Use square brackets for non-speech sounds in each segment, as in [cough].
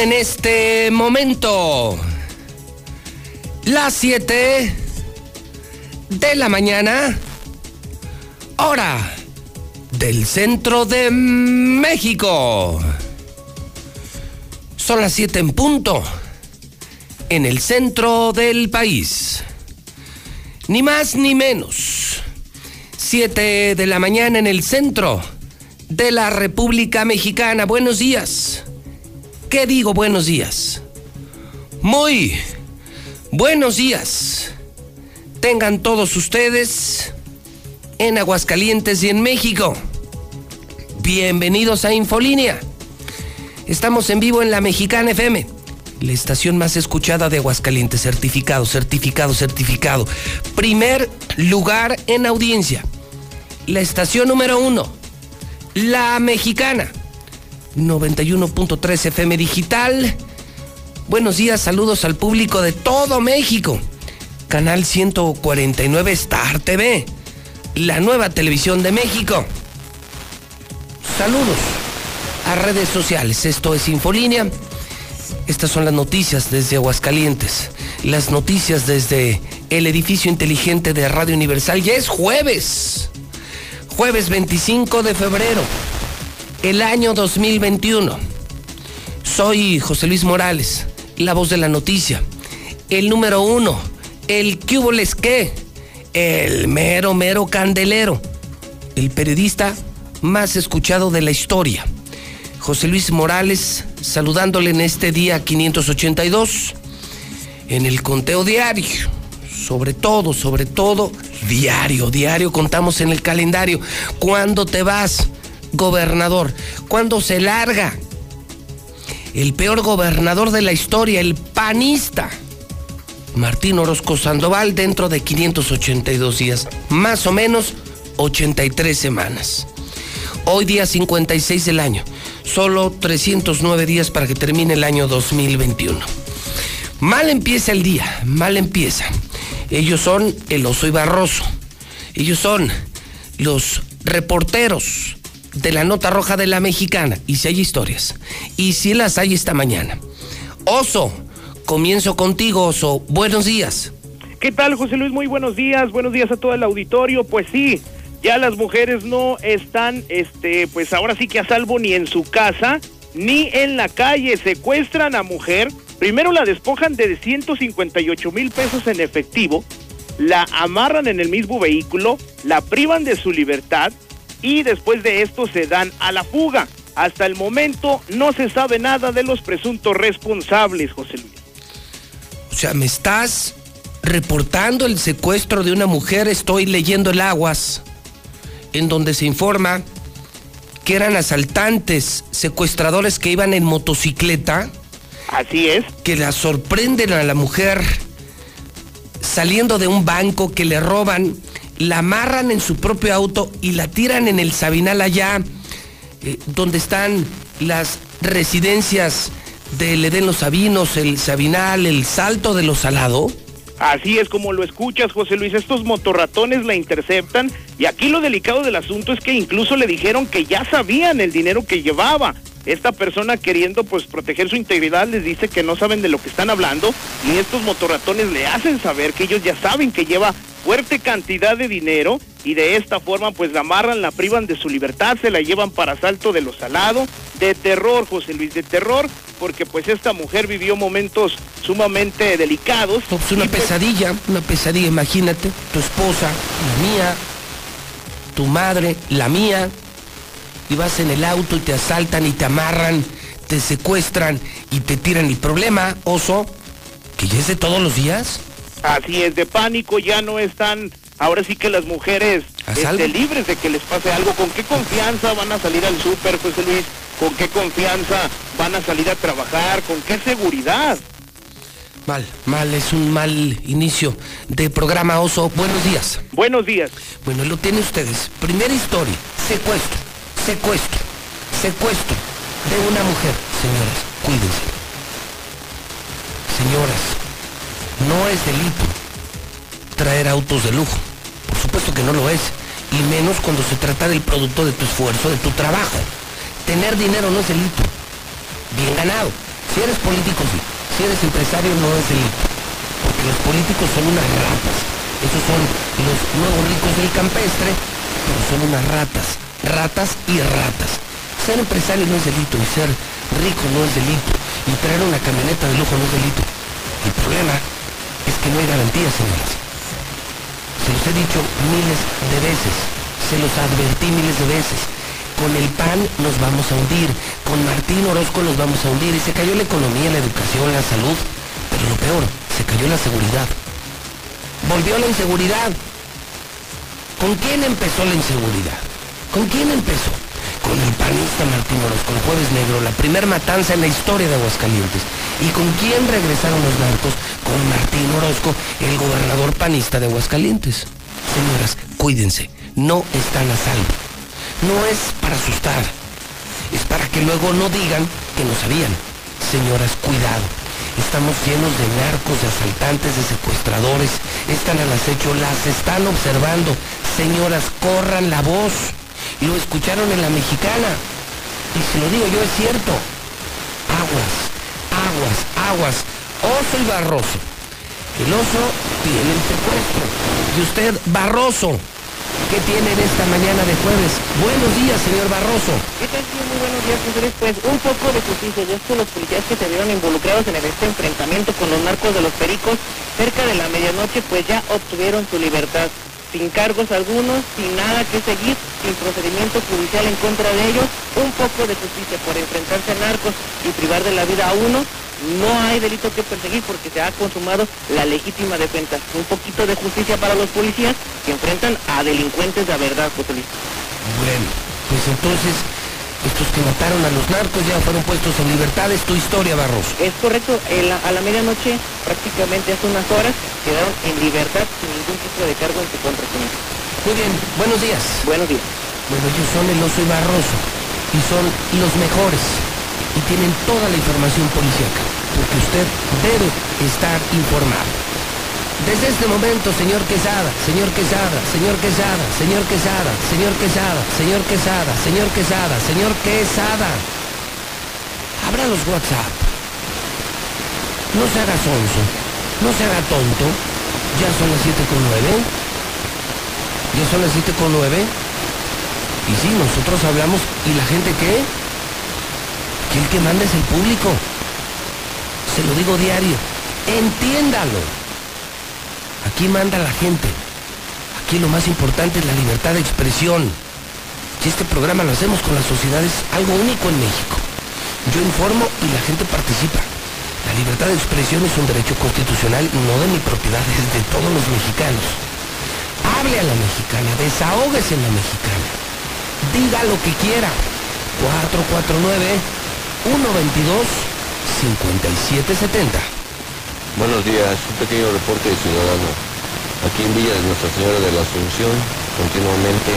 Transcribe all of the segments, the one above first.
En este momento las 7 de la mañana, hora del centro de México. Son las 7 en punto en el centro del país. Ni más ni menos. 7 de la mañana en el centro de la República Mexicana. Buenos días. ¿Qué digo buenos días? Muy buenos días. Tengan todos ustedes en Aguascalientes y en México. Bienvenidos a Infolínea. Estamos en vivo en la Mexicana FM, la estación más escuchada de Aguascalientes. Certificado, certificado, certificado. Primer lugar en audiencia. La estación número uno, la Mexicana 91.3 FM Digital. Buenos días, saludos al público de todo México. Canal 149 Star TV, la nueva televisión de México. Saludos a redes sociales. Esto es Infolínea. Estas son las noticias desde Aguascalientes. Las noticias desde el edificio inteligente de Radio Universal. Ya es jueves. Jueves 25 de febrero el año 2021. Soy José Luis Morales, la voz de la noticia, el número uno, el que que, el mero, mero candelero, el periodista más escuchado de la historia. José Luis Morales, saludándole en este día 582, en el conteo diario, sobre todo, sobre todo, diario, diario, contamos en el calendario. ¿Cuándo te vas? Gobernador, cuando se larga el peor gobernador de la historia, el panista, Martín Orozco Sandoval, dentro de 582 días, más o menos 83 semanas. Hoy día 56 del año, solo 309 días para que termine el año 2021. Mal empieza el día, mal empieza. Ellos son el oso y barroso. Ellos son los reporteros de la nota roja de la mexicana. Y si hay historias. Y si las hay esta mañana. Oso, comienzo contigo, Oso. Buenos días. ¿Qué tal, José Luis? Muy buenos días. Buenos días a todo el auditorio. Pues sí, ya las mujeres no están, este, pues ahora sí que a salvo ni en su casa ni en la calle. Secuestran a mujer. Primero la despojan de 158 mil pesos en efectivo. La amarran en el mismo vehículo. La privan de su libertad y después de esto se dan a la fuga. Hasta el momento no se sabe nada de los presuntos responsables, José Luis. O sea, me estás reportando el secuestro de una mujer, estoy leyendo el aguas, en donde se informa que eran asaltantes, secuestradores que iban en motocicleta. Así es. Que la sorprenden a la mujer saliendo de un banco, que le roban la amarran en su propio auto y la tiran en el Sabinal allá, eh, donde están las residencias del Edén Los Sabinos, el Sabinal, el Salto de los Salado. Así es como lo escuchas, José Luis. Estos motorratones la interceptan y aquí lo delicado del asunto es que incluso le dijeron que ya sabían el dinero que llevaba. Esta persona queriendo pues proteger su integridad les dice que no saben de lo que están hablando y estos motorratones le hacen saber que ellos ya saben que lleva fuerte cantidad de dinero y de esta forma pues la amarran, la privan de su libertad, se la llevan para Salto de los Salados, de terror, José Luis, de terror, porque pues esta mujer vivió momentos sumamente delicados. Pues una pues, pesadilla, una pesadilla, imagínate, tu esposa, la mía, tu madre, la mía, y vas en el auto y te asaltan y te amarran, te secuestran y te tiran el problema, oso, que ya es de todos los días. Así es, de pánico ya no están, ahora sí que las mujeres este, libres de que les pase algo. ¿Con qué confianza van a salir al súper, José Luis? ¿Con qué confianza van a salir a trabajar? ¿Con qué seguridad? Mal, mal, es un mal inicio de programa Oso. Buenos días. Buenos días. Bueno, lo tienen ustedes. Primera historia, secuestro, secuestro, secuestro de una mujer. Señoras, cuídense. Señoras, no es delito traer autos de lujo. Por supuesto que no lo es. Y menos cuando se trata del producto de tu esfuerzo, de tu trabajo. Tener dinero no es delito. Bien ganado. Si eres político, sí. Si eres empresario, no es delito. Porque los políticos son unas ratas. Esos son los nuevos ricos del campestre, pero son unas ratas. Ratas y ratas. Ser empresario no es delito y ser rico no es delito. Y traer una camioneta de lujo no es delito. El problema que no hay garantía, señoras. Se los he dicho miles de veces. Se los advertí miles de veces. Con el PAN nos vamos a hundir. Con Martín Orozco nos vamos a hundir. Y se cayó la economía, la educación, la salud. Pero lo peor, se cayó la seguridad. Volvió la inseguridad. ¿Con quién empezó la inseguridad? ¿Con quién empezó? Con el panista Martín Orozco, el jueves negro, la primer matanza en la historia de Aguascalientes. ¿Y con quién regresaron los narcos? Con Martín Orozco, el gobernador panista de Aguascalientes. Señoras, cuídense, no están a salvo. No es para asustar, es para que luego no digan que no sabían. Señoras, cuidado. Estamos llenos de narcos, de asaltantes, de secuestradores. Están al acecho, las están observando. Señoras, corran la voz. Lo escucharon en la mexicana. Y si lo digo yo es cierto. Aguas, aguas, aguas. Oso y Barroso. El oso tiene el secuestro. Y usted, Barroso, ¿qué tiene en esta mañana de jueves? Buenos días, señor Barroso. ¿Qué tal, señor? Muy buenos días, señores. Pues un poco de justicia. Ya los policías que se vieron involucrados en este enfrentamiento con los narcos de los pericos cerca de la medianoche, pues ya obtuvieron su libertad. Sin cargos algunos, sin nada que seguir, sin procedimiento judicial en contra de ellos, un poco de justicia por enfrentarse a narcos y privar de la vida a uno, no hay delito que perseguir porque se ha consumado la legítima defensa. Un poquito de justicia para los policías que enfrentan a delincuentes de verdad, José. Bueno, pues entonces, estos que mataron a los narcos ya fueron puestos en libertad. Es tu historia, Barroso. Es correcto, la- a la medianoche, prácticamente hace unas horas, quedaron en libertad sin ningún tipo de cargo en su contra. Muy bien, buenos días. Buenos días. Bueno, ellos son el oso y Barroso. Y son los mejores. Y tienen toda la información policíaca. Porque usted debe estar informado. Desde este momento, señor Quesada, señor Quesada, señor Quesada, señor Quesada, señor Quesada, señor Quesada, señor Quesada, señor Quesada. Abra los WhatsApp. No se haga sonso, no se haga tonto. Ya son las 7 con 9. Ya son las 7 con 9. Y sí, nosotros hablamos. ¿Y la gente qué? Que el que manda es el público. Se lo digo diario. Entiéndalo. Aquí manda la gente. Aquí lo más importante es la libertad de expresión. Si este programa lo hacemos con la sociedad es algo único en México. Yo informo y la gente participa. La libertad de expresión es un derecho constitucional, no de mi propiedad, es de todos los mexicanos. Hable a la mexicana, desahógese en la mexicana. Diga lo que quiera. 449-122-5770. Buenos días, un pequeño reporte de ciudadano. Aquí en Villa de Nuestra Señora de la Asunción continuamente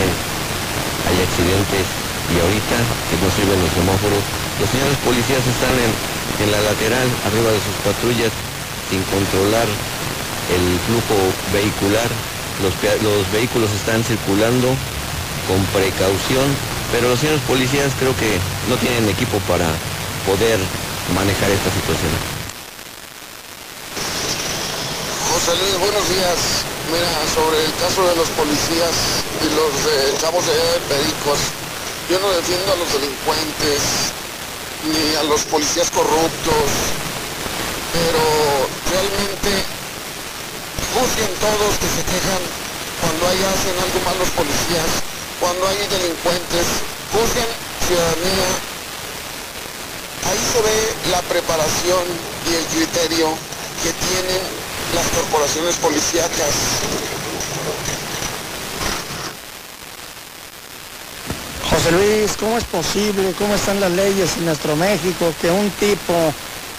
hay accidentes y ahorita que no sirven los semáforos, los señores policías están en, en la lateral, arriba de sus patrullas, sin controlar el flujo vehicular. Los, los vehículos están circulando con precaución, pero los señores policías creo que no tienen equipo para poder manejar esta situación. José Luis, buenos días. Mira, sobre el caso de los policías y los eh, chavos de Pericos, yo no defiendo a los delincuentes ni a los policías corruptos, pero realmente juzguen todos que se quejan cuando ahí hacen algo mal los policías, cuando hay delincuentes, juzguen ciudadanía. Ahí se ve la preparación y el criterio que tienen las corporaciones policíacas. José Luis, ¿cómo es posible, cómo están las leyes en nuestro México que un tipo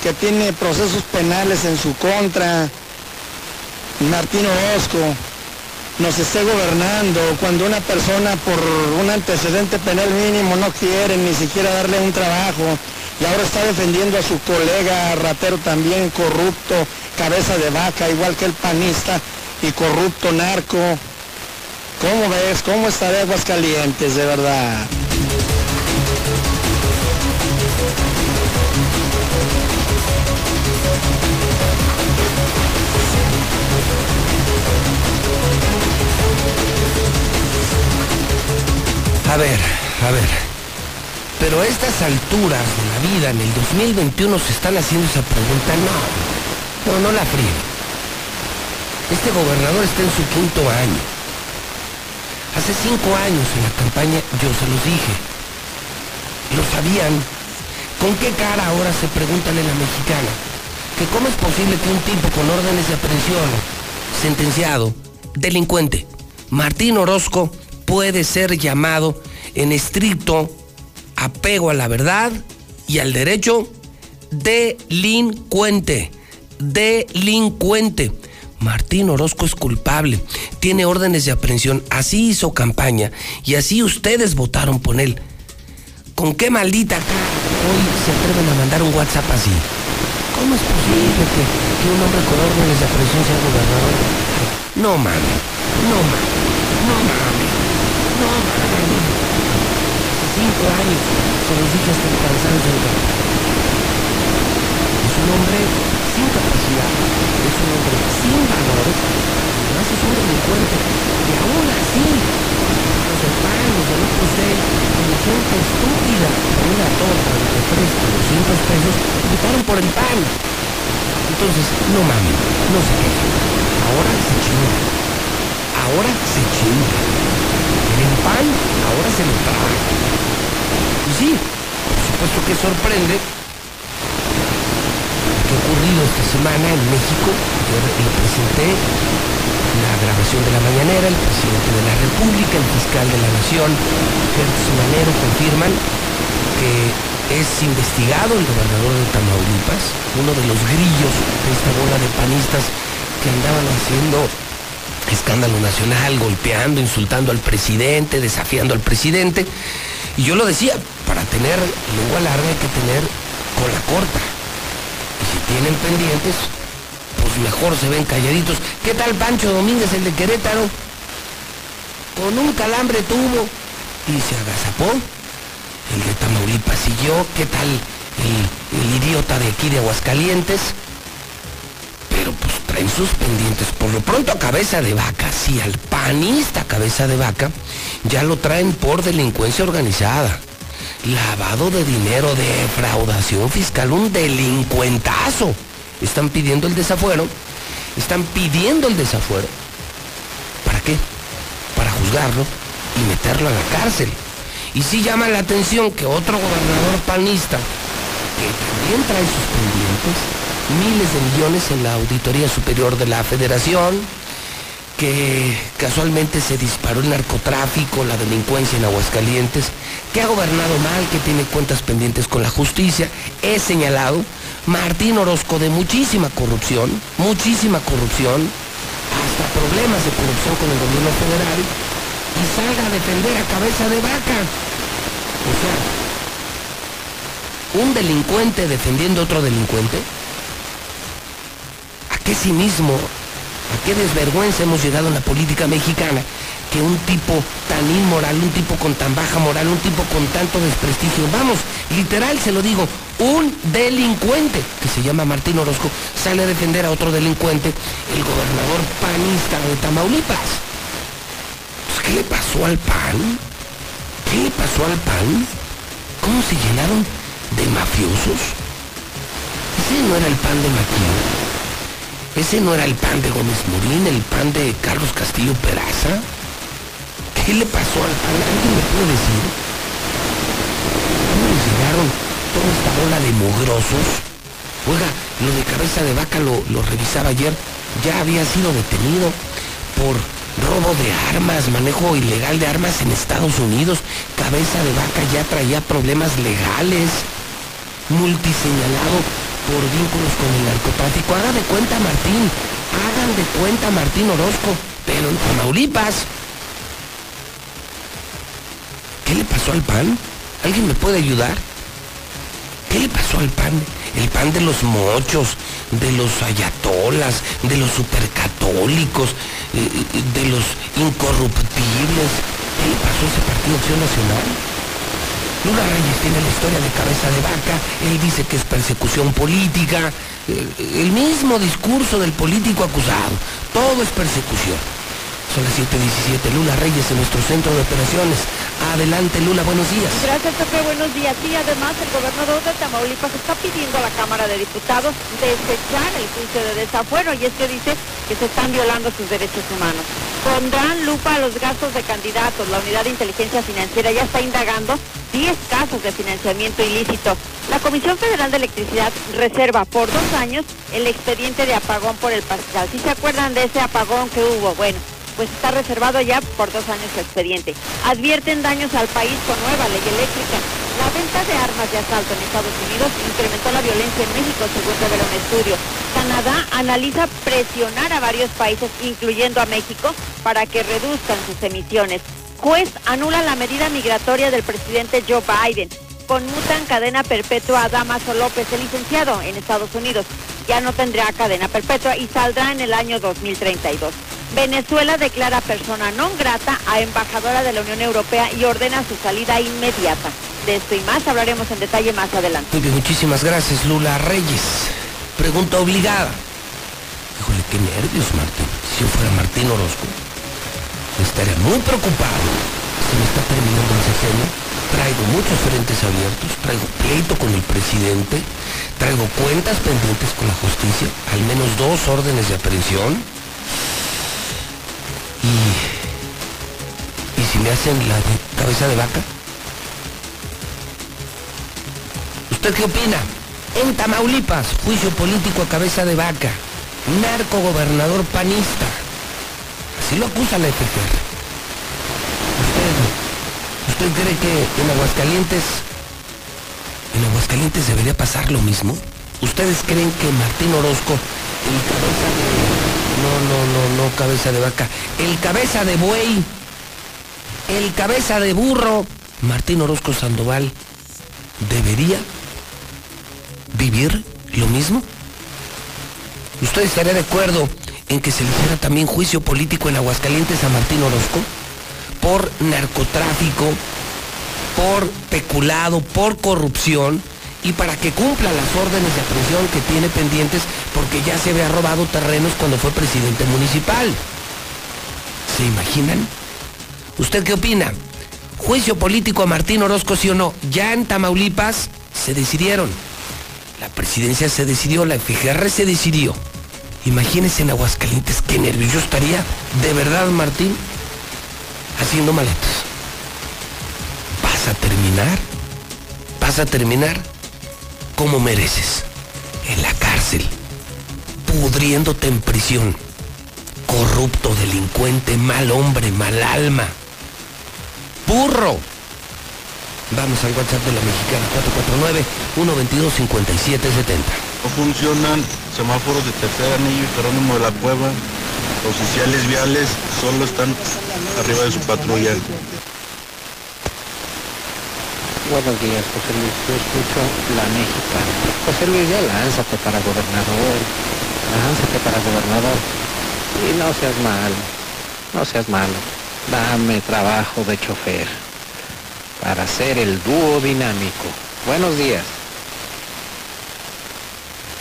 que tiene procesos penales en su contra, Martín Orozco, nos esté gobernando cuando una persona por un antecedente penal mínimo no quiere ni siquiera darle un trabajo y ahora está defendiendo a su colega ratero también corrupto, cabeza de vaca, igual que el panista y corrupto narco. ¿Cómo ves? ¿Cómo estaré Aguascalientes, de verdad? A ver, a ver. Pero a estas alturas de la vida, en el 2021, se están haciendo esa pregunta. No, no, no la fríe. Este gobernador está en su quinto año. Hace cinco años en la campaña yo se los dije. Lo sabían. ¿Con qué cara ahora se preguntan en la mexicana? Que cómo es posible que un tipo con órdenes de aprehensión, sentenciado, delincuente, Martín Orozco, puede ser llamado en estricto apego a la verdad y al derecho delincuente. Delincuente. Martín Orozco es culpable, tiene órdenes de aprehensión, así hizo campaña y así ustedes votaron por él. ¿Con qué maldita hoy se atreven a mandar un WhatsApp así? ¿Cómo es posible que, que un hombre con órdenes de aprehensión sea gobernador? No mames, no mames, no mames, no mames. Cinco años se los dije hasta el cansancio Es un hombre sin capacidad, es un hombre sin valores, además es un delincuente y aún así los los del Opus Dei, como gente estúpida, con una torta de refresco de 200 pesos, votaron por el PAN. Entonces, no mames, no se quejen. Ahora se chinga. Ahora se chinga. El PAN ahora se lo trae. Y sí, por supuesto que sorprende que ha ocurrido esta semana en México. Yo le presenté la grabación de la mañanera, el presidente de la República, el fiscal de la Nación, Gertz Manero confirman que es investigado el gobernador de Tamaulipas, uno de los grillos de esta bola de panistas que andaban haciendo escándalo nacional, golpeando, insultando al presidente, desafiando al presidente. Y yo lo decía, para tener lengua larga hay que tener cola corta. Y si tienen pendientes, pues mejor se ven calladitos. ¿Qué tal Pancho Domínguez, el de Querétaro? Con un calambre tuvo y se agazapó. El de Tamaulipas yo, ¿qué tal el, el idiota de aquí de Aguascalientes? Pero pues traen sus pendientes. Por lo pronto a cabeza de vaca, sí, al panista cabeza de vaca, ya lo traen por delincuencia organizada. Lavado de dinero, defraudación fiscal, un delincuentazo. Están pidiendo el desafuero, están pidiendo el desafuero. ¿Para qué? Para juzgarlo y meterlo a la cárcel. Y sí llama la atención que otro gobernador panista, que también trae sus pendientes, miles de millones en la Auditoría Superior de la Federación, que casualmente se disparó el narcotráfico, la delincuencia en Aguascalientes, que ha gobernado mal, que tiene cuentas pendientes con la justicia, es señalado Martín Orozco de muchísima corrupción, muchísima corrupción, hasta problemas de corrupción con el gobierno federal, y salga a defender a cabeza de vaca. O sea, un delincuente defendiendo a otro delincuente. ¿A qué cinismo, a qué desvergüenza hemos llegado en la política mexicana que un tipo tan inmoral, un tipo con tan baja moral, un tipo con tanto desprestigio, vamos, literal se lo digo, un delincuente que se llama Martín Orozco sale a defender a otro delincuente, el gobernador panista de Tamaulipas. Pues, ¿Qué le pasó al PAN? ¿Qué le pasó al PAN? ¿Cómo se llenaron de mafiosos? Ese no era el pan de Maquino. Ese no era el pan de Gómez Morín, el pan de Carlos Castillo Peraza. ¿Qué le pasó al pan? ¿Alguien me puede decir? ¿Cómo les llegaron toda esta bola de mugrosos? Oiga, lo de cabeza de vaca lo, lo revisaba ayer. Ya había sido detenido por robo de armas, manejo ilegal de armas en Estados Unidos. Cabeza de vaca ya traía problemas legales. Multiseñalado por vínculos con el narcotráfico. Haga de cuenta Martín, hagan de cuenta Martín Orozco, pero en Tamaulipas. ¿Qué le pasó al PAN? ¿Alguien me puede ayudar? ¿Qué le pasó al PAN? El pan de los mochos, de los ayatolas, de los supercatólicos, eh, de los incorruptibles. ¿Qué le pasó a ese Partido Acción Nacional? Lula Reyes tiene la historia de cabeza de vaca, él dice que es persecución política, eh, el mismo discurso del político acusado, todo es persecución. Son las 7.17, Lula Reyes en nuestro centro de operaciones. Adelante, Lula, buenos días. Gracias, Pepe, buenos días. Y además, el gobernador de Tamaulipas está pidiendo a la Cámara de Diputados desechar el juicio de desafuero y es que dice que se están violando sus derechos humanos. Pondrán lupa a los gastos de candidatos. La Unidad de Inteligencia Financiera ya está indagando 10 casos de financiamiento ilícito. La Comisión Federal de Electricidad reserva por dos años el expediente de apagón por el parcial. ¿Sí se acuerdan de ese apagón que hubo? Bueno, pues está reservado ya por dos años su expediente. Advierten daños al país con nueva ley eléctrica. Venta de armas de asalto en Estados Unidos incrementó la violencia en México, según revela un estudio. Canadá analiza presionar a varios países, incluyendo a México, para que reduzcan sus emisiones. Juez anula la medida migratoria del presidente Joe Biden. Conmutan cadena perpetua a Damaso López, el licenciado en Estados Unidos. Ya no tendrá cadena perpetua y saldrá en el año 2032. Venezuela declara persona non grata a embajadora de la Unión Europea y ordena su salida inmediata. De esto y más hablaremos en detalle más adelante. Muy bien, muchísimas gracias, Lula Reyes. Pregunta obligada. Híjole, qué nervios, Martín. Si yo fuera Martín Orozco, estaría muy preocupado. Se me está terminando el sexenio. Traigo muchos frentes abiertos, traigo pleito con el presidente, traigo cuentas pendientes con la justicia, al menos dos órdenes de aprehensión. Y, si me hacen la cabeza de vaca. ¿Usted qué opina? En Tamaulipas, juicio político a cabeza de vaca. Narco gobernador panista. Así lo acusa la FPR. ¿Usted, ¿Usted cree que en Aguascalientes, en Aguascalientes debería pasar lo mismo? ¿Ustedes creen que Martín Orozco, el cabeza de... No, no, no, no, cabeza de vaca. El cabeza de buey, el cabeza de burro, Martín Orozco Sandoval, debería vivir lo mismo? ¿Usted estaría de acuerdo en que se le hiciera también juicio político en Aguascalientes a Martín Orozco? Por narcotráfico, por peculado, por corrupción y para que cumpla las órdenes de aprehensión que tiene pendientes porque ya se había robado terrenos cuando fue presidente municipal. ¿Se imaginan? ¿Usted qué opina? ¿Juicio político a Martín Orozco, sí o no? Ya en Tamaulipas se decidieron. La presidencia se decidió, la FGR se decidió. Imagínense en Aguascalientes qué nervios yo estaría, de verdad, Martín, haciendo maletas. ¿Vas a terminar? ¿Vas a terminar como mereces? En la cárcel, pudriéndote en prisión. Corrupto, delincuente, mal hombre, mal alma. Burro. Vamos al WhatsApp de la mexicana 449-122-5770. No funcionan semáforos de tercer anillo y Jerónimo de la Cueva. Oficiales viales solo están arriba de su patrulla. Buenos días, José Luis. Yo escucho la mexicana. José Luis, ya lánzate para gobernador. Lánzate para gobernador. Y no seas malo. No seas malo. Dame trabajo de chofer. Para ser el dúo dinámico. Buenos días.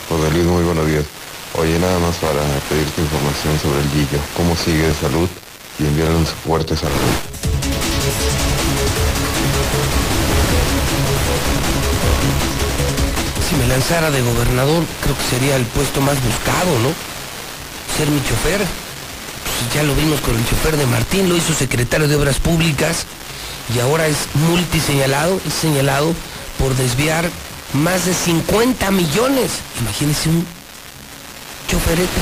José Luis, muy buenos días. Oye, nada más para pedirte información sobre el Gillo. ¿Cómo sigue de salud? Y enviarle un fuerte saludo. Si me lanzara de gobernador, creo que sería el puesto más buscado, ¿no? Ser mi chofer. Pues ya lo vimos con el chofer de Martín, lo hizo secretario de Obras Públicas y ahora es multiseñalado, es señalado por desviar más de 50 millones. Imagínense un choferete,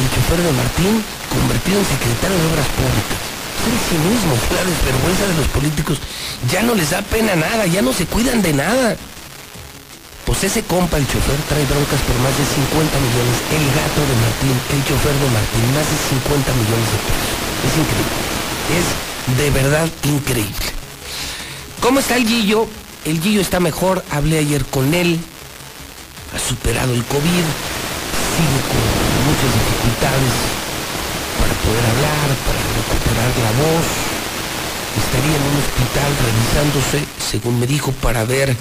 el chofer de Martín convertido en secretario de Obras Públicas. Es el cinismo, la desvergüenza de los políticos. Ya no les da pena nada, ya no se cuidan de nada. Pues ese compa, el chofer, trae broncas por más de 50 millones. El gato de Martín, el chofer de Martín, más de 50 millones de pesos. Es increíble. Es de verdad increíble. ¿Cómo está el Gillo? El Gillo está mejor, hablé ayer con él, ha superado el COVID, sigue con muchas dificultades para poder hablar, para la voz. Estaría en un hospital revisándose, según me dijo, para ver eh,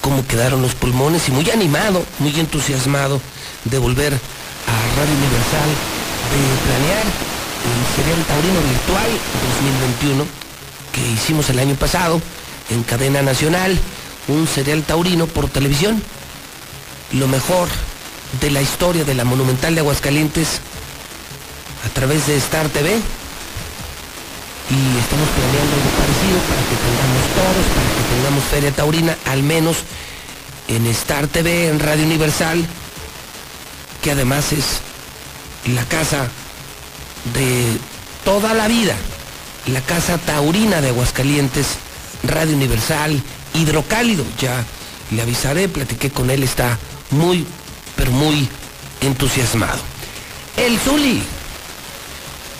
cómo quedaron los pulmones y muy animado, muy entusiasmado de volver a Radio Universal, de planear el Serial Taurino Virtual 2021 que hicimos el año pasado en cadena nacional, un serial taurino por televisión. Lo mejor de la historia de la Monumental de Aguascalientes a través de Star TV. Y estamos planeando algo parecido para que tengamos toros, para que tengamos Feria Taurina, al menos en Star TV, en Radio Universal, que además es la casa de toda la vida, la casa taurina de Aguascalientes, Radio Universal, Hidrocálido, ya le avisaré, platiqué con él, está muy, pero muy entusiasmado. El Zuli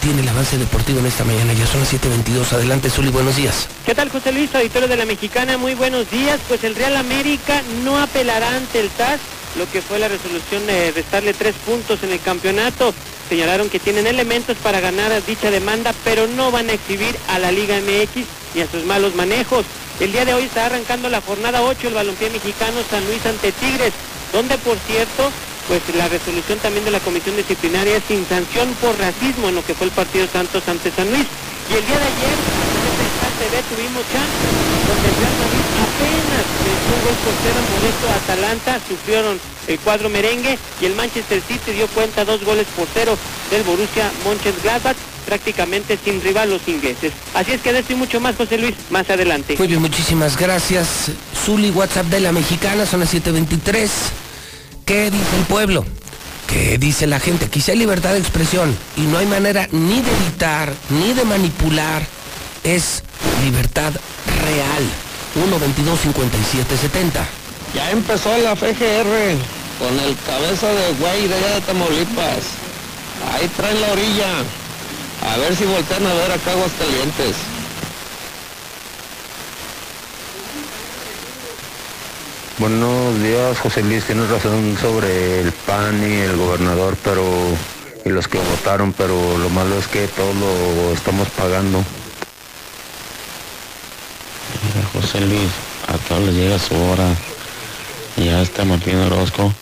tiene el avance deportivo en esta mañana, ya son las 7.22, adelante Zuli, buenos días. ¿Qué tal José Luis, auditorio de la Mexicana? Muy buenos días, pues el Real América no apelará ante el TAS lo que fue la resolución de restarle tres puntos en el campeonato. Señalaron que tienen elementos para ganar dicha demanda, pero no van a exhibir a la Liga MX ni a sus malos manejos. El día de hoy está arrancando la jornada 8 el balompié mexicano San Luis ante Tigres, donde por cierto, pues la resolución también de la comisión disciplinaria sin sanción por racismo en lo que fue el partido Santos ante San Luis. Y el día de ayer, en TV tuvimos chance, donde el Real Madrid apenas venció un gol por cero molesto a Atalanta, sufrieron el cuadro merengue y el Manchester City dio cuenta dos goles por cero del Borussia Mönchengladbach prácticamente sin rival los ingleses. Así es que de esto y mucho más, José Luis, más adelante. Muy bien, muchísimas gracias. Zuli, WhatsApp de la mexicana, son las 723. ¿Qué dice el pueblo? ¿Qué dice la gente? Aquí hay libertad de expresión y no hay manera ni de evitar ni de manipular. Es libertad real. 1 22 57 70. Ya empezó la FGR con el cabeza de güey de allá de Tamaulipas. Ahí traen la orilla. A ver si voltean a ver acá Aguascalientes. Buenos días, José Luis. Tienes razón sobre el PAN y el gobernador, pero y los que votaron, pero lo malo es que todo lo estamos pagando. Mira, José Luis, a todos les llega su hora. Ya está Martín Orozco,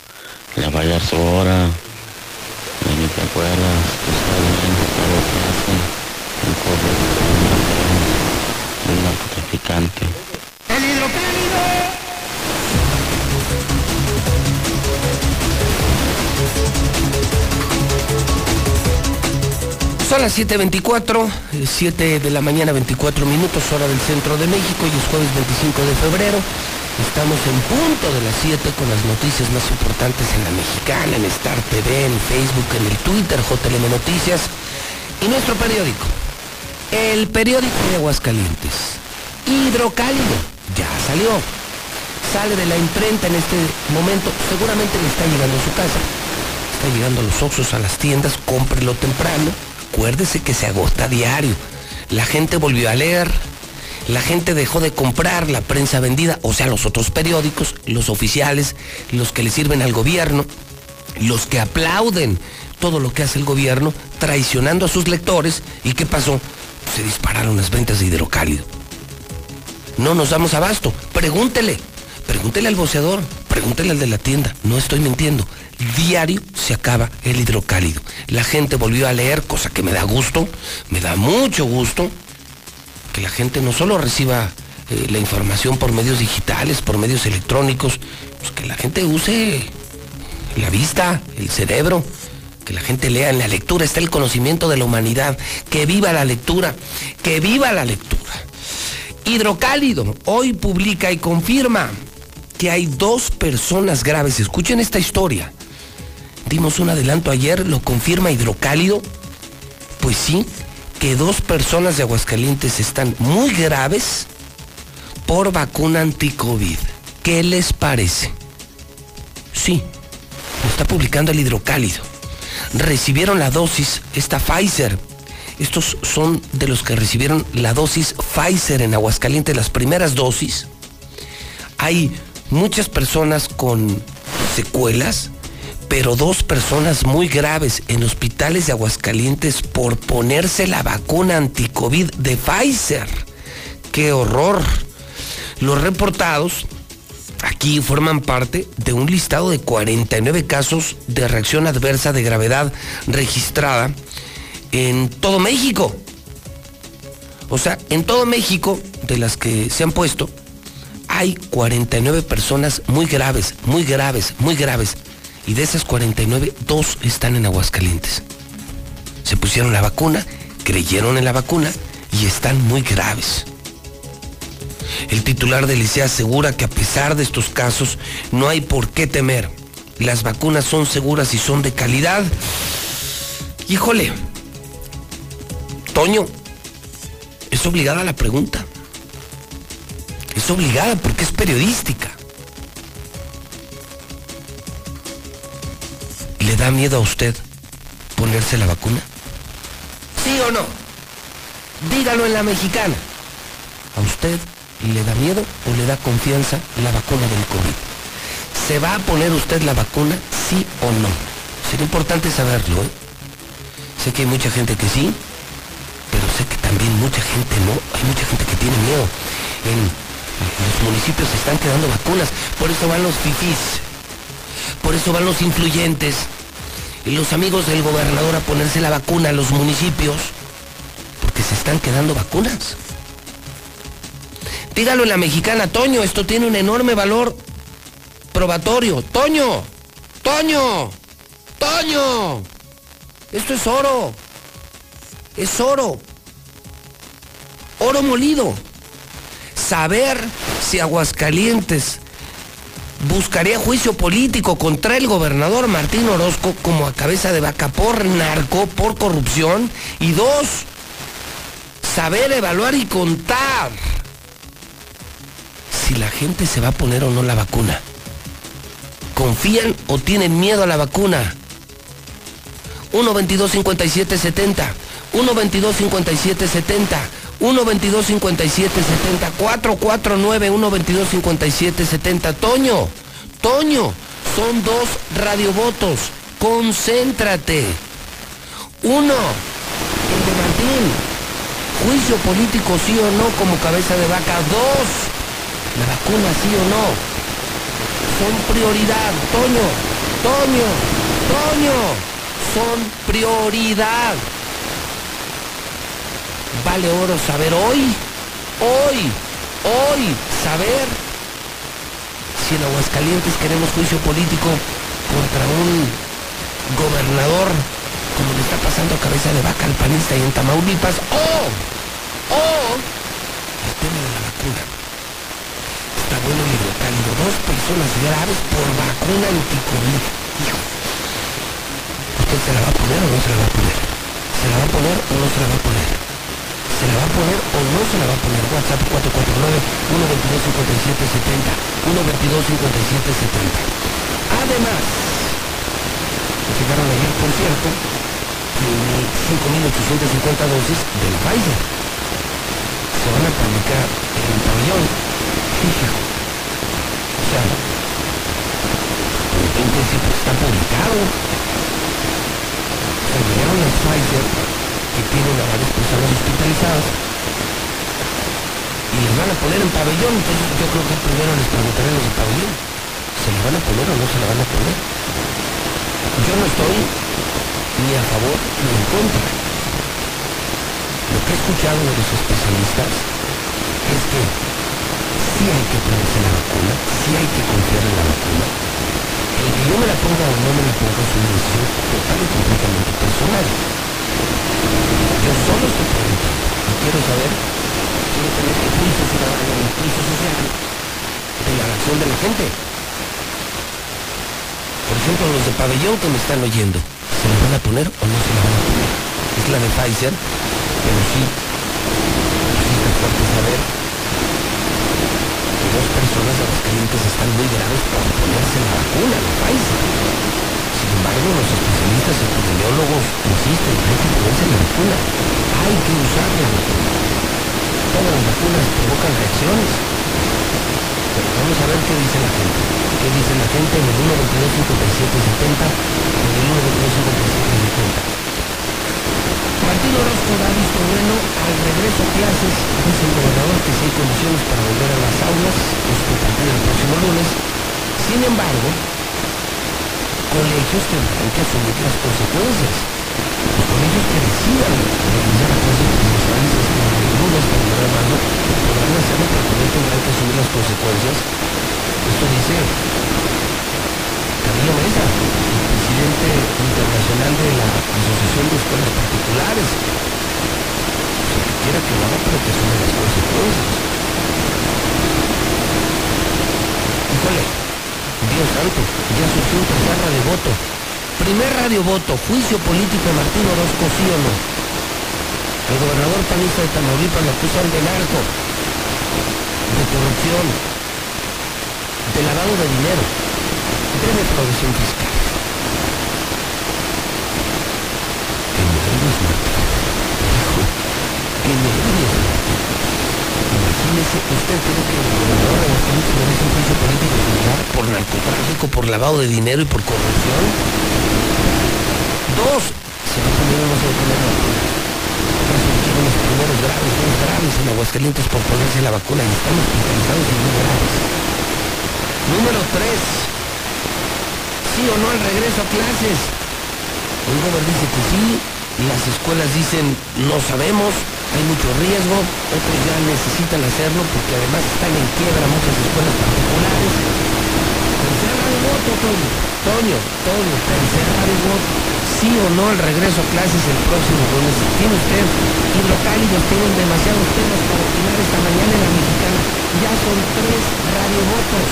le va a llegar su hora. Y ni te acuerdas, tú sabes bien todo lo que hace. Un corrupto, un narcotraficante. ¡El Son las 7.24, 7 de la mañana 24 minutos, hora del centro de México y es jueves 25 de febrero. Estamos en punto de las 7 con las noticias más importantes en la mexicana, en Star TV, en Facebook, en el Twitter, JLM Noticias y nuestro periódico. El periódico de Aguascalientes. Hidrocálido. Ya salió. Sale de la imprenta en este momento. Seguramente le está llegando a su casa. Está llegando a los oxos, a las tiendas. Cómprelo temprano. Acuérdese que se agota a diario. La gente volvió a leer. La gente dejó de comprar la prensa vendida, o sea, los otros periódicos, los oficiales, los que le sirven al gobierno, los que aplauden todo lo que hace el gobierno, traicionando a sus lectores. ¿Y qué pasó? Se dispararon las ventas de hidrocálido. No nos damos abasto. Pregúntele. Pregúntele al voceador. Pregúntele al de la tienda. No estoy mintiendo. Diario se acaba el hidrocálido. La gente volvió a leer, cosa que me da gusto. Me da mucho gusto que la gente no solo reciba eh, la información por medios digitales, por medios electrónicos, pues que la gente use la vista, el cerebro, que la gente lea. En la lectura está el conocimiento de la humanidad. Que viva la lectura, que viva la lectura. Hidrocálido hoy publica y confirma que hay dos personas graves. Escuchen esta historia. Dimos un adelanto ayer, lo confirma Hidrocálido. Pues sí, que dos personas de Aguascalientes están muy graves por vacuna anti-COVID. ¿Qué les parece? Sí, lo está publicando el Hidrocálido. Recibieron la dosis, esta Pfizer. Estos son de los que recibieron la dosis Pfizer en Aguascalientes, las primeras dosis. Hay muchas personas con secuelas, pero dos personas muy graves en hospitales de Aguascalientes por ponerse la vacuna anticovid de Pfizer. ¡Qué horror! Los reportados aquí forman parte de un listado de 49 casos de reacción adversa de gravedad registrada en todo México. O sea, en todo México, de las que se han puesto, hay 49 personas muy graves, muy graves, muy graves. Y de esas 49, dos están en Aguascalientes. Se pusieron la vacuna, creyeron en la vacuna y están muy graves. El titular del ICEA asegura que a pesar de estos casos no hay por qué temer. Las vacunas son seguras y son de calidad. Híjole, Toño, es obligada la pregunta. Es obligada porque es periodística. ¿Le da miedo a usted ponerse la vacuna? ¿Sí o no? Dígalo en la mexicana. ¿A usted le da miedo o le da confianza la vacuna del COVID? ¿Se va a poner usted la vacuna, sí o no? Sería importante saberlo, ¿eh? Sé que hay mucha gente que sí, pero sé que también mucha gente no. Hay mucha gente que tiene miedo. En, los municipios se están quedando vacunas. Por eso van los fifís. Por eso van los influyentes. Y los amigos del gobernador a ponerse la vacuna a los municipios. Porque se están quedando vacunas. Dígalo en la mexicana, Toño, esto tiene un enorme valor probatorio. Toño, Toño, Toño. Esto es oro. Es oro. Oro molido. Saber si Aguascalientes buscaría juicio político contra el gobernador Martín Orozco como a cabeza de vaca por narco, por corrupción. Y dos, saber evaluar y contar si la gente se va a poner o no la vacuna. ¿Confían o tienen miedo a la vacuna? 1 22 57 70 1 22 57 70 1 22 57 70 449 1 22 57 70 Toño, Toño, son dos radiovotos. Concéntrate. Uno, el de Martín. Juicio político sí o no como cabeza de vaca. Dos, la vacuna sí o no. Son prioridad. Toño, Toño, Toño. Son prioridad. Vale oro saber hoy, hoy, hoy, saber si en Aguascalientes queremos juicio político contra un gobernador como le está pasando cabeza de vaca al panista y en Tamaulipas, o, o el tema de la vacuna. Está bueno el hidrocálido, dos personas graves por vacuna anticovid. ¿usted se la va a poner o no se la va a poner? ¿Se la va a poner o no se la va a poner? ¿Se la va a poner o no se la va a poner? WhatsApp 449-122-5770. 122-5770. Además, llegaron ayer, por cierto, 5.850 dosis del Pfizer. Se van a publicar en el pabellón. O sea, en principio está publicado. O sea, llegaron al Pfizer que tienen a varias personas hospitalizadas y les van a poner en pabellón, entonces yo creo que primero les preguntaré a los de pabellón, ¿se le van a poner o no se la van a poner? Yo no estoy ni a favor ni en contra. Lo que he escuchado de los especialistas es que sí hay que ponerse la vacuna, sí hay que confiar en la vacuna. El que yo me la ponga o no me la ponga es una decisión total y completamente personal. Yo solo estoy preguntando y quiero saber, quiero tener el pulso ciudadano, el pulso social de la reacción de la gente. Por ejemplo, los de pabellón que me están oyendo, ¿se la van a poner o no se la van a poner? Es la de Pfizer, pero sí, sí está fuerte saber que dos personas de los clientes están muy graves por ponerse la vacuna, la Pfizer. Sin embargo, los especialistas epidemiólogos insisten, hay que ponerse la vacuna, hay que usar la vacuna. Todas las vacunas provocan reacciones. Pero vamos a ver qué dice la gente. ¿Qué dice la gente en el 122 5770 en el 122 5770 Martín Orozco da visto bueno al regreso a clases, dice el gobernador que si hay condiciones para volver a las aulas, esto a partir del próximo lunes. Sin embargo, colegios que que asumir las consecuencias. Los colegios que decidan realizar clases presenciales es que ninguno está en la mano, podrán hacerlo, pero también tendrán que asumir las consecuencias. Esto dice Camilo Mesa, el presidente internacional de la Asociación de Escuelas Particulares. O sea, que quiera que lo haga, pero que asume las consecuencias. Híjole lunes tanto, ya surgió un tercer radio voto. Primer radio voto, juicio político Martín Orozco, sí o no. El gobernador panista de Tamaulipas lo acusan de narco, de corrupción, de lavado de dinero, de defraudación fiscal. Que me ayudes, Martín. Hijo, que me ayudes, Martín. ¿Usted cree que el gobernador de Aguascalientes merece un juicio político por narcotráfico, por lavado de dinero y por corrupción? Dos, se va a poner o no se va a poner la vacuna. Ya surgieron los primeros graves, dos graves en Aguascalientes por ponerse la vacuna y están hospitalizados y muy graves. Número tres, sí o no al regreso a clases. El gobernador dice que sí, las escuelas dicen no sabemos, hay mucho riesgo, otros ya necesitan hacerlo porque además están en quiebra muchas escuelas particulares. Tercer radio voto, Toño, Toño, Toño, tercer radio voto. Sí o no al regreso a clases el próximo lunes. Tiene usted hidrocálidos, tienen demasiados temas para opinar esta mañana en la mexicana. Ya son tres radiovotos.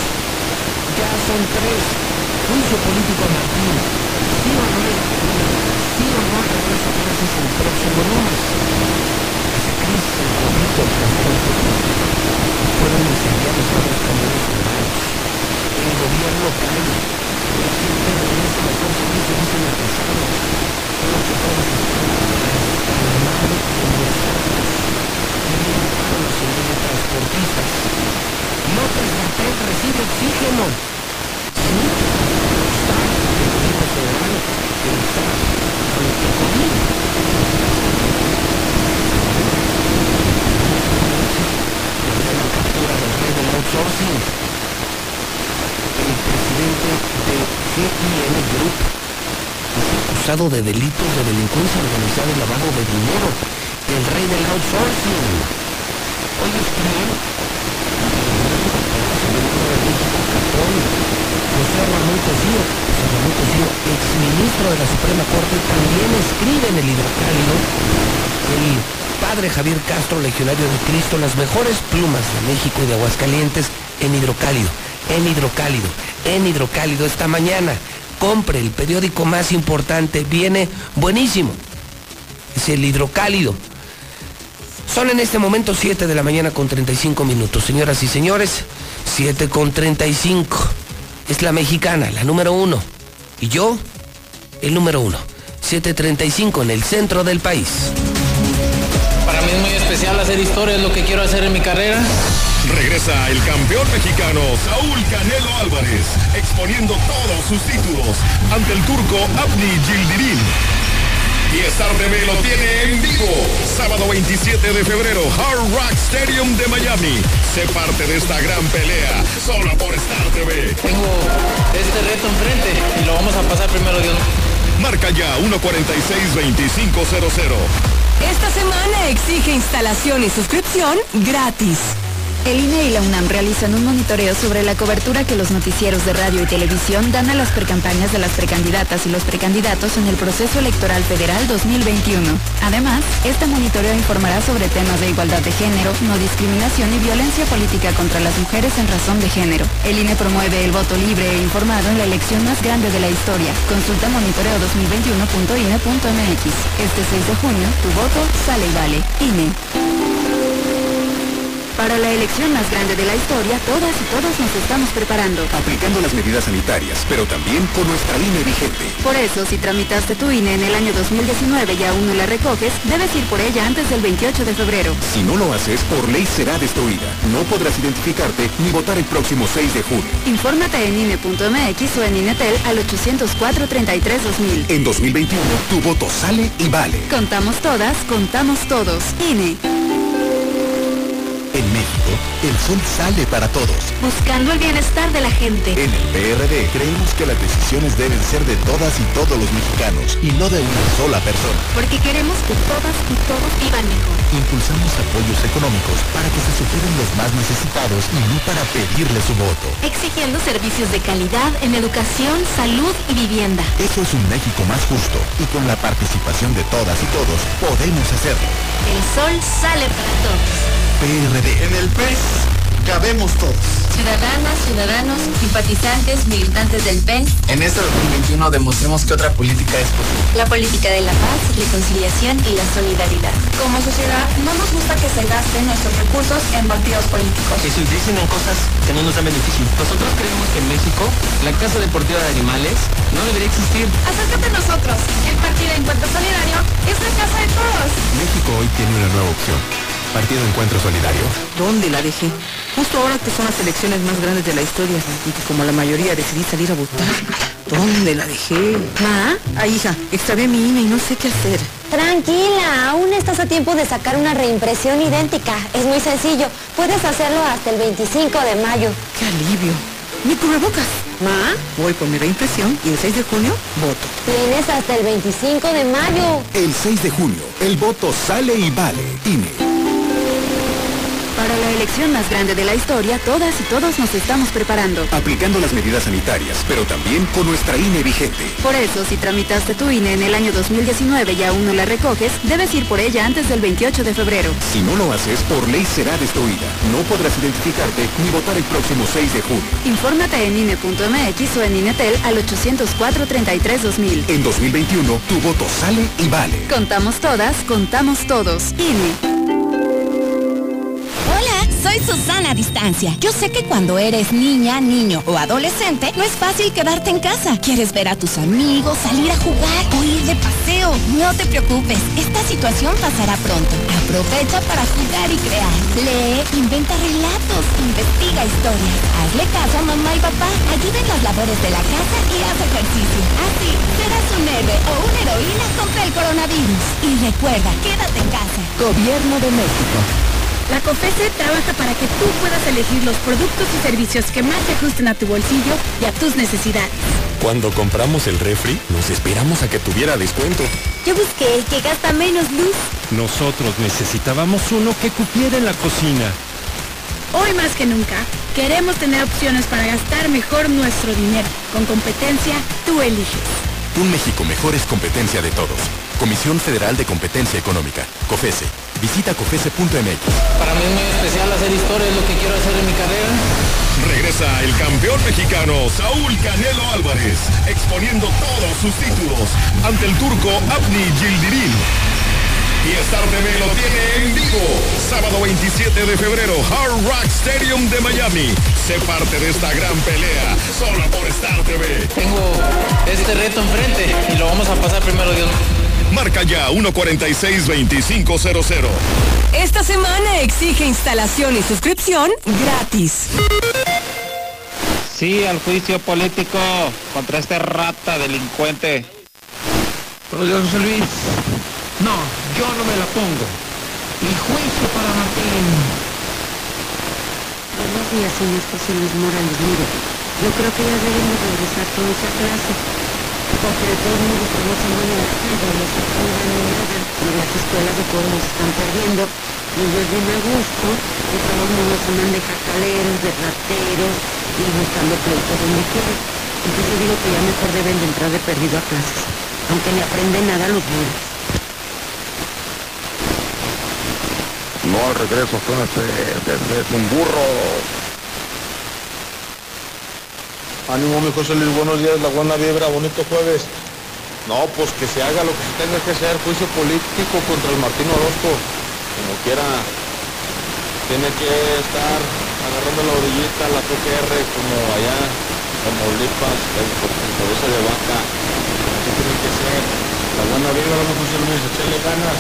Ya son tres. Juicio político Martín. Sí o no, sí o no regreso a clases el próximo lunes. El fueron incendiados camiones. El gobierno cae. La gente regresa atrasados. Los están los. Tienen paros de transportistas. López Gatel recibe oxígeno. Sí, que captura del rey del outsourcing. El presidente de GIN Group es acusado de delitos de delincuencia organizada y lavado de dinero. El rey del outsourcing. Hoy escriben José Ramón Cosío, José Ramón Cosío, exministro de la Suprema Corte, también escribe en el hidrocálido el padre Javier Castro, legionario de Cristo, las mejores plumas de México y de Aguascalientes en hidrocálido, en hidrocálido, en hidrocálido esta mañana. Compre el periódico más importante, viene buenísimo. Es el hidrocálido. Son en este momento 7 de la mañana con 35 minutos. Señoras y señores, 7 con 35. Es la mexicana, la número uno. Y yo, el número uno. 7.35 en el centro del país. Especial hacer historia, es lo que quiero hacer en mi carrera. Regresa el campeón mexicano Saúl Canelo Álvarez, exponiendo todos sus títulos ante el turco Abdi Gildirim. Y Star TV lo tiene en vivo. Sábado 27 de febrero, Hard Rock Stadium de Miami. Sé parte de esta gran pelea, solo por Star TV. Tengo este reto enfrente y lo vamos a pasar primero Dios. Marca ya 146-2500. Esta semana exige instalación y suscripción gratis. El INE y la UNAM realizan un monitoreo sobre la cobertura que los noticieros de radio y televisión dan a las precampañas de las precandidatas y los precandidatos en el proceso electoral federal 2021. Además, este monitoreo informará sobre temas de igualdad de género, no discriminación y violencia política contra las mujeres en razón de género. El INE promueve el voto libre e informado en la elección más grande de la historia. Consulta monitoreo2021.ine.mx. Este 6 de junio, tu voto sale y vale. INE. Para la elección más grande de la historia, todas y todos nos estamos preparando. Aplicando las medidas sanitarias, pero también con nuestra INE vigente. Por eso, si tramitaste tu INE en el año 2019 y aún no la recoges, debes ir por ella antes del 28 de febrero. Si no lo haces, por ley será destruida. No podrás identificarte ni votar el próximo 6 de junio. Infórmate en INE.mx o en INETEL al 804-33-2000. En 2021, tu voto sale y vale. Contamos todas, contamos todos. INE. En México, el sol sale para todos. Buscando el bienestar de la gente. En el PRD creemos que las decisiones deben ser de todas y todos los mexicanos y no de una sola persona. Porque queremos que todas y todos vivan mejor. Impulsamos apoyos económicos para que se superen los más necesitados y no para pedirle su voto. Exigiendo servicios de calidad en educación, salud y vivienda. Eso es un México más justo y con la participación de todas y todos podemos hacerlo. El sol sale para todos. PRD. En el PES cabemos todos. Ciudadanas, ciudadanos, simpatizantes, militantes del PEN. En este 2021 demostremos que otra política es posible. La política de la paz, reconciliación y la solidaridad. Como sociedad, no nos gusta que se gasten nuestros recursos en partidos políticos. Que se utilicen en cosas que no nos dan beneficio. Nosotros creemos que en México, la Casa Deportiva de Animales no debería existir. Acércate a nosotros. El Partido Encuentro Solidario es la casa de todos. México hoy tiene una nueva opción. Partido Encuentro Solidario. ¿Dónde la dejé? Justo ahora que son las elecciones más grandes de la historia y que como la mayoría decidí salir a votar. ¿Dónde la dejé? ¿Ma? Ah, hija, extravié mi INE y no sé qué hacer. Tranquila, aún estás a tiempo de sacar una reimpresión idéntica. Es muy sencillo. Puedes hacerlo hasta el 25 de mayo. ¡Qué alivio! ¡Mi cubrebocas! Ma, voy por mi reimpresión y el 6 de junio voto. Tienes hasta el 25 de mayo. El 6 de junio, el voto sale y vale. INE. Para la elección más grande de la historia, todas y todos nos estamos preparando. Aplicando las medidas sanitarias, pero también con nuestra INE vigente. Por eso, si tramitaste tu INE en el año 2019 y aún no la recoges, debes ir por ella antes del 28 de febrero. Si no lo haces, por ley será destruida. No podrás identificarte ni votar el próximo 6 de junio. Infórmate en INE.mx o en INETEL al 804-33-2000. En 2021, tu voto sale y vale. Contamos todas, contamos todos. INE. Soy Susana a Distancia. Yo sé que cuando eres niña, niño o adolescente, no es fácil quedarte en casa. Quieres ver a tus amigos, salir a jugar o ir de paseo. No te preocupes, esta situación pasará pronto. Aprovecha para jugar y crear. Lee, inventa relatos, investiga historias. Hazle caso a mamá y papá. Ayuda en las labores de la casa y haz ejercicio. Así, serás un héroe o una heroína contra el coronavirus. Y recuerda, quédate en casa. Gobierno de México. La COFESE trabaja para que tú puedas elegir los productos y servicios que más se ajusten a tu bolsillo y a tus necesidades. Cuando compramos el refri, nos esperamos a que tuviera descuento. Yo busqué el que gasta menos luz. Nosotros necesitábamos uno que cupiera en la cocina. Hoy más que nunca, queremos tener opciones para gastar mejor nuestro dinero. Con competencia, tú eliges. Un México mejor es competencia de todos. Comisión Federal de Competencia Económica, COFESE. Visita COFESE.mx. Para mí es muy especial hacer historia, es lo que quiero hacer en mi carrera. Regresa el campeón mexicano Saúl Canelo Álvarez, exponiendo todos sus títulos ante el turco Abni Gildirim. Y Star TV lo tiene en vivo. Sábado 27 de febrero, Hard Rock Stadium de Miami. Sé parte de esta gran pelea, solo por Star TV. Tengo este reto enfrente y lo vamos a pasar primero Dios. Marca ya 146-2500. Esta semana exige instalación y suscripción gratis. Sí, al juicio político contra este rata delincuente. Rodrigo José Luis. No, yo no me la pongo. El juicio para Martín. Buenos días, señor José Luis Morales. Mire, yo creo que ya debemos regresar todos a clase. Porque de modos estamos en buena edad, no se pongan nada. Y las escuelas de todos nos están perdiendo. Y es bien a gusto, de todos modos andan de jacaleros, de rateros y buscando pleitos donde quieran. Entonces yo digo que ya mejor deben de entrar de perdido a clases. Aunque ni aprenden nada los buenos. No al regreso a clase, es un burro. Ánimo, mi José Luis, buenos días, la buena vibra, bonito jueves. No, pues que se haga lo que se tenga que hacer, juicio político contra el Martín Orozco. Como quiera, tiene que estar agarrando la orillita, la PGR, como allá, como Lipas, el, el cabeza de vaca. Así tiene que ser. La buena vibra, mi José Luis, echarle ganas.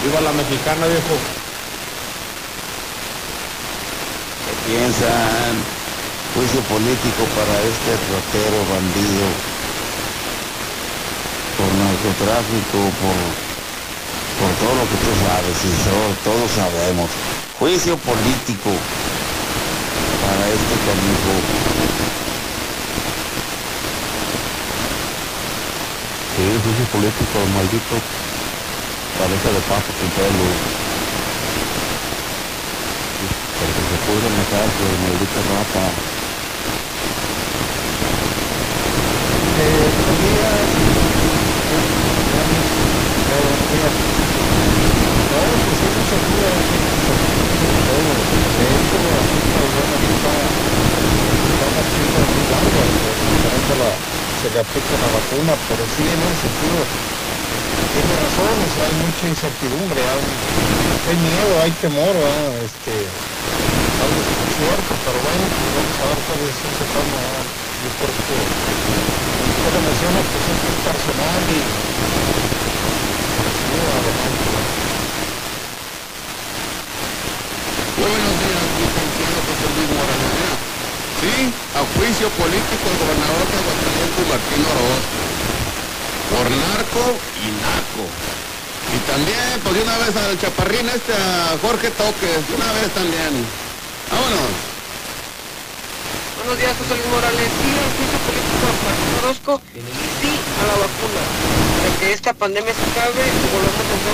Viva la mexicana, viejo. ¿Qué piensan? Juicio político para este ratero bandido por narcotráfico, por, por todo lo que tú sabes y so- todos sabemos. Juicio político para este canijo. Sí, juicio político, maldito. Cabeza de paso sin pelo. Para que se en la cárcel, maldita rata. se le aplica la vacuna, pero sí en un sentido tiene razón, o sea, hay mucha incertidumbre, hay, hay miedo, hay temor, ¿verdad? este, algo cierto, pero bueno, vamos a ver cuál es ese tema, yo creo que usted menciona, pues personal y. Muy buenos días, licenciado José Luis Morales. Sí, a juicio político el gobernador de Aguascalientes, Martín Orozco. Por narco y naco. Y también, pues de una vez al chaparrín este, a Jorge Toques, una vez también. Vámonos. Buenos días, José Luis Morales. Sí, al juicio político a Martín Orozco y sí a la vacuna. De que esta pandemia se acabe y volvamos a,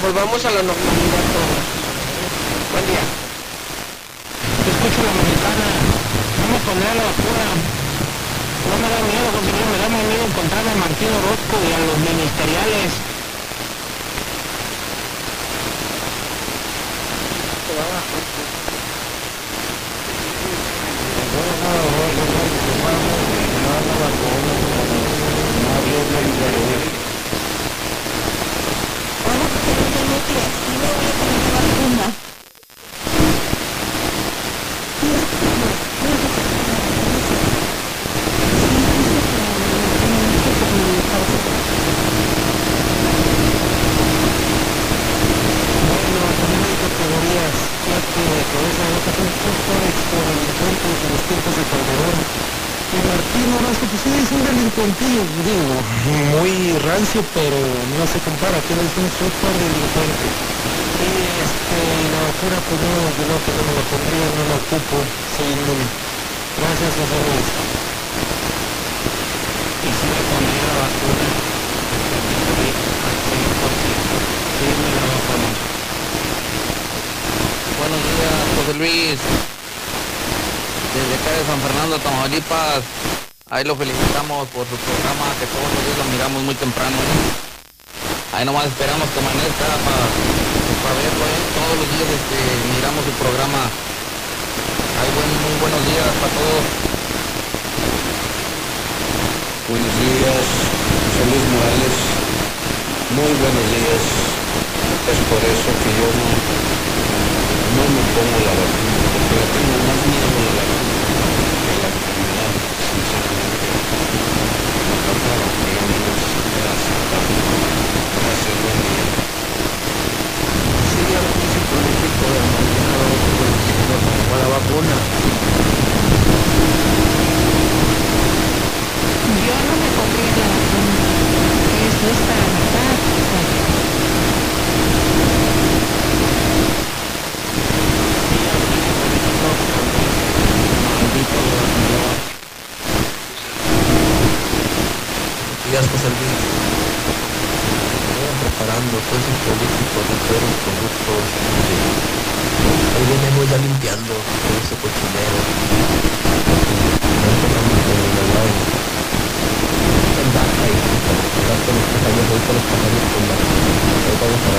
volvamos a la normalidad todos. Buen día. Te escucho la mexicana. No me pondré la vacuna. No me da miedo, José Luis, me da más miedo encontrarme a Martín Orozco y a los ministeriales. あなたと連絡で、昨日家かに座り込んだ、un delincuentillo, digo, muy rancio, pero no se compara, tiene es un súper delincuente. Y este, la vacuna, pues no, yo no, que no me lo pondría, no lo ocupo, sin Gracias, José Luis. Y si me pondría la vacuna, sí, me la voy a poner. Buenos días, José Luis. Desde acá de San Fernando, Tamaulipas. Ahí lo felicitamos por su programa, que todos los días lo miramos muy temprano. ¿eh? Ahí nomás esperamos que amanezca para verlo, ¿eh? Todos los días este, miramos su programa. Ahí buen, muy buenos días para todos. Buenos días, José Luis Morales. Muy buenos días. Es por eso que yo no, no me pongo la vacuna, porque le tengo más miedo a la vacuna que la enfermedad, sinceramente. Me toca lo que menos gracias. Gracias, buen día. Sí, al juicio político de Martín Orozco con la vacuna. Yo no me pondría la vacuna. Eso es para matar. José Luis. Vayan preparando todo ese político de. Ahí venimos ya limpiando todo ese cochinero. El vamos a.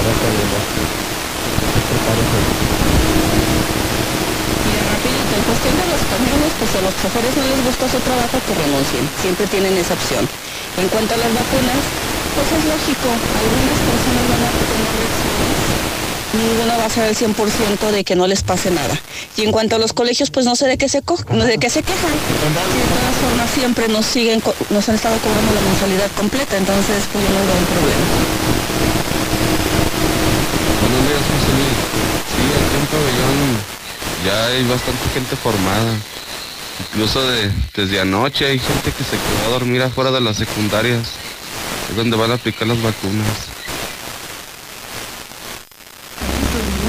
Mira, rapidito, en cuestión de los camiones, pues a los choferes no les gusta su trabajo, que renuncien. Siempre tienen esa opción. En cuanto a las vacunas, pues es lógico, algunas personas van a tener reacciones, ninguna va a ser el 100% de que no les pase nada. Y en cuanto a los colegios, pues no sé de qué se, co no de qué se quejan. De todas formas, siempre nos siguen, nos han estado cobrando la mensualidad completa, entonces pues yo no veo un problema. Buenos días, José Luis. Sí, aquí en Pabellón ya hay bastante gente formada. Incluso de- desde anoche hay gente que se quedó a dormir afuera de las secundarias. Es donde van a aplicar las vacunas.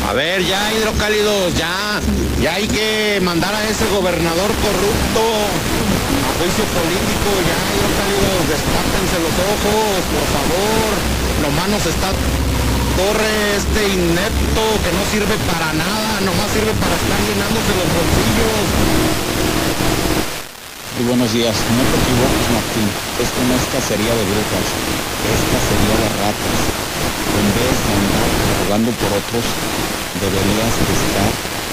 A ver, ya hidrocálidos, ya, ya hay que mandar a ese gobernador corrupto a juicio político, ya hidrocálidos, despátense los ojos, por favor. Nomás nos está torre este inepto que no sirve para nada, nomás sirve para estar llenándose los bolsillos. Muy buenos días, no te equivoques Martín, esto no es cacería de brujas, es cacería de ratas. En vez de andar jugando por otros, deberías de estar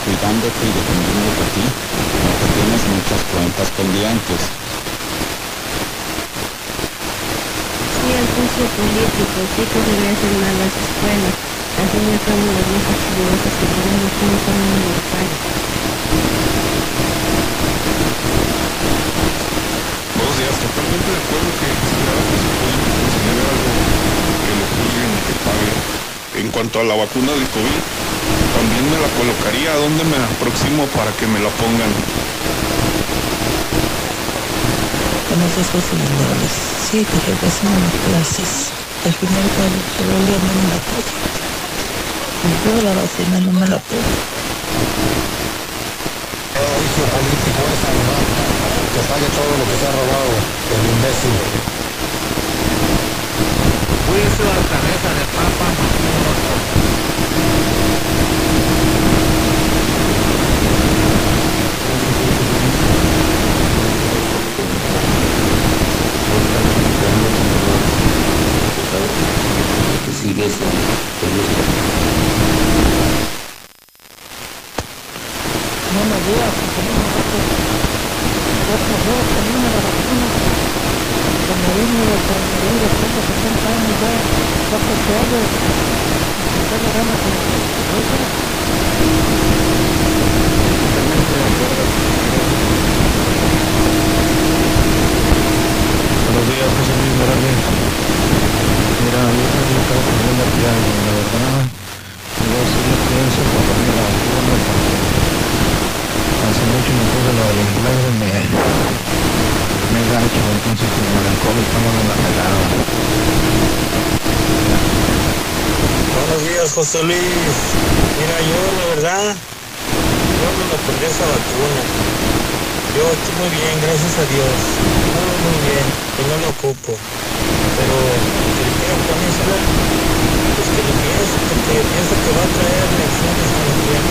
cuidándote y defendiéndote a ti, porque tienes muchas cuentas pendientes. sí al juicio político, sí que regresen a las escuelas. Al fin y al cabo las viejas chilurosas que tenemos no son universales. Buenos días, totalmente de acuerdo que juicio político se debe algo que lo juzguen y que paguen. En cuanto a la vacuna del COVID, también me la colocaría. ¿A dónde me aproximo para que me la pongan? Días, José Luis Morales. Sí, que regresen a las clases. Al final, el problema no me la pongo. Yo la vacuna no me la pongo. juicio político es salvar, que pague todo lo que se ha robado el imbécil. Juicio a cabeza de papa que sigue eso, te gusta. Buenos días, José Luis Morales. Otro juego también a la vacuna. Como de coronavirus, tengo 60 años ya, ya que se hace. Se le gana con Buenos días, José Luis Morales. Mira, yo también estaba poniendo ya, la verdad, yo sí lo pienso cuando me la vacuna, porque hace mucho me puse lo del influenza y me, me gacho, entonces como el COVID estamos en la pelada. Buenos días, José Luis. Mira, yo la verdad, yo me pondré esa vacuna. Yo estoy muy bien, gracias a Dios. Muy, muy bien, y no lo ocupo. Pero que le quiera ponérsela, pues que lo piense, porque pienso que va a traer lecciones con el tiempo.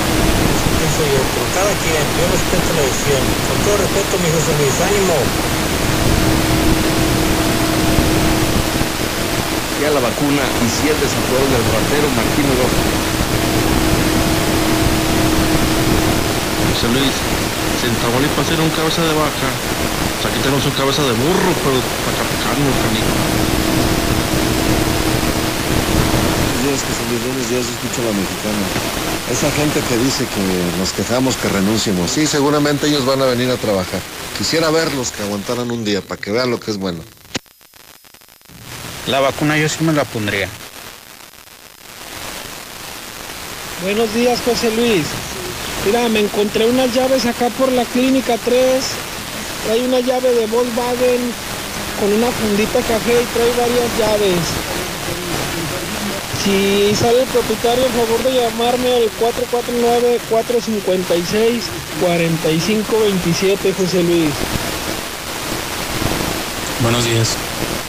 Eso pienso yo, pero cada quien, yo respeto la decisión. Con todo respeto, mi José Luis, ánimo. Ya la vacuna y si el desafuero del ratero Martín Orozco. José Luis, en Tamaulipas era un cabeza de vaca, aquí tenemos un cabeza de burro, pero para capicarnos, canijo. Buenos días, José Luis. Buenos días, escucho a la mexicana. Esa gente que dice que nos quejamos, que renunciemos. Sí, seguramente ellos van a venir a trabajar. Quisiera verlos que aguantaran un día para que vean lo que es bueno. La vacuna yo sí me la pondría. Buenos días, José Luis. Mira, me encontré unas llaves acá por la clínica 3. Trae una llave de Volkswagen con una fundita café y trae varias llaves. Si sale el propietario, por favor de llamarme al 449-456-4527, José Luis. Buenos días.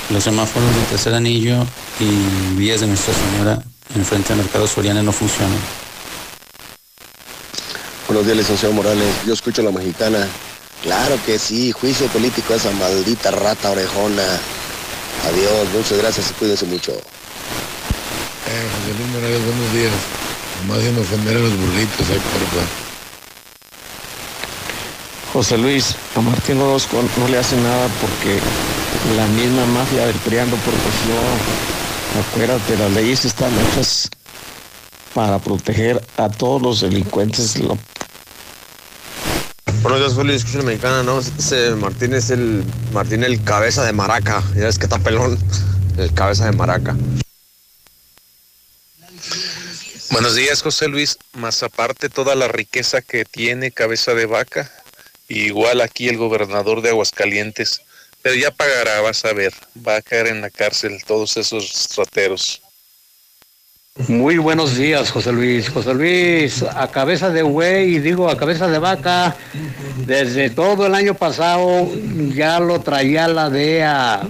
Los semáforos del tercer anillo y vías de Nuestra Señora enfrente al Mercado Soriana no funcionan. Buenos días, licenciado Morales. Yo escucho a la mexicana. Claro que sí, juicio político a esa maldita rata orejona. Adiós, muchas gracias y cuídense mucho. Eh, José Luis Morales, buenos días. Nomás sin ofender a los burritos, ay, porfa. José Luis, a Martín Orozco no le hace nada porque la misma mafia del PRIAN lo protegió. Acuérdate, las leyes están hechas para proteger a todos los delincuentes. Lo- Buenos días, Julio. La mexicana, ¿no? Ese Martín es el Martín el cabeza de maraca. Ya ves que está pelón. El cabeza de maraca. Buenos días, José Luis. Más aparte toda la riqueza que tiene cabeza de vaca, igual aquí el gobernador de Aguascalientes, pero ya pagará, vas a ver, va a caer en la cárcel todos esos rateros. Muy buenos días, José Luis. José Luis, a cabeza de güey, digo a cabeza de vaca, desde todo el año pasado ya lo traía la DEA,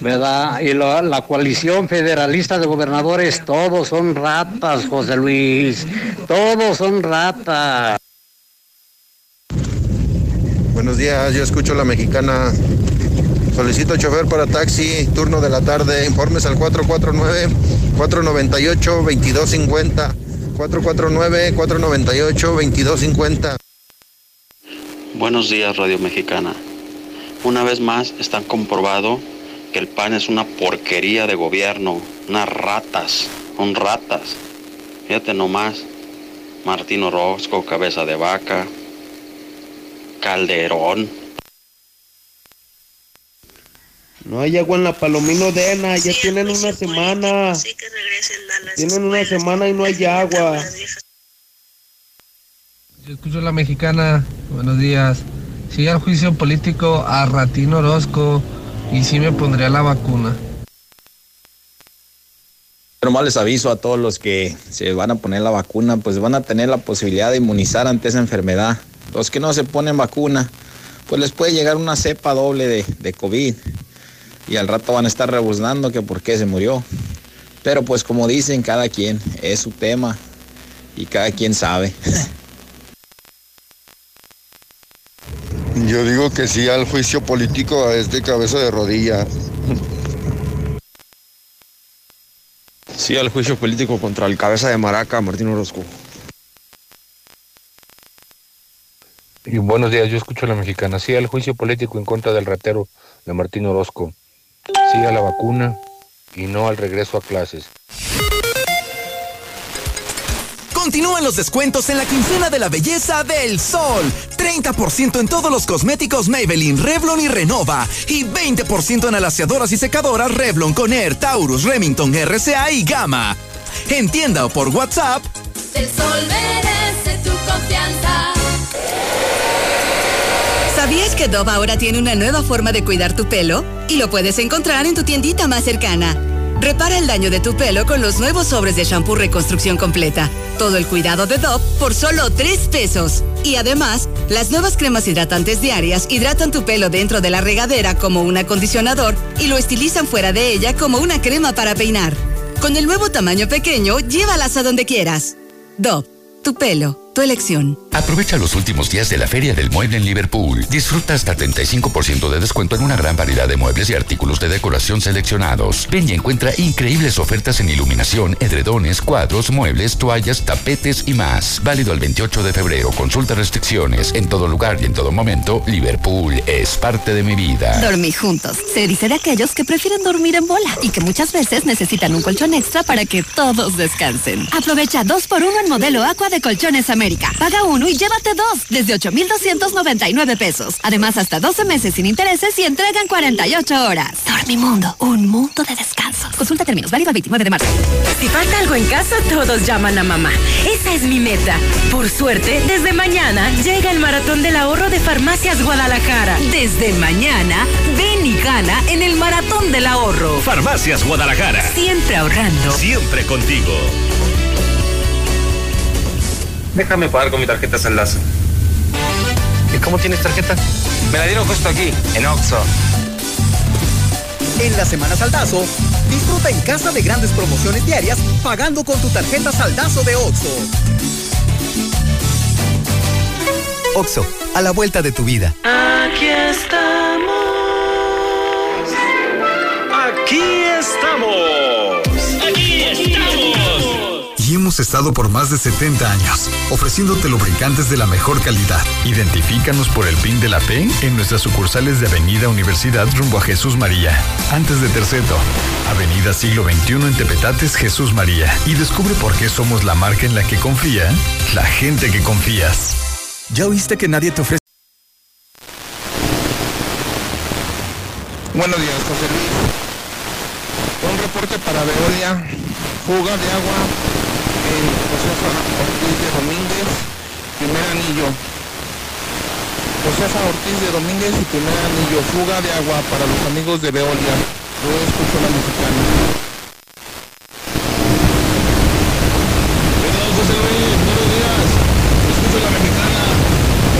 ¿verdad? Y lo- la coalición federalista de gobernadores, todos son ratas, José Luis, todos son ratas. Buenos días, yo escucho a la mexicana. Solicito chofer para taxi, turno de la tarde. Informes al 449-498-2250. 449-498-2250. Buenos días, Radio Mexicana. Una vez más están comprobado que el PAN es una porquería de gobierno, unas ratas, son ratas. Fíjate nomás, Martín Orozco, cabeza de vaca, Calderón. No hay agua en la Palomino Dena, ya tienen una semana. Tienen una semana y no hay agua. Yo escucho la mexicana, buenos días. Sigue el juicio político a Ratín Orozco y sí me pondría la vacuna. Nomás les aviso a todos los que se van a poner la vacuna, pues van a tener la posibilidad de inmunizar ante esa enfermedad. Los que no se ponen vacuna, pues les puede llegar una cepa doble de, de COVID y al rato van a estar rebuznando que por qué se murió. Pero pues como dicen, cada quien es su tema y cada quien sabe. Yo digo que sí al juicio político a este cabeza de rodilla. Sí al juicio político contra el cabeza de Maraca, Martín Orozco. Y buenos días, yo escucho a la mexicana. Sí al juicio político en contra del ratero de Martín Orozco. Sí a la vacuna y no al regreso a clases. Continúan los descuentos en la quincena de la belleza del sol. 30% en todos los cosméticos Maybelline, Revlon y Renova. Y 20% en alaciadoras y secadoras Revlon, Conair, Taurus, Remington, RCA y Gama. En tienda o por WhatsApp. El sol merece tu confianza. ¿Sabías que Dove ahora tiene una nueva forma de cuidar tu pelo? Y lo puedes encontrar en tu tiendita más cercana. Repara el daño de tu pelo con los nuevos sobres de shampoo Reconstrucción Completa. Todo el cuidado de Dove por solo 3 pesos. Y además, las nuevas cremas hidratantes diarias hidratan tu pelo dentro de la regadera como un acondicionador y lo estilizan fuera de ella como una crema para peinar. Con el nuevo tamaño pequeño, llévalas a donde quieras. Dove, tu pelo, tu elección. Aprovecha los últimos días de la Feria del Mueble en Liverpool. Disfruta hasta 35% de descuento en una gran variedad de muebles y artículos de decoración seleccionados. Ven y encuentra increíbles ofertas en iluminación, edredones, cuadros, muebles, toallas, tapetes y más. Válido el 28 de febrero. Consulta restricciones. En todo lugar y en todo momento, Liverpool es parte de mi vida. Dormir juntos. Se dice de aquellos que prefieren dormir en bola y que muchas veces necesitan un colchón extra para que todos descansen. Aprovecha 2 por 1 en modelo Aqua de Colchones América. Paga uno y llévate dos desde 8,299 pesos. Además, hasta 12 meses sin intereses y entregan 48 horas. Dormimundo, un mundo de descanso. Consulta términos, válido el 29 de marzo. Si falta algo en casa, todos llaman a mamá. Esa es mi meta. Por suerte, desde mañana llega el maratón del ahorro de Farmacias Guadalajara. Desde mañana, ven y gana en el maratón del ahorro. Farmacias Guadalajara. Siempre ahorrando. Siempre contigo. Déjame pagar con mi tarjeta Saldazo. ¿Y cómo tienes tarjeta? Me la dieron justo aquí, en Oxxo. En la Semana Saldazo, disfruta en casa de grandes promociones diarias pagando con tu tarjeta Saldazo de Oxxo. Oxxo, a la vuelta de tu vida. Aquí estamos. Aquí estamos. Hemos estado por más de 70 años, ofreciéndote lubricantes de la mejor calidad. Identifícanos por el PIN de la P en nuestras sucursales de Avenida Universidad rumbo a Jesús María. Antes de Terceto, Avenida Siglo XXI en Tepetates, Jesús María. Y descubre por qué somos la marca en la que confía la gente que confías. ¿Ya oíste que nadie te ofrece? Buenos días, José Luis. Un reporte para Veolia. Fuga de agua Josefa Ortiz de Domínguez, primer anillo. Josefa Ortiz de Domínguez y primer anillo. Fuga de agua para los amigos de Veolia. Yo escucho la mexicana. José buenos días. Escucho la mexicana.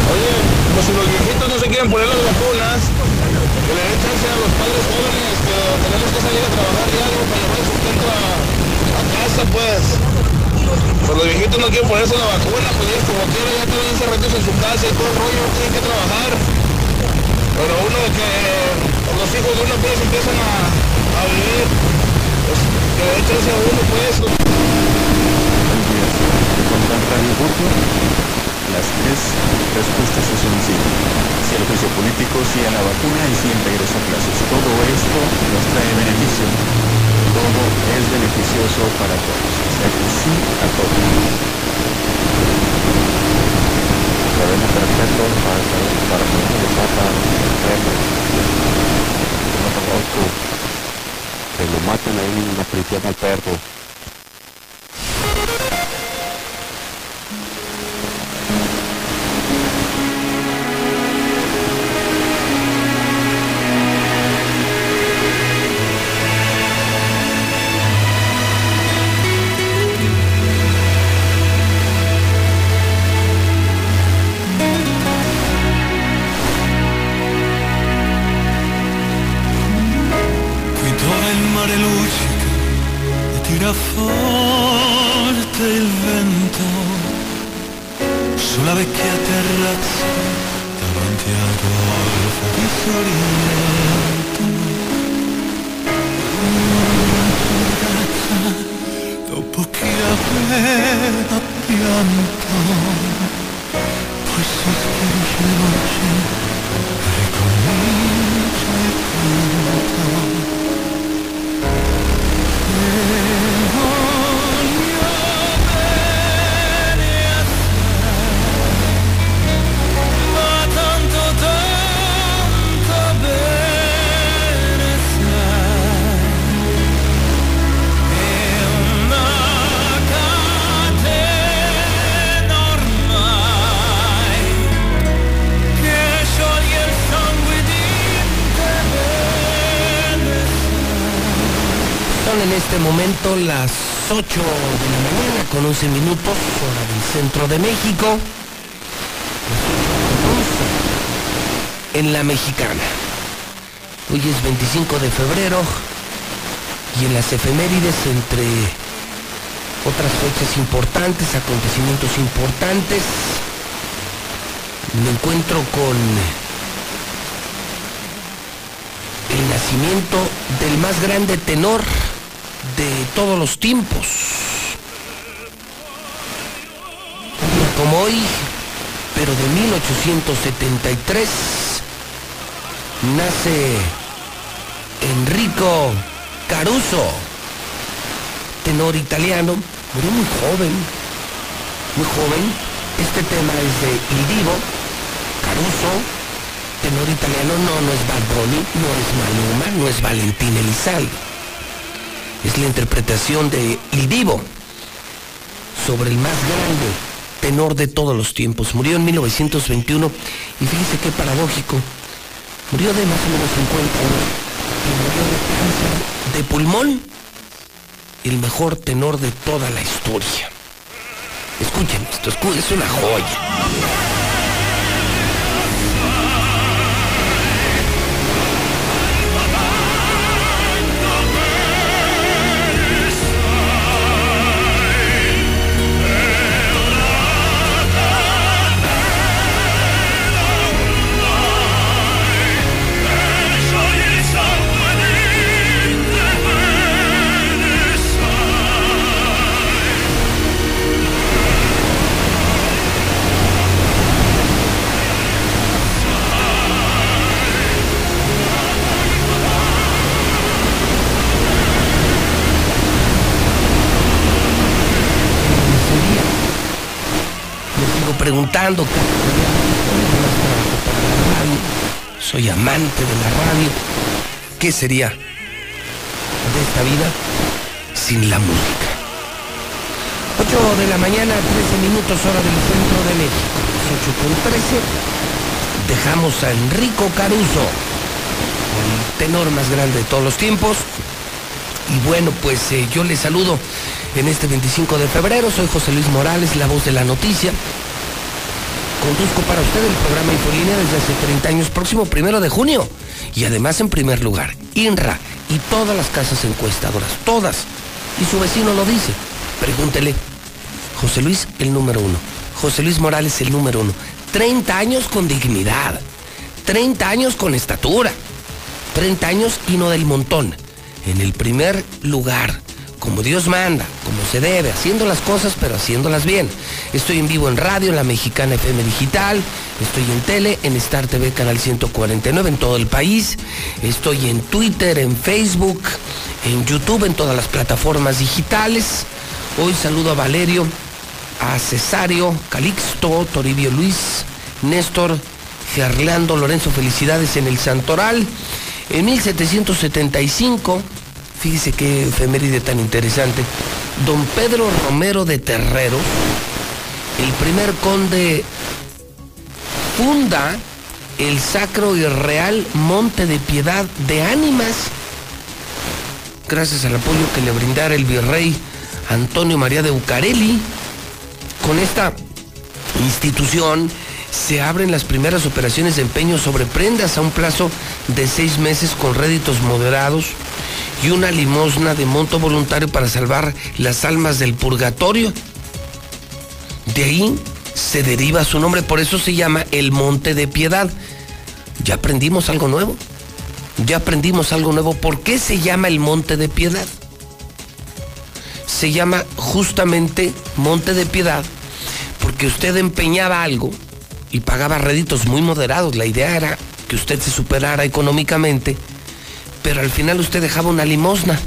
Oye, pues si los viejitos no se quieren poner las vacunas, que le den chance a los padres jóvenes que tenemos que salir a trabajar algo para llevar el sustento a casa, pues. Pues los viejitos no quieren ponerse la vacuna, pues ellos como quieren ya tienen encerrados en su casa y todo el rollo, tienen que trabajar. Pero uno que los hijos de uno pues empiezan a, a vivir, pues que den chance a uno pues. Las tres respuestas a su homicidio. Si el juicio político, sí a la vacuna y sí el regreso a clases. Todo esto nos trae beneficio. Todo es beneficioso para todos. O sea sí a todos. Sabemos perfecto para para poder empezar para los enfermos. No que lo maten ahí una prisión al perro. Momento las 8 de la mañana con 11 minutos, hora del centro de México. En la mexicana. Hoy es 25 de febrero y en las efemérides entre otras fechas importantes, acontecimientos importantes, me encuentro con el nacimiento del más grande tenor de todos los tiempos. Como hoy, pero de 1873, nace Enrico Caruso, tenor italiano, muy joven, muy joven. Este tema es de Il Caruso, tenor italiano, no, no es Bad no es Maluma, no es Valentín Elizalde. Es la interpretación de Il Divo sobre el más grande tenor de todos los tiempos. Murió en 1921 y fíjese qué paradójico. Murió de más o menos 50 años y murió de cáncer de pulmón. El mejor tenor de toda la historia. Escuchen esto, es una joya. Soy amante de la radio. ¿Qué sería de esta vida sin la música? 8 de la mañana, 13 minutos hora del centro de México. 8 con 13. Dejamos a Enrico Caruso, el tenor más grande de todos los tiempos. Y bueno, pues eh, yo les saludo en este 25 de febrero. Soy José Luis Morales, la voz de la noticia. Conduzco para usted el programa Infolínea desde hace 30 años, próximo primero de junio. Y además, en primer lugar, INRA y todas las casas encuestadoras, todas. Y su vecino lo dice. Pregúntele. José Luis, el número uno. José Luis Morales, el número uno. 30 años con dignidad. 30 años con estatura. 30 años y no del montón. En el primer lugar, como Dios manda, como se debe, haciendo las cosas, pero haciéndolas bien. Estoy en vivo en radio, en la Mexicana FM Digital, estoy en tele, en Star TV Canal 149 en todo el país, estoy en Twitter, en Facebook, en YouTube, en todas las plataformas digitales. Hoy saludo a Valerio, a Cesario, Calixto, Toribio Luis, Néstor, Gerlando, Lorenzo, felicidades en el Santoral. En 1775, fíjese qué efeméride tan interesante, don Pedro Romero de Terrero, el primer conde, funda el sacro y real Monte de Piedad de Ánimas, gracias al apoyo que le brindara el virrey Antonio María de Bucareli. Con esta institución se abren las primeras operaciones de empeño sobre prendas a un plazo de seis meses con réditos moderados y una limosna de monto voluntario para salvar las almas del purgatorio. De ahí se deriva su nombre, por eso se llama el Monte de Piedad. Ya aprendimos algo nuevo. Ya aprendimos algo nuevo. ¿Por qué se llama el Monte de Piedad? Se llama justamente Monte de Piedad porque usted empeñaba algo y pagaba réditos muy moderados. La idea era que usted se superara económicamente, pero al final usted dejaba una limosna.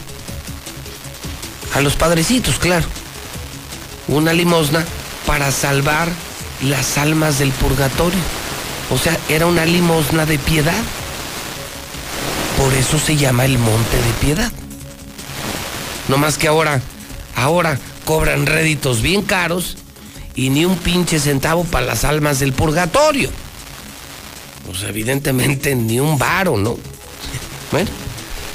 A los padrecitos, claro. Una limosna para salvar las almas del purgatorio. O sea, era una limosna de piedad. Por eso se llama el monte de piedad. No más que ahora, ahora cobran réditos bien caros y ni un pinche centavo para las almas del purgatorio. Pues evidentemente ni un varo, ¿no? Bueno,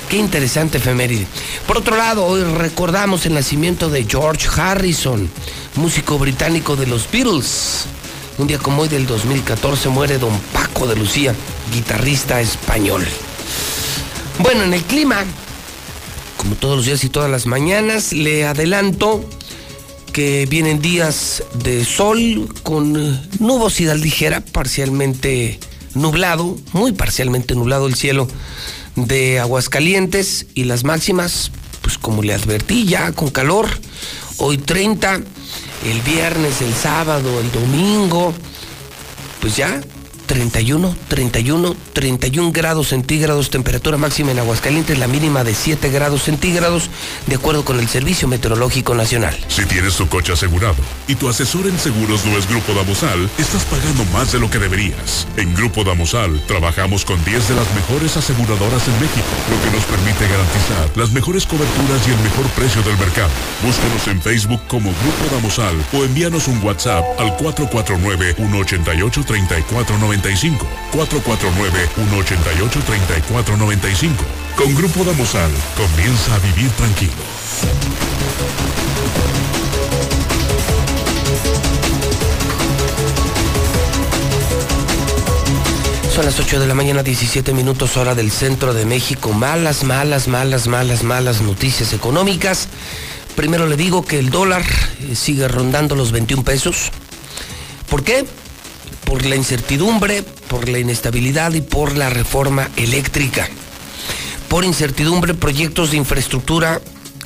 qué interesante efeméride. Por otro lado, hoy recordamos el nacimiento de George Harrison, músico británico de los Beatles. Un día como hoy del 2014 muere don Paco de Lucía, guitarrista español. Bueno, en el clima, como todos los días y todas las mañanas, le adelanto que vienen días de sol con nubosidad ligera, parcialmente nublado, muy parcialmente nublado el cielo de Aguascalientes y las máximas, pues como le advertí ya, con calor. Hoy 30, el viernes, el sábado, el domingo, pues ya 31, 31, 31 grados centígrados, temperatura máxima en Aguascalientes, la mínima de 7 grados centígrados, de acuerdo con el Servicio Meteorológico Nacional. Si tienes tu coche asegurado y tu asesor en seguros no es Grupo Damosal, estás pagando más de lo que deberías. En Grupo Damosal trabajamos con 10 de las mejores aseguradoras en México, lo que nos permite garantizar las mejores coberturas y el mejor precio del mercado. Búscanos en Facebook como Grupo Damosal o envíanos un WhatsApp al 449 188 3490 449 188 3495 Con Grupo Damosal, comienza a vivir tranquilo. Son las 8 de la mañana, 17 minutos hora del centro de México. Malas, malas, malas, malas, malas noticias económicas. Primero le digo que el dólar eh, sigue rondando los 21 pesos. ¿Por qué? Por la incertidumbre, por la inestabilidad y por la reforma eléctrica. Por incertidumbre, proyectos de infraestructura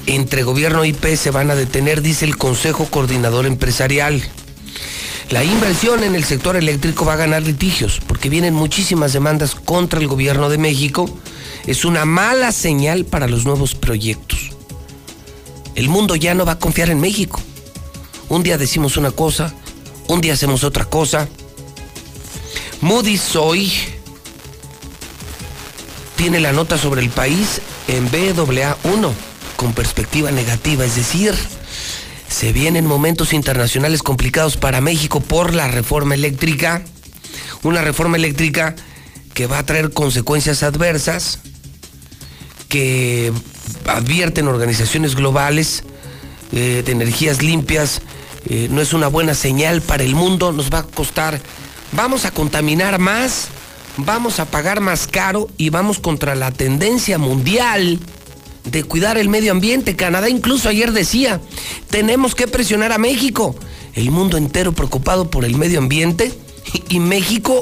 entre gobierno y IP se van a detener, dice el Consejo Coordinador Empresarial. La inversión en el sector eléctrico va a ganar litigios porque vienen muchísimas demandas contra el gobierno de México. Es una mala señal para los nuevos proyectos. El mundo ya no va a confiar en México. Un día decimos una cosa, un día hacemos otra cosa. Moody's hoy tiene la nota sobre el país en BAA1 con perspectiva negativa, es decir, se vienen momentos internacionales complicados para México por la reforma eléctrica, una reforma eléctrica que va a traer consecuencias adversas, que advierten organizaciones globales eh, de energías limpias, eh, no es una buena señal para el mundo, nos va a costar vamos a contaminar más, vamos a pagar más caro y vamos contra la tendencia mundial de cuidar el medio ambiente. Canadá incluso ayer decía, tenemos que presionar a México. El mundo entero preocupado por el medio ambiente y, México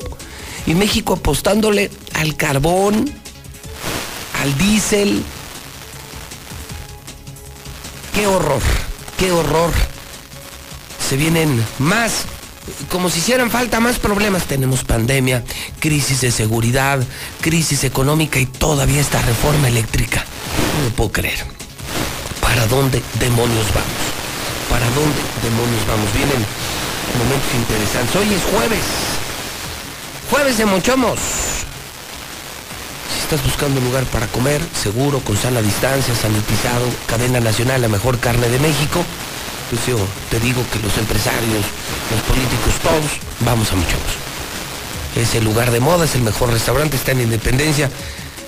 y México apostándole al carbón, al diésel, qué horror, qué horror. Se vienen más, como si hicieran falta más problemas. Tenemos pandemia, crisis de seguridad, crisis económica y todavía esta reforma eléctrica. No lo puedo creer. ¿Para dónde demonios vamos? ¿Para dónde demonios vamos? Vienen momentos interesantes. Hoy es jueves. Jueves de Mochomos. Si estás buscando un lugar para comer, seguro, con sana distancia, sanitizado, cadena nacional, la mejor carne de México, pues yo te digo que los empresarios, los políticos, todos, vamos a Mochomos. Es el lugar de moda, es el mejor restaurante, está en Independencia,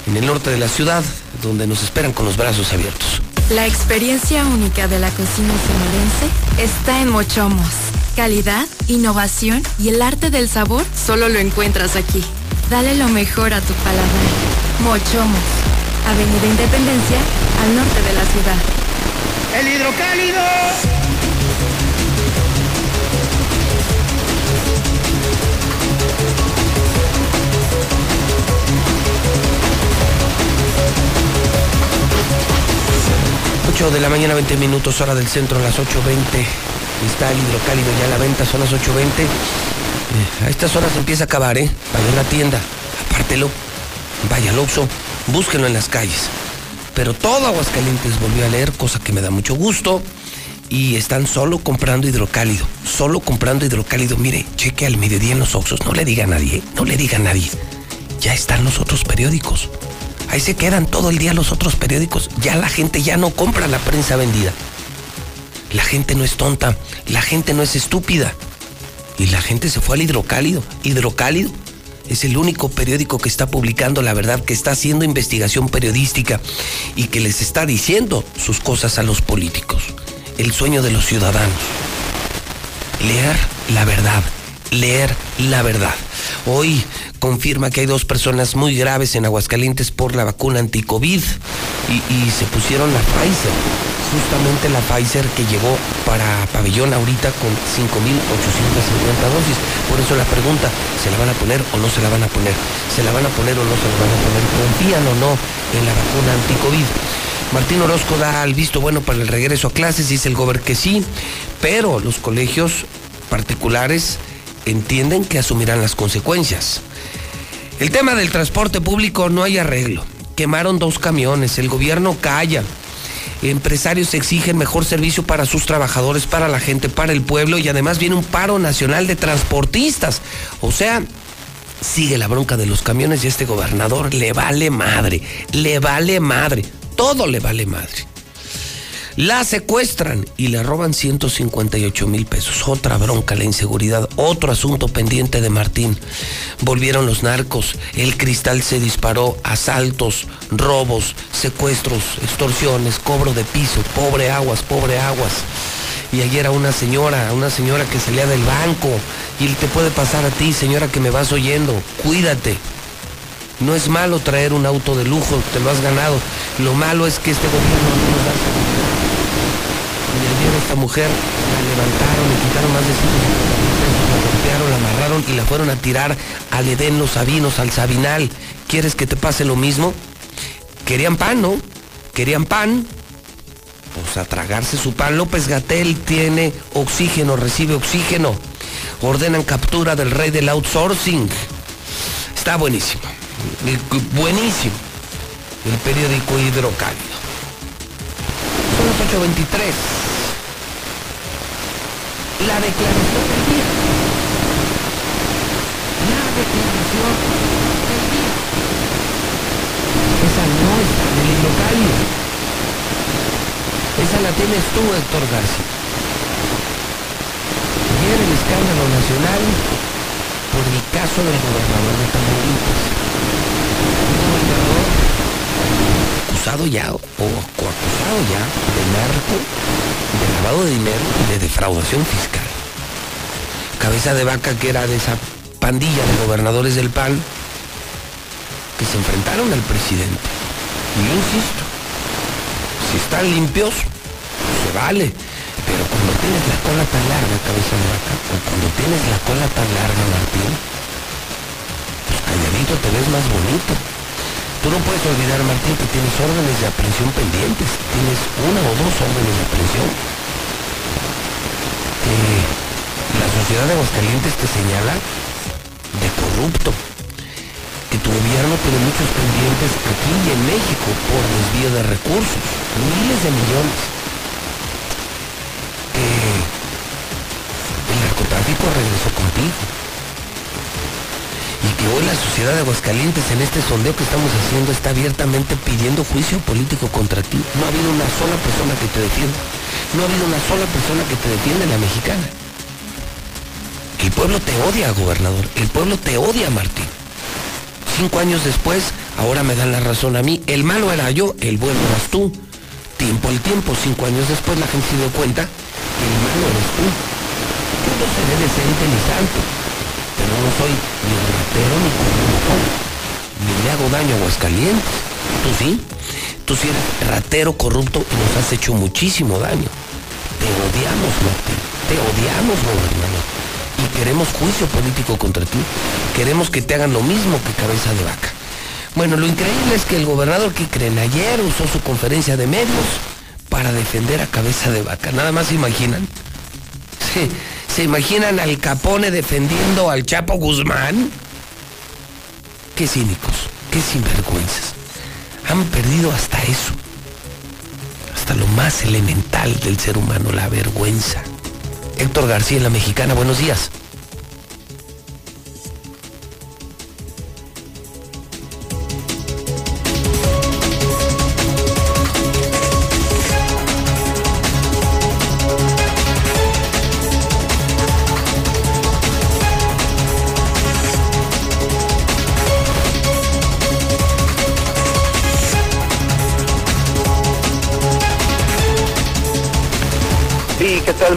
en el norte de la ciudad, donde nos esperan con los brazos abiertos. La experiencia única de la cocina sonorense está en Mochomos. Calidad, innovación y el arte del sabor solo lo encuentras aquí. Dale lo mejor a tu paladar. Mochomos, Avenida Independencia, al norte de la ciudad. ¡El hidrocálido! Ocho de la mañana, 20 minutos, hora del centro, a las 8.20. Está el hidrocálido ya a la venta, son las 8.20. Eh, a estas horas empieza a acabar, ¿eh? Vaya a la tienda, apártelo, vaya al Oxxo, búsquenlo en las calles. Pero todo Aguascalientes volvió a leer, cosa que me da mucho gusto. Y están solo comprando hidrocálido, solo comprando hidrocálido. Mire, cheque al mediodía en los Oxxos, no le diga a nadie, ¿eh? no le diga a nadie. Ya están los otros periódicos. Ahí se quedan todo el día los otros periódicos. Ya la gente ya no compra la prensa vendida. La gente no es tonta, la gente no es estúpida. Y la gente se fue al hidrocálido. Hidrocálido es el único periódico que está publicando la verdad, que está haciendo investigación periodística y que les está diciendo sus cosas a los políticos. El sueño de los ciudadanos. Leer la verdad. Leer la verdad. Hoy confirma que hay dos personas muy graves en Aguascalientes por la vacuna anti-COVID y, y se pusieron la Pfizer justamente la Pfizer que llegó para pabellón ahorita con 5.850 dosis. Por eso la pregunta, ¿se la van a poner o no se la van a poner? ¿Se la van a poner o no se la van a poner? ¿Confían o no en la vacuna anti-COVID? Martín Orozco da el visto bueno para el regreso a clases, dice el gober que sí, pero los colegios particulares entienden que asumirán las consecuencias. El tema del transporte público no hay arreglo. Quemaron dos camiones, el gobierno calla empresarios exigen mejor servicio para sus trabajadores, para la gente, para el pueblo y además viene un paro nacional de transportistas. O sea, sigue la bronca de los camiones y este gobernador le vale madre, le vale madre, todo le vale madre. La secuestran y le roban 158 mil pesos. Otra bronca, la inseguridad. Otro asunto pendiente de Martín. Volvieron los narcos. El cristal se disparó. Asaltos, robos, secuestros, extorsiones, cobro de piso. Pobre aguas, pobre aguas. Y ayer a una señora, a una señora que salía del banco. Y te puede pasar a ti, señora que me vas oyendo. Cuídate. No es malo traer un auto de lujo, te lo has ganado. Lo malo es que este gobierno no esta mujer la levantaron, le quitaron más de 150 mil pesos, la golpearon, la amarraron y la fueron a tirar al Edén, los Sabinos, al Sabinal. ¿Quieres que te pase lo mismo? Querían pan, ¿no? Querían pan. Pues a tragarse su pan. López Gatel tiene oxígeno, recibe oxígeno. Ordenan captura del rey del outsourcing. Está buenísimo. Buenísimo. El periódico Hidrocálido. Son las 8.23. La declaración del día. La declaración del día. Esa no está en el hidrocálido. Esa la tienes tú, Héctor García. Ayer el escándalo nacional por el caso del gobernador de Tamaulipas. Un gobernador acusado ya o coacusado ya de narco, de lavado de dinero y de defraudación fiscal. Cabeza de vaca que era de esa pandilla de gobernadores del PAN que se enfrentaron al presidente. Y yo insisto, si están limpios, se vale. Pero cuando tienes la cola tan larga, cabeza de vaca, o cuando tienes la cola tan larga, Martín, pues calladito te ves más bonito. Tú no puedes olvidar, Martín, que tienes órdenes de aprehensión pendientes. Tienes una o dos órdenes de aprehensión. Que la sociedad de Aguascalientes te señala de corrupto. Que tu gobierno tiene muchos pendientes aquí y en México por desvío de recursos. Miles de millones. Que el narcotráfico regresó contigo y hoy la sociedad de Aguascalientes en este sondeo que estamos haciendo está abiertamente pidiendo juicio político contra ti. No ha habido una sola persona que te defienda. No ha habido una sola persona que te defienda en la mexicana. El pueblo te odia, gobernador. El pueblo te odia, Martín. Cinco años después, ahora me dan la razón a mí. El malo era yo, el bueno eras tú. Tiempo al tiempo, cinco años después, la gente se dio cuenta que el malo eres tú. Yo no seré decente ni santo pero no soy ni ratero ni corrupto, ni le hago daño a Aguascalientes. Tú sí, tú sí eres ratero, corrupto y nos has hecho muchísimo daño. Te odiamos, Martín, te odiamos, gobernador. Y queremos juicio político contra ti. Queremos que te hagan lo mismo que cabeza de vaca. Bueno, lo increíble es que el gobernador que creen ayer usó su conferencia de medios para defender a cabeza de vaca. Nada más se imaginan. Sí, ¿Se imaginan al Capone defendiendo al Chapo Guzmán? Qué cínicos, qué sinvergüenzas. Han perdido hasta eso. Hasta lo más elemental del ser humano, la vergüenza. Héctor García la Mexicana, buenos días.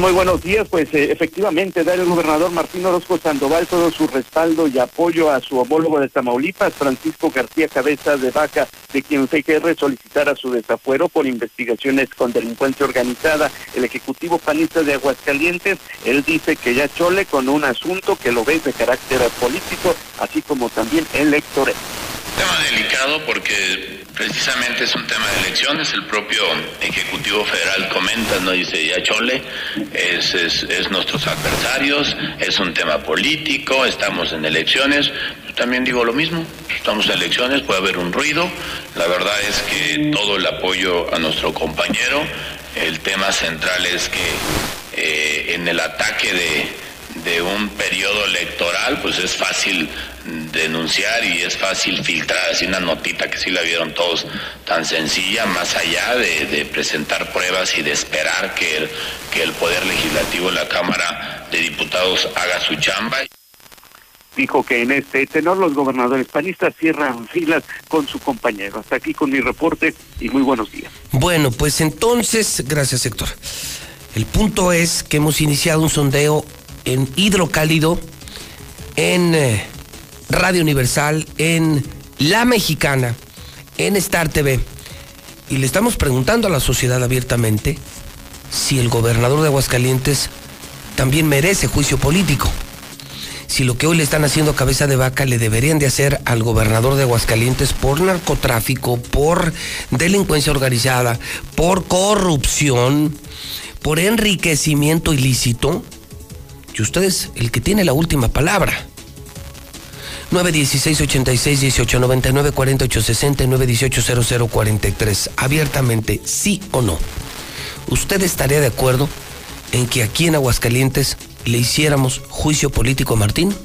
Muy buenos días. Pues eh, efectivamente, dar el gobernador Martín Orozco Sandoval todo su respaldo y apoyo a su homólogo de Tamaulipas, Francisco García Cabeza de Vaca, de quien CGR solicitara su desafuero por investigaciones con delincuencia organizada. El Ejecutivo Panista de Aguascalientes, él dice que ya chole con un asunto que lo ve de carácter político, así como también electoral. Tema delicado porque precisamente es un tema de elecciones. El propio Ejecutivo Federal comenta, no dice ya chole, es, es, es nuestros adversarios, es un tema político, estamos en elecciones. Yo también digo lo mismo, estamos en elecciones, puede haber un ruido. La verdad es que todo el apoyo a nuestro compañero. El tema central es que eh, en el ataque de de un periodo electoral, pues es fácil denunciar y es fácil filtrar así una notita que sí la vieron todos tan sencilla, más allá de, de presentar pruebas y de esperar que el, que el Poder Legislativo, la Cámara de Diputados haga su chamba. Dijo que en este tenor los gobernadores panistas cierran filas con su compañero. Hasta aquí con mi reporte y muy buenos días. Bueno, pues entonces, gracias Héctor. El punto es que hemos iniciado un sondeo en Hidrocálido, en eh, Radio Universal, en La Mexicana, en Star TV. Y le estamos preguntando a la sociedad abiertamente si el gobernador de Aguascalientes también merece juicio político. Si lo que hoy le están haciendo cabeza de vaca le deberían de hacer al gobernador de Aguascalientes por narcotráfico, por delincuencia organizada, por corrupción, por enriquecimiento ilícito. Y usted es el que tiene la última palabra. 916 86 18 99 48 60 918 00 43. Abiertamente, sí o no. ¿Usted estaría de acuerdo en que aquí en Aguascalientes le hiciéramos juicio político a Martín?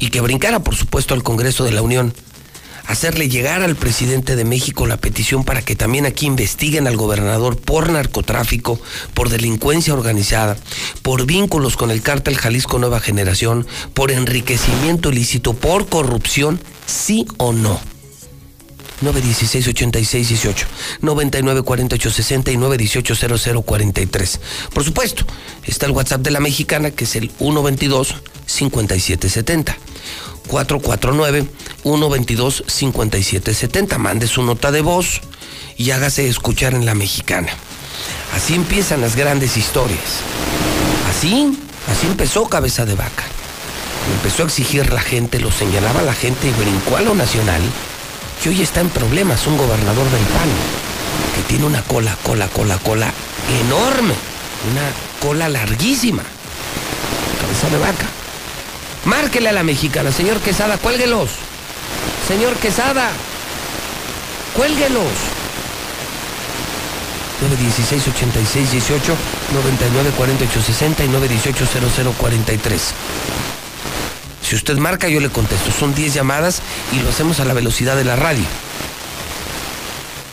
Y que brincara, por supuesto, al Congreso de la Unión. Hacerle llegar al presidente de México la petición para que también aquí investiguen al gobernador por narcotráfico, por delincuencia organizada, por vínculos con el cártel Jalisco Nueva Generación, por enriquecimiento ilícito, por corrupción, sí o no. 916 86 18 99 48 60 y 918 00 43. Por supuesto, está el WhatsApp de la mexicana que es el 122 5770. 449-122-5770. Mande su nota de voz y hágase escuchar en la mexicana. Así empiezan las grandes historias. Así, así empezó Cabeza de Vaca. Empezó a exigir la gente, lo señalaba la gente y brincó a lo nacional que hoy está en problemas, un gobernador del PAN, que tiene una cola, cola, cola, cola enorme, una cola larguísima, cabeza de vaca. Márquele a la mexicana, señor Quesada, cuélguelos. Señor Quesada, cuélguelos. 916 86 18 99 48 60 y 918 00 43. Si usted marca, yo le contesto. Son 10 llamadas y lo hacemos a la velocidad de la radio.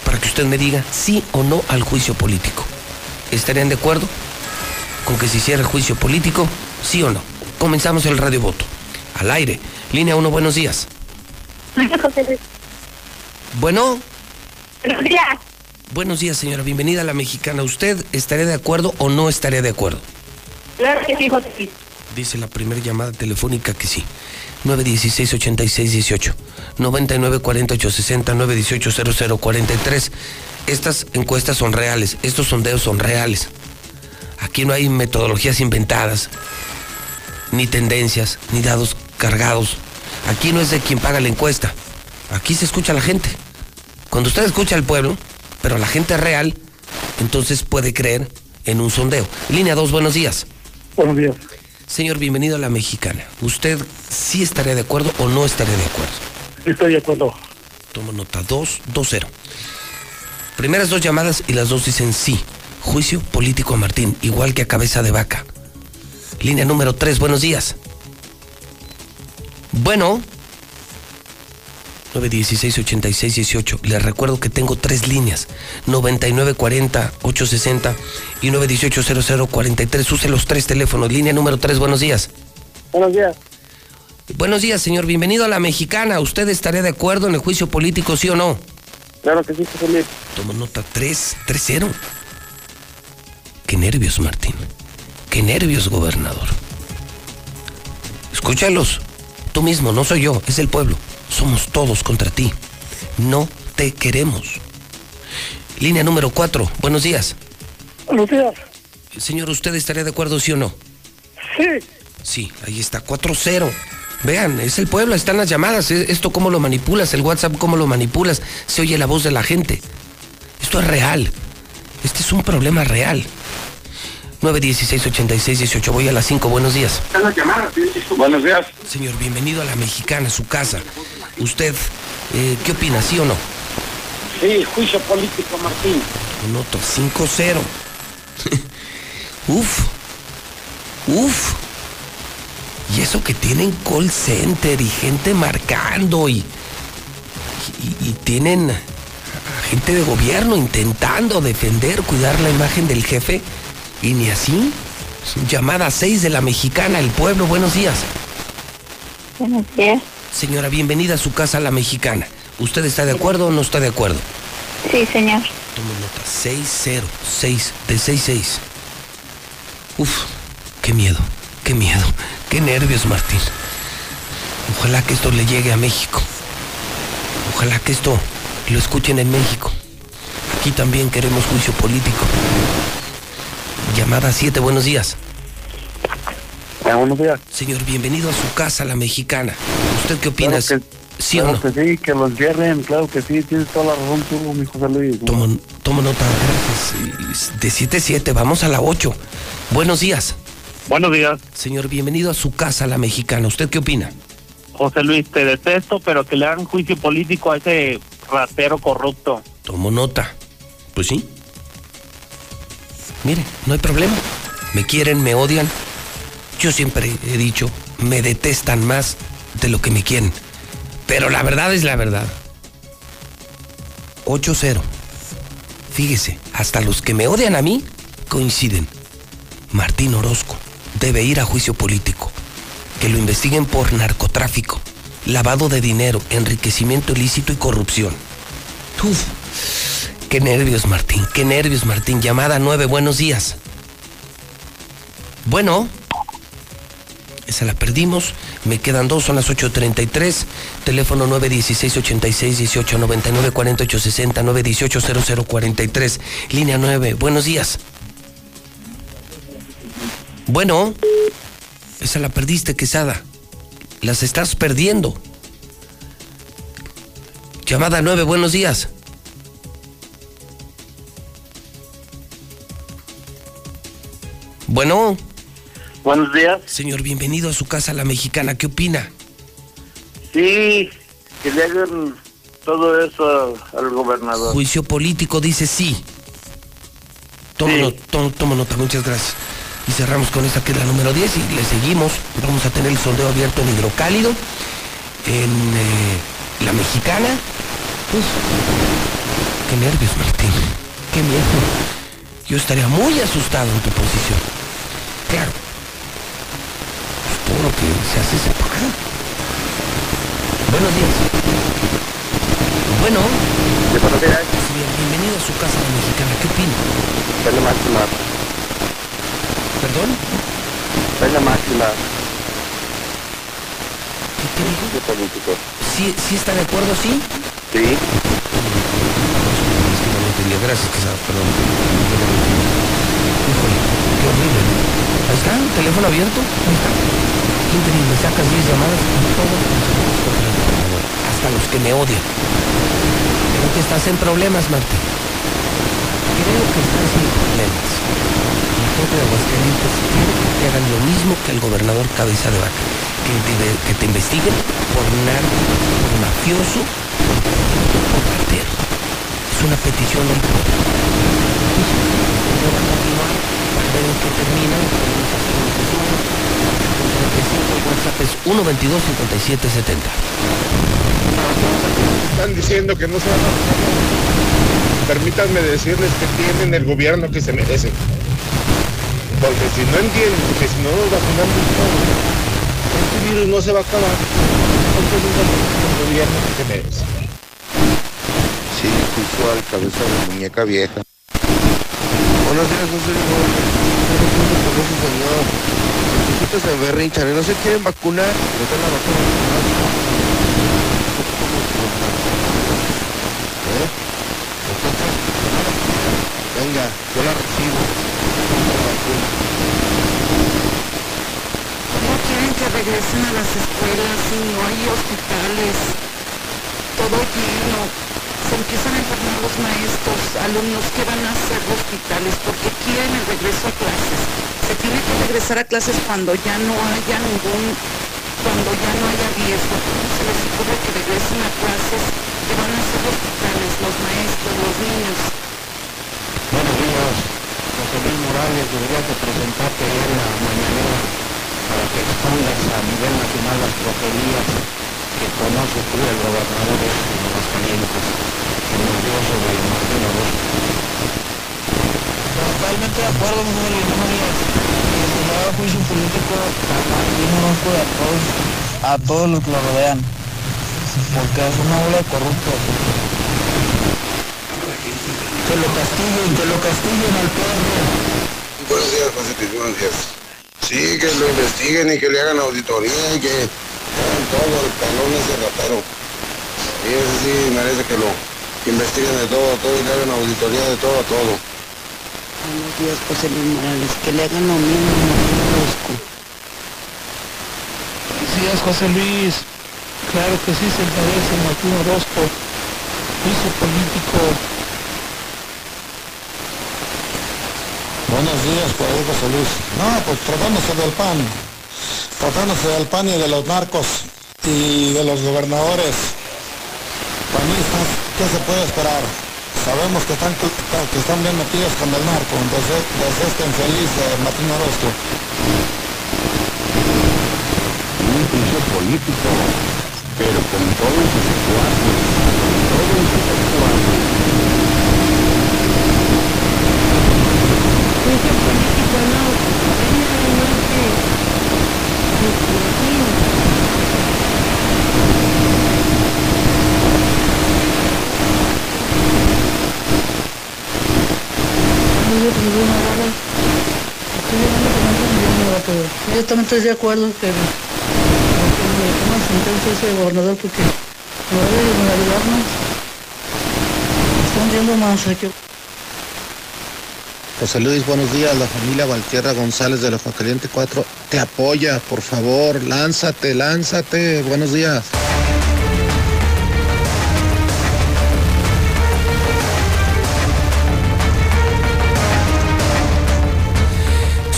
Para que usted me diga sí o no al juicio político. ¿Estarían de acuerdo con que se hiciera el juicio político? ¿Sí o no? Comenzamos el radio voto. Al aire. Línea 1, buenos días. Bueno. Buenos días. Buenos días, señora. Bienvenida a la mexicana. ¿Usted estaría de acuerdo o no estaría de acuerdo? Claro que sí, José Luis. Dice la primera llamada telefónica que sí. 916-8618, 994860, 918-0043. Estas encuestas son reales, estos sondeos son reales. Aquí no hay metodologías inventadas, ni tendencias, ni dados cargados. Aquí no es de quien paga la encuesta. Aquí se escucha a la gente. Cuando usted escucha al pueblo, pero la gente real, entonces puede creer en un sondeo. Línea 2, buenos días. Buenos días. Señor, bienvenido a la mexicana. ¿Usted sí estaría de acuerdo o no estaría de acuerdo? Estoy de acuerdo. Tomo nota 2, 2, 0. Primeras dos llamadas y las dos dicen sí. Juicio político a Martín, igual que a cabeza de vaca. Línea número 3, buenos días. Bueno. 916-8618. Les recuerdo que tengo tres líneas. 9940-860 y 918-0043. Use los tres teléfonos. Línea número 3, buenos días. Buenos días. Buenos días, señor. Bienvenido a la mexicana. ¿Usted estaría de acuerdo en el juicio político, sí o no? Claro que sí, José Luis. Tomo nota 3, 3-0. Qué nervios, Martín. Qué nervios, gobernador. Escúchalos. Tú mismo, no soy yo, es el pueblo. Somos todos contra ti. No te queremos. Línea número 4. Buenos días. Buenos días. Señor, ¿usted estaría de acuerdo, sí o no? Sí. Sí, ahí está, 4-0. Vean, es el pueblo, están las llamadas. e- Esto cómo lo manipulas, el WhatsApp cómo lo manipulas. Se oye la voz de la gente. Esto es real. Este es un problema real. 916-8618. Voy a las 5. Buenos días. Buenos días. Señor, bienvenido a la mexicana, su casa. ¿Usted eh, qué opina, sí o no? Sí, juicio político, Martín. Noto 5-0. [laughs] Uf. Uf. Y eso que tienen call center y gente marcando y, y, y tienen gente de gobierno intentando defender, cuidar la imagen del jefe. Y ni así. Llamada 6 de la mexicana, el pueblo, buenos días. Buenos días. Señora, bienvenida a su casa, la mexicana. ¿Usted está de acuerdo o no está de acuerdo? Sí, señor. Tomo nota. 6-0. 6 de 6-6. Uf, qué miedo, qué miedo, qué nervios, Martín. Ojalá que esto le llegue a México. Ojalá que esto lo escuchen en México. Aquí también queremos juicio político. Llamada 7, buenos días. buenos días. Señor, bienvenido a su casa, la mexicana. ¿Usted qué opina? Claro ¿Sí o no? que sí, que los hierren, claro que sí, tienes toda la razón tú, mi José Luis. Tomo, tomo nota, gracias. De 7-7, vamos a la 8. Buenos días. Buenos días. Señor, bienvenido a su casa, la mexicana. ¿Usted qué opina? José Luis, te detesto, pero que le hagan juicio político a ese ratero corrupto. Tomo nota. Pues sí. Mire, no hay problema. Me quieren, me odian. Yo siempre he dicho, me detestan más de lo que me quieren. Pero la verdad es la verdad. 8-0. Fíjese, hasta los que me odian a mí coinciden. Martín Orozco debe ir a juicio político. Que lo investiguen por narcotráfico, lavado de dinero, enriquecimiento ilícito y corrupción. Uf, qué nervios, Martín, qué nervios, Martín. Llamada 9, buenos días. Bueno, esa la perdimos. Me quedan dos, son las 8.33. Teléfono 916-86-18-99-48-60, 918-0043. Línea 9, buenos días. Bueno, esa la perdiste, Quesada. Las estás perdiendo. Llamada 9, buenos días. Bueno. Buenos días. Señor, bienvenido a su casa, la mexicana. ¿Qué opina? Sí, que le hagan todo eso al gobernador. Juicio político dice sí. Tomo- tomo nota, muchas gracias. Y cerramos con esta que es la número 10 y le seguimos. Vamos a tener el sondeo abierto en hidrocálido, en eh, la mexicana. Pues, qué nervios, Martín. Qué miedo. Yo estaría muy asustado en tu posición. Claro. Pues todo lo que se hace se paga. Buenos días. Bueno. buenos días. Señor, bienvenido a su casa la mexicana. ¿Qué opina? Pena máxima. ¿Perdón? Pena máxima. ¿Qué te digo? De político. ¿Sí, ¿Sí está de acuerdo, sí? Sí. Es. Gracias, perdón. Híjole, qué horrible. ¿no? Ahí está, el teléfono abierto. Ahí está. Sacas 10 llamadas y todos el. Hasta los que me odian. Creo que estás en problemas, Martín. Creo que estás en problemas. La gente de Aguascalientes quiere que te hagan lo mismo que el gobernador Cabeza de Vaca. Que te, que te investiguen por narco, por mafioso, por cartero. Es una petición del pueblo. En qué termina. Tenemos hasta el 35, el WhatsApp es 122 5770. Están diciendo que no se van a Permítanme decirles que tienen el gobierno que se merecen. Porque si no entienden que si no nos vacunamos todos, este virus no se va a acabar. Entonces es el gobierno que se merece. Sí, juicio al cabeza de muñeca vieja. Buenos días, José Luis. Los se berrinchan y no se quieren vacunar. No están la vacuna. ¿Eh? Venga, yo la recibo. No quieren que regresen a las escuelas y no hay hospitales. Todo lleno. Empiezan a enfermar los maestros, alumnos que van a hacer hospitales porque quieren el regreso a clases. Se tiene que regresar a clases cuando ya no haya ningún, cuando ya no haya riesgo. ¿Cómo se les ocurre que regresen a clases que van a hacer hospitales, los maestros, los niños? Buenos días, José Luis Morales, deberías de presentarte en la mañanera para que expongas a nivel nacional las tropelías que conoce tú, el gobernador de Aguascalientes, que nos dio sobre Martín Orozco. Totalmente de acuerdo, mi. Que se le haga juicio político a Martín Orozco y a todos, a todos los que lo rodean. Porque es una bola de corruptos. Que lo castiguen, que lo castiguen al perro. Buenos días, José días. Sí, que lo investiguen y que le hagan auditoría y que hagan todo el pelón ese ratero. Y ese sí merece que lo investiguen de todo a todo y le hagan auditoría de todo a todo. Buenos días, José Luis Morales. Que le hagan lo mismo a Martín Orozco. Así es, José Luis. Claro que sí se merece Martín Orozco. Juicio político. Buenos días, por ahí José Luis. No, pues tratándose del PAN, tratándose del PAN y de los narcos y de los gobernadores panistas, ¿qué se puede esperar? Sabemos que están, que están bien metidos con el narco, entonces desde este infeliz de Martín Orozco. Un juicio político, pero con todos sus sus político, no. No, Yo también estoy de acuerdo que, toman sentencia ese gobernador porque no debe ayudarnos. Están yendo más aquí. José Luis, buenos días. La familia Valtierra González de los Aguascalientes 4 te apoya, por favor. Lánzate, lánzate. Buenos días.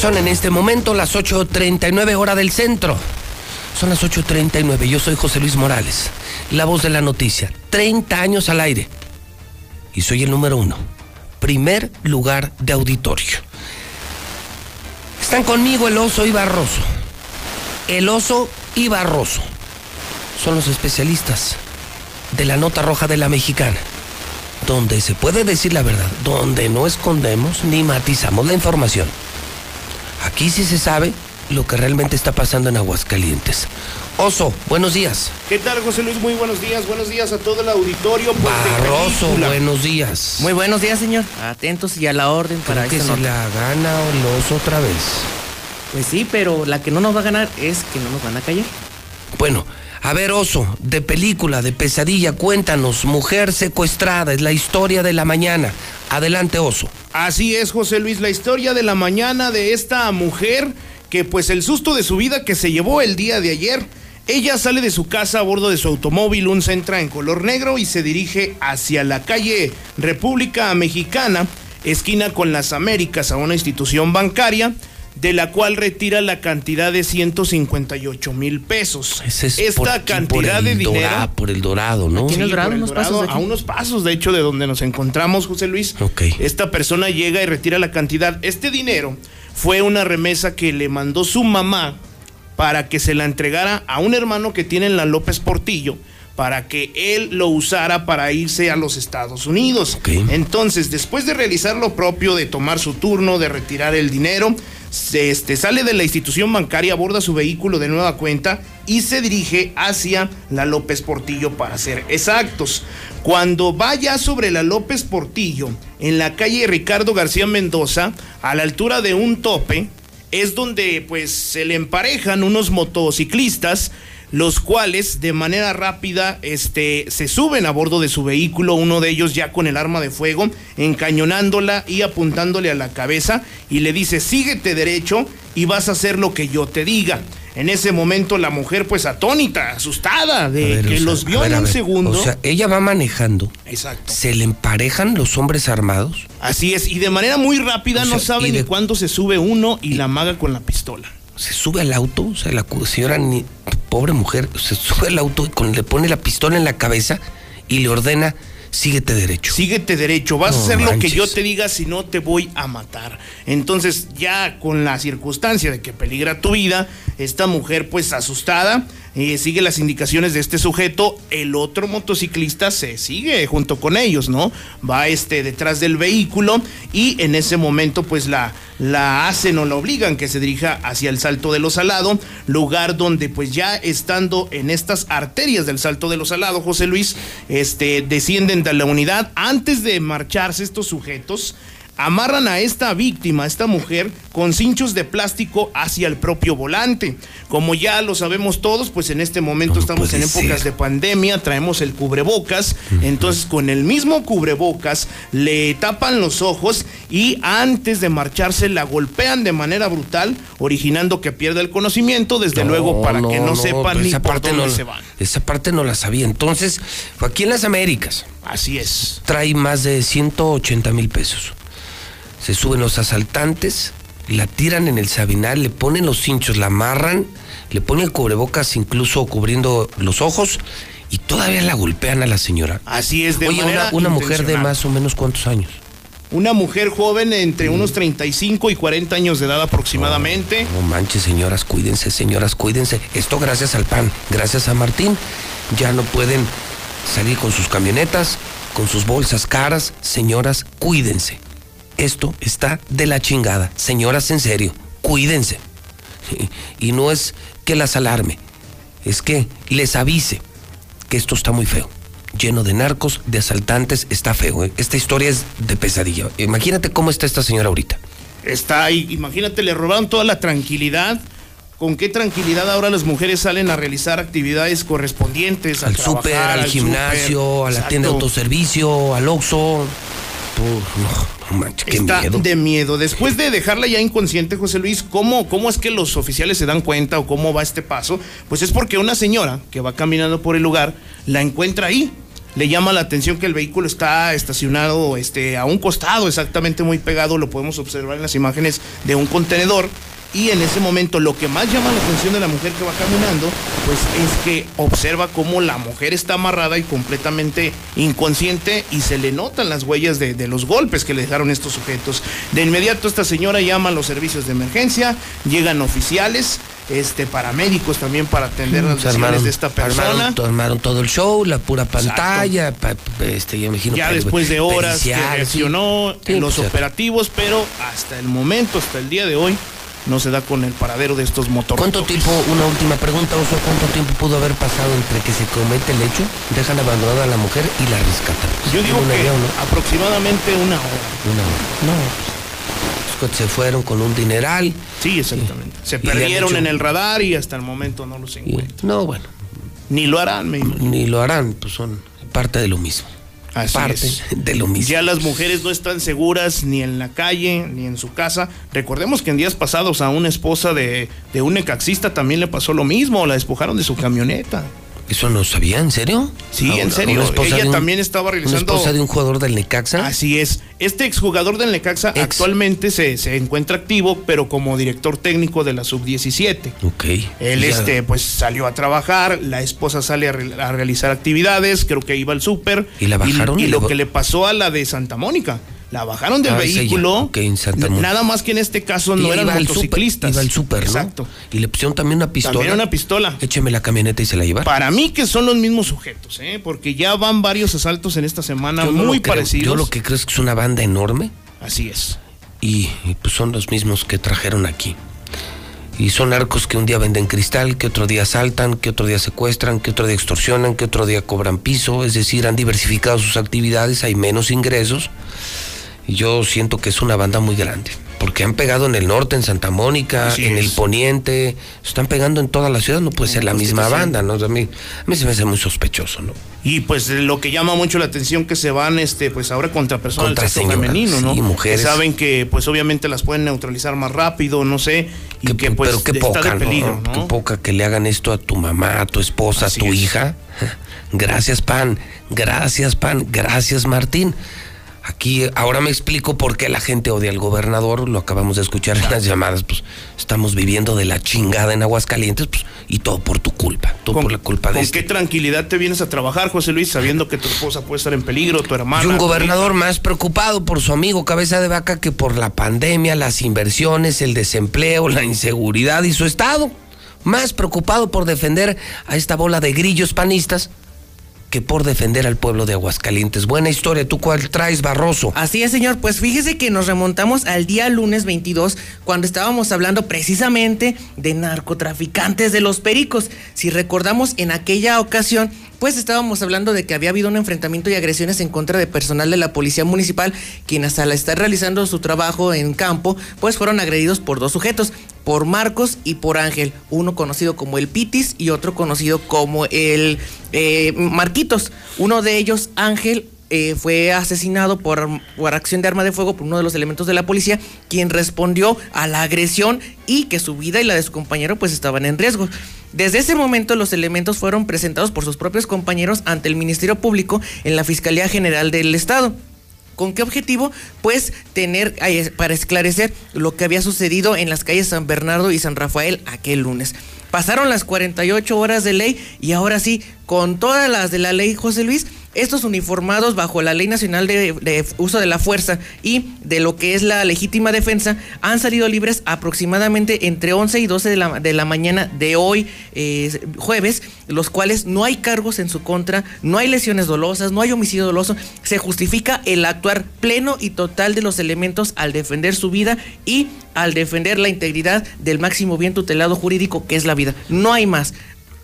Son en este momento las 8.39 hora del centro. Son las 8.39. Yo soy José Luis Morales, la voz de la noticia. 30 años al aire. Y soy el número uno. Primer lugar de auditorio. Están conmigo el oso y Barroso. El oso y Barroso. Son los especialistas de la nota roja de la mexicana. Donde se puede decir la verdad. Donde no escondemos ni matizamos la información. Aquí sí se sabe lo que realmente está pasando en Aguascalientes. Oso, buenos días. ¿Qué tal, José Luis? Muy buenos días. Buenos días a todo el auditorio. Barroso, buenos días. Muy buenos días, señor. Atentos y a la orden para Creo que esta nota. la gana el oso otra vez. Pues sí, pero la que no nos va a ganar es que no nos van a callar. Bueno, a ver, oso, de película, de pesadilla, cuéntanos. Mujer secuestrada, es la historia de la mañana. Adelante, oso. Así es, José Luis, la historia de la mañana de esta mujer que pues el susto de su vida que se llevó el día de ayer. Ella sale de su casa a bordo de su automóvil, un Centra en color negro y se dirige hacia la calle República Mexicana, esquina con las Américas, a una institución bancaria de la cual retira la cantidad de 158 mil pesos. Ese es Esta por aquí, cantidad por de el dinero Dorado, por el dorado, ¿no? Sí, el Dorado, por el unos pasos Dorado, de aquí. a unos pasos, de hecho, de donde nos encontramos, José Luis. Ok. Esta persona llega y retira la cantidad. Este dinero fue una remesa que le mandó su mamá para que se la entregara a un hermano que tiene en la López Portillo para que él lo usara para irse a los Estados Unidos. Entonces, después de realizar lo propio, de tomar su turno, de retirar el dinero, se, este, sale de la institución bancaria, aborda su vehículo de nueva cuenta y se dirige hacia la López Portillo para ser exactos. Cuando vaya sobre la López Portillo, en la calle Ricardo García Mendoza, a la altura de un tope, es donde pues se le emparejan unos motociclistas los cuales de manera rápida este, se suben a bordo de su vehículo, uno de ellos ya con el arma de fuego, encañonándola y apuntándole a la cabeza y le dice, síguete derecho y vas a hacer lo que yo te diga. En ese momento la mujer pues atónita, asustada de ver, que o sea, los vio ver, en un ver, segundo. O sea, ella va manejando. Exacto. ¿Se le emparejan los hombres armados? Así es, y de manera muy rápida O no sea, sabe ni de- cuándo se sube uno y la amaga con la pistola. Se sube al auto, o sea, la señora, ni- pobre mujer, se sube al auto y con- le pone la pistola en la cabeza y le ordena, síguete derecho. Síguete derecho, vas No a hacer lo que yo te diga, si no te voy a matar. Entonces, ya con la circunstancia de que peligra tu vida, esta mujer pues asustada, eh, sigue las indicaciones de este sujeto, el otro motociclista se sigue junto con ellos, ¿no? Va este detrás del vehículo y en ese momento pues la, la hacen o la obligan que se dirija hacia el Salto de los Salado, lugar donde pues ya estando en estas arterias del Salto de los Salado, José Luis, este, descienden de la unidad. Antes de marcharse estos sujetos, amarran a esta víctima, a esta mujer, con cinchos de plástico hacia el propio volante. Como ya lo sabemos todos, pues en este momento estamos en épocas ser. de pandemia, traemos el cubrebocas, entonces con el mismo cubrebocas le tapan los ojos y antes de marcharse la golpean de manera brutal, originando que pierda el conocimiento, desde luego para que no, sepan ni esa por parte dónde se van. Esa parte no la sabía. Entonces, aquí en las Américas. Así es. Trae más de 180 mil pesos. Se suben los asaltantes, la tiran en el sabinal, le ponen los cinchos, la amarran, le ponen el cubrebocas incluso cubriendo los ojos y todavía la golpean a la señora. Así es, de Oye, manera una, una mujer de más o menos cuántos años. Una mujer joven entre unos 35 y 40 años de edad aproximadamente. No manches, señoras, cuídense, señoras, cuídense. Esto gracias al PAN, gracias a Martín. Ya no pueden salir con sus camionetas, con sus bolsas caras. Señoras, cuídense. Esto está de la chingada. Señoras, en serio, cuídense. [laughs] Y no es que las alarme, es que les avise que esto está muy feo. Lleno de narcos, de asaltantes, está feo. ¿eh? Esta historia es de pesadilla. Imagínate cómo está esta señora ahorita. Está ahí, imagínate, le robaron toda la tranquilidad. ¿Con qué tranquilidad ahora las mujeres salen a realizar actividades correspondientes? a al súper, al, gimnasio, súper? a la tienda de autoservicio, al Oxxo. Uf, no, no manches, qué Está miedo. de miedo. Después de dejarla ya inconsciente, José Luis, ¿cómo, ¿cómo es que los oficiales se dan cuenta o cómo va este paso? Pues es porque una señora que va caminando por el lugar la encuentra ahí. le llama la atención que el vehículo está estacionado este, a un costado, exactamente muy pegado, lo podemos observar en las imágenes de un contenedor. Y en ese momento lo que más llama la atención de la mujer que va caminando, pues es que observa cómo la mujer está amarrada y completamente inconsciente y se le notan las huellas de, de los golpes que le dejaron estos sujetos. De inmediato esta señora llama a los servicios de emergencia, llegan oficiales, este paramédicos también para atender las Se lesiones armaron, de esta persona. armaron to- armaron todo el show, la pura pantalla, pa- este, yo imagino ya después de horas que reaccionó Sí, en los pues, operativos, pero hasta el momento, hasta el día de hoy, no se da con el paradero de estos motores. ¿Cuánto tiempo, una última pregunta, Oso, cuánto tiempo pudo haber pasado entre que se comete el hecho, dejan abandonada a la mujer y la rescatan? Yo digo ¿Tiene una que idea o no? aproximadamente una hora. Una hora. No, se fueron con un dineral. Sí, exactamente. Se perdieron hecho- en el radar y hasta el momento no los encuentran. No, bueno. Ni lo harán, me imagino. Ni lo harán, pues son parte de lo mismo. Así parte es. de lo mismo. Ya las mujeres no están seguras ni en la calle ni en su casa. Recordemos que en días pasados a una esposa de, de un necaxista también le pasó lo mismo, la despojaron de su camioneta. ¿Eso no sabía? ¿En serio? Sí, Ah, en serio. Ella un- también estaba realizando. Una esposa de un jugador del Necaxa. Así es. Este exjugador del Necaxa actualmente se, se encuentra activo, pero como director técnico de la sub-17. Ok. Él Ya. este, pues salió a trabajar, la esposa sale a, re- a realizar actividades, creo que iba al súper. ¿Y la bajaron? Y, ¿Y lo que le pasó a la de Santa Mónica. La bajaron del Ah, vehículo. Ok, en Santa N- Mónica. Nada más que en este caso no eran motociclistas. Iba al súper, ¿no? Exacto. Y le pusieron también una pistola. También una pistola. Écheme la camioneta y se la llevaron. Para mí que son los mismos sujetos, ¿eh? porque ya van varios asaltos en esta semana Yo no muy lo creo. parecidos. Yo lo que creo es que es una banda enorme. Así es. Y, y, pues son los mismos que trajeron aquí. Y son narcos que un día venden cristal, que otro día asaltan, que otro día secuestran, que otro día extorsionan, que otro día cobran piso. Es decir, han diversificado sus actividades, hay menos ingresos. Y yo siento que es una banda muy grande. Porque han pegado en el norte, en Santa Mónica, Así en es. el poniente. Están pegando en toda la ciudad. No puede ser la misma banda, ¿no? A mí, a mí se me hace muy sospechoso, ¿no? Y pues lo que llama mucho la atención que se van este pues ahora contra personas Contra del sexo señoras, femenino, ¿no? sí, mujeres. Que saben que pues obviamente las pueden neutralizar más rápido, no sé, y que pues Pero qué está poca, de peligro, ¿no? ¿no? Qué poca que le hagan esto a tu mamá, a tu esposa, Así a tu es. hija. [laughs] Gracias, Pan. Gracias, Pan. Gracias, Martín. Aquí ahora me explico por qué la gente odia al gobernador, lo acabamos de escuchar en las llamadas, pues estamos viviendo de la chingada en Aguascalientes, pues, y todo por tu culpa, todo por la culpa de ¿Con este. qué tranquilidad te vienes a trabajar, José Luis, sabiendo que tu esposa puede estar en peligro, tu hermana? Y un gobernador más preocupado por su amigo cabeza de vaca que por la pandemia, las inversiones, el desempleo, la inseguridad y su estado. Más preocupado por defender a esta bola de grillos panistas que por defender al pueblo de Aguascalientes. Buena historia, ¿tú cuál traes, Barroso? Así es, señor. Pues fíjese que nos remontamos al día lunes 22, cuando estábamos hablando precisamente de narcotraficantes de los pericos. Si recordamos, en aquella ocasión, pues estábamos hablando de que había habido un enfrentamiento y agresiones en contra de personal de la policía municipal, quienes al estar realizando su trabajo en campo, pues fueron agredidos por dos sujetos, por Marcos y por Ángel, uno conocido como el Pitis y otro conocido como el eh, Marquitos. Uno de ellos, Ángel, eh, fue asesinado por, por acción de arma de fuego por uno de los elementos de la policía, quien respondió a la agresión y que su vida y la de su compañero pues estaban en riesgo. Desde ese momento los elementos fueron presentados por sus propios compañeros ante el Ministerio Público en la Fiscalía General del Estado. ¿Con qué objetivo? Pues tener para esclarecer lo que había sucedido en las calles San Bernardo y San Rafael aquel lunes. Pasaron las 48 horas de ley y ahora sí, con todas las de la ley José Luis, estos uniformados bajo la Ley Nacional de, Uso de la Fuerza y de lo que es la legítima defensa han salido libres aproximadamente entre 11 y 12 de la, de la mañana de hoy, eh, jueves, los cuales no hay cargos en su contra, no hay lesiones dolosas, no hay homicidio doloso. Se justifica el actuar pleno y total de los elementos al defender su vida y al defender la integridad del máximo bien tutelado jurídico que es la vida. No hay más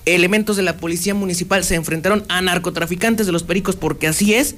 elementos de la policía municipal se enfrentaron a narcotraficantes de los pericos porque así es.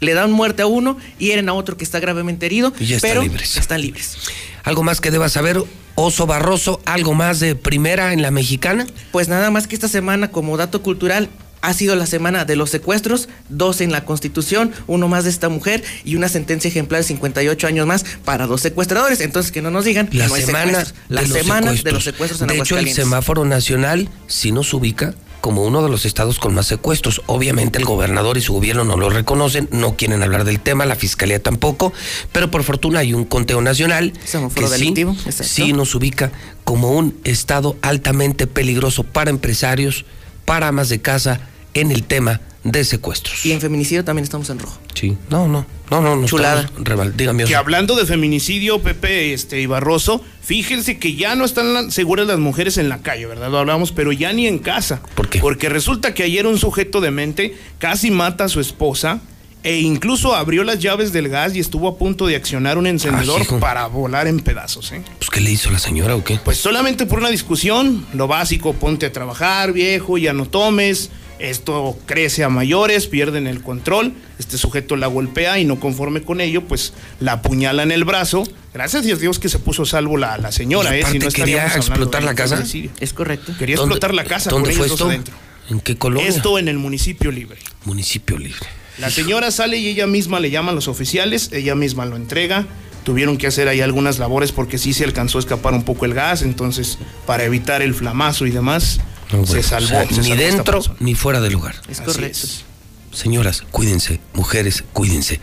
Le dan muerte a uno, hieren a otro que está gravemente herido, Y ya están pero libres. están libres. ¿Algo más que debas saber, Oso Barroso? ¿Algo más de primera en la mexicana? Pues nada más que esta semana, como dato cultural, ha sido la semana de los secuestros, dos en la Constitución, uno más de esta mujer y una sentencia ejemplar de 58 años más para dos secuestradores. Entonces, que no nos digan La que no semana. La de los semana de secuestros. los secuestros en De hecho, el semáforo nacional, si nos ubica, como uno de los estados con más secuestros. Obviamente el gobernador y su gobierno no lo reconocen, no quieren hablar del tema, la fiscalía tampoco, pero por fortuna hay un conteo nacional Semáforo que sí, sí nos ubica como un estado altamente peligroso para empresarios, para amas de casa en el tema de secuestros. Y en feminicidio también estamos en rojo. Sí, no, no, no, no, no Chulada. rebal- dígame, Que hablando de feminicidio, Pepe este, y Barroso, fíjense que ya no están la- seguras las mujeres en la calle, ¿verdad? Lo hablamos, pero ya ni en casa. ¿Por qué? Porque resulta que ayer un sujeto de mente casi mata a su esposa e incluso abrió las llaves del gas y estuvo a punto de accionar un encendedor Ah, para volar en pedazos, ¿eh? Pues, ¿qué le hizo la señora o qué? Pues solamente por una discusión, lo básico, ponte a trabajar, viejo, ya no tomes. Esto crece a mayores, pierden el control. Este sujeto la golpea y no conforme con ello, pues la apuñala en el brazo. Gracias a Dios que se puso a salvo la, la señora, Y ¿eh? Si no quería explotar la casa. Es correcto. Quería ¿Dónde- explotar la casa ¿Dónde con fue ellos esto? adentro. ¿En qué colonia? Esto en el municipio libre. Municipio libre. La señora sale y ella misma le llaman los oficiales, ella misma lo entrega. Tuvieron que hacer ahí algunas labores porque sí se alcanzó a escapar un poco el gas, entonces para evitar el flamazo y demás, No, se salvó. o sea, se ni salvó dentro ni fuera de lugar. Es Así correcto. es. Señoras, cuídense. Mujeres, cuídense.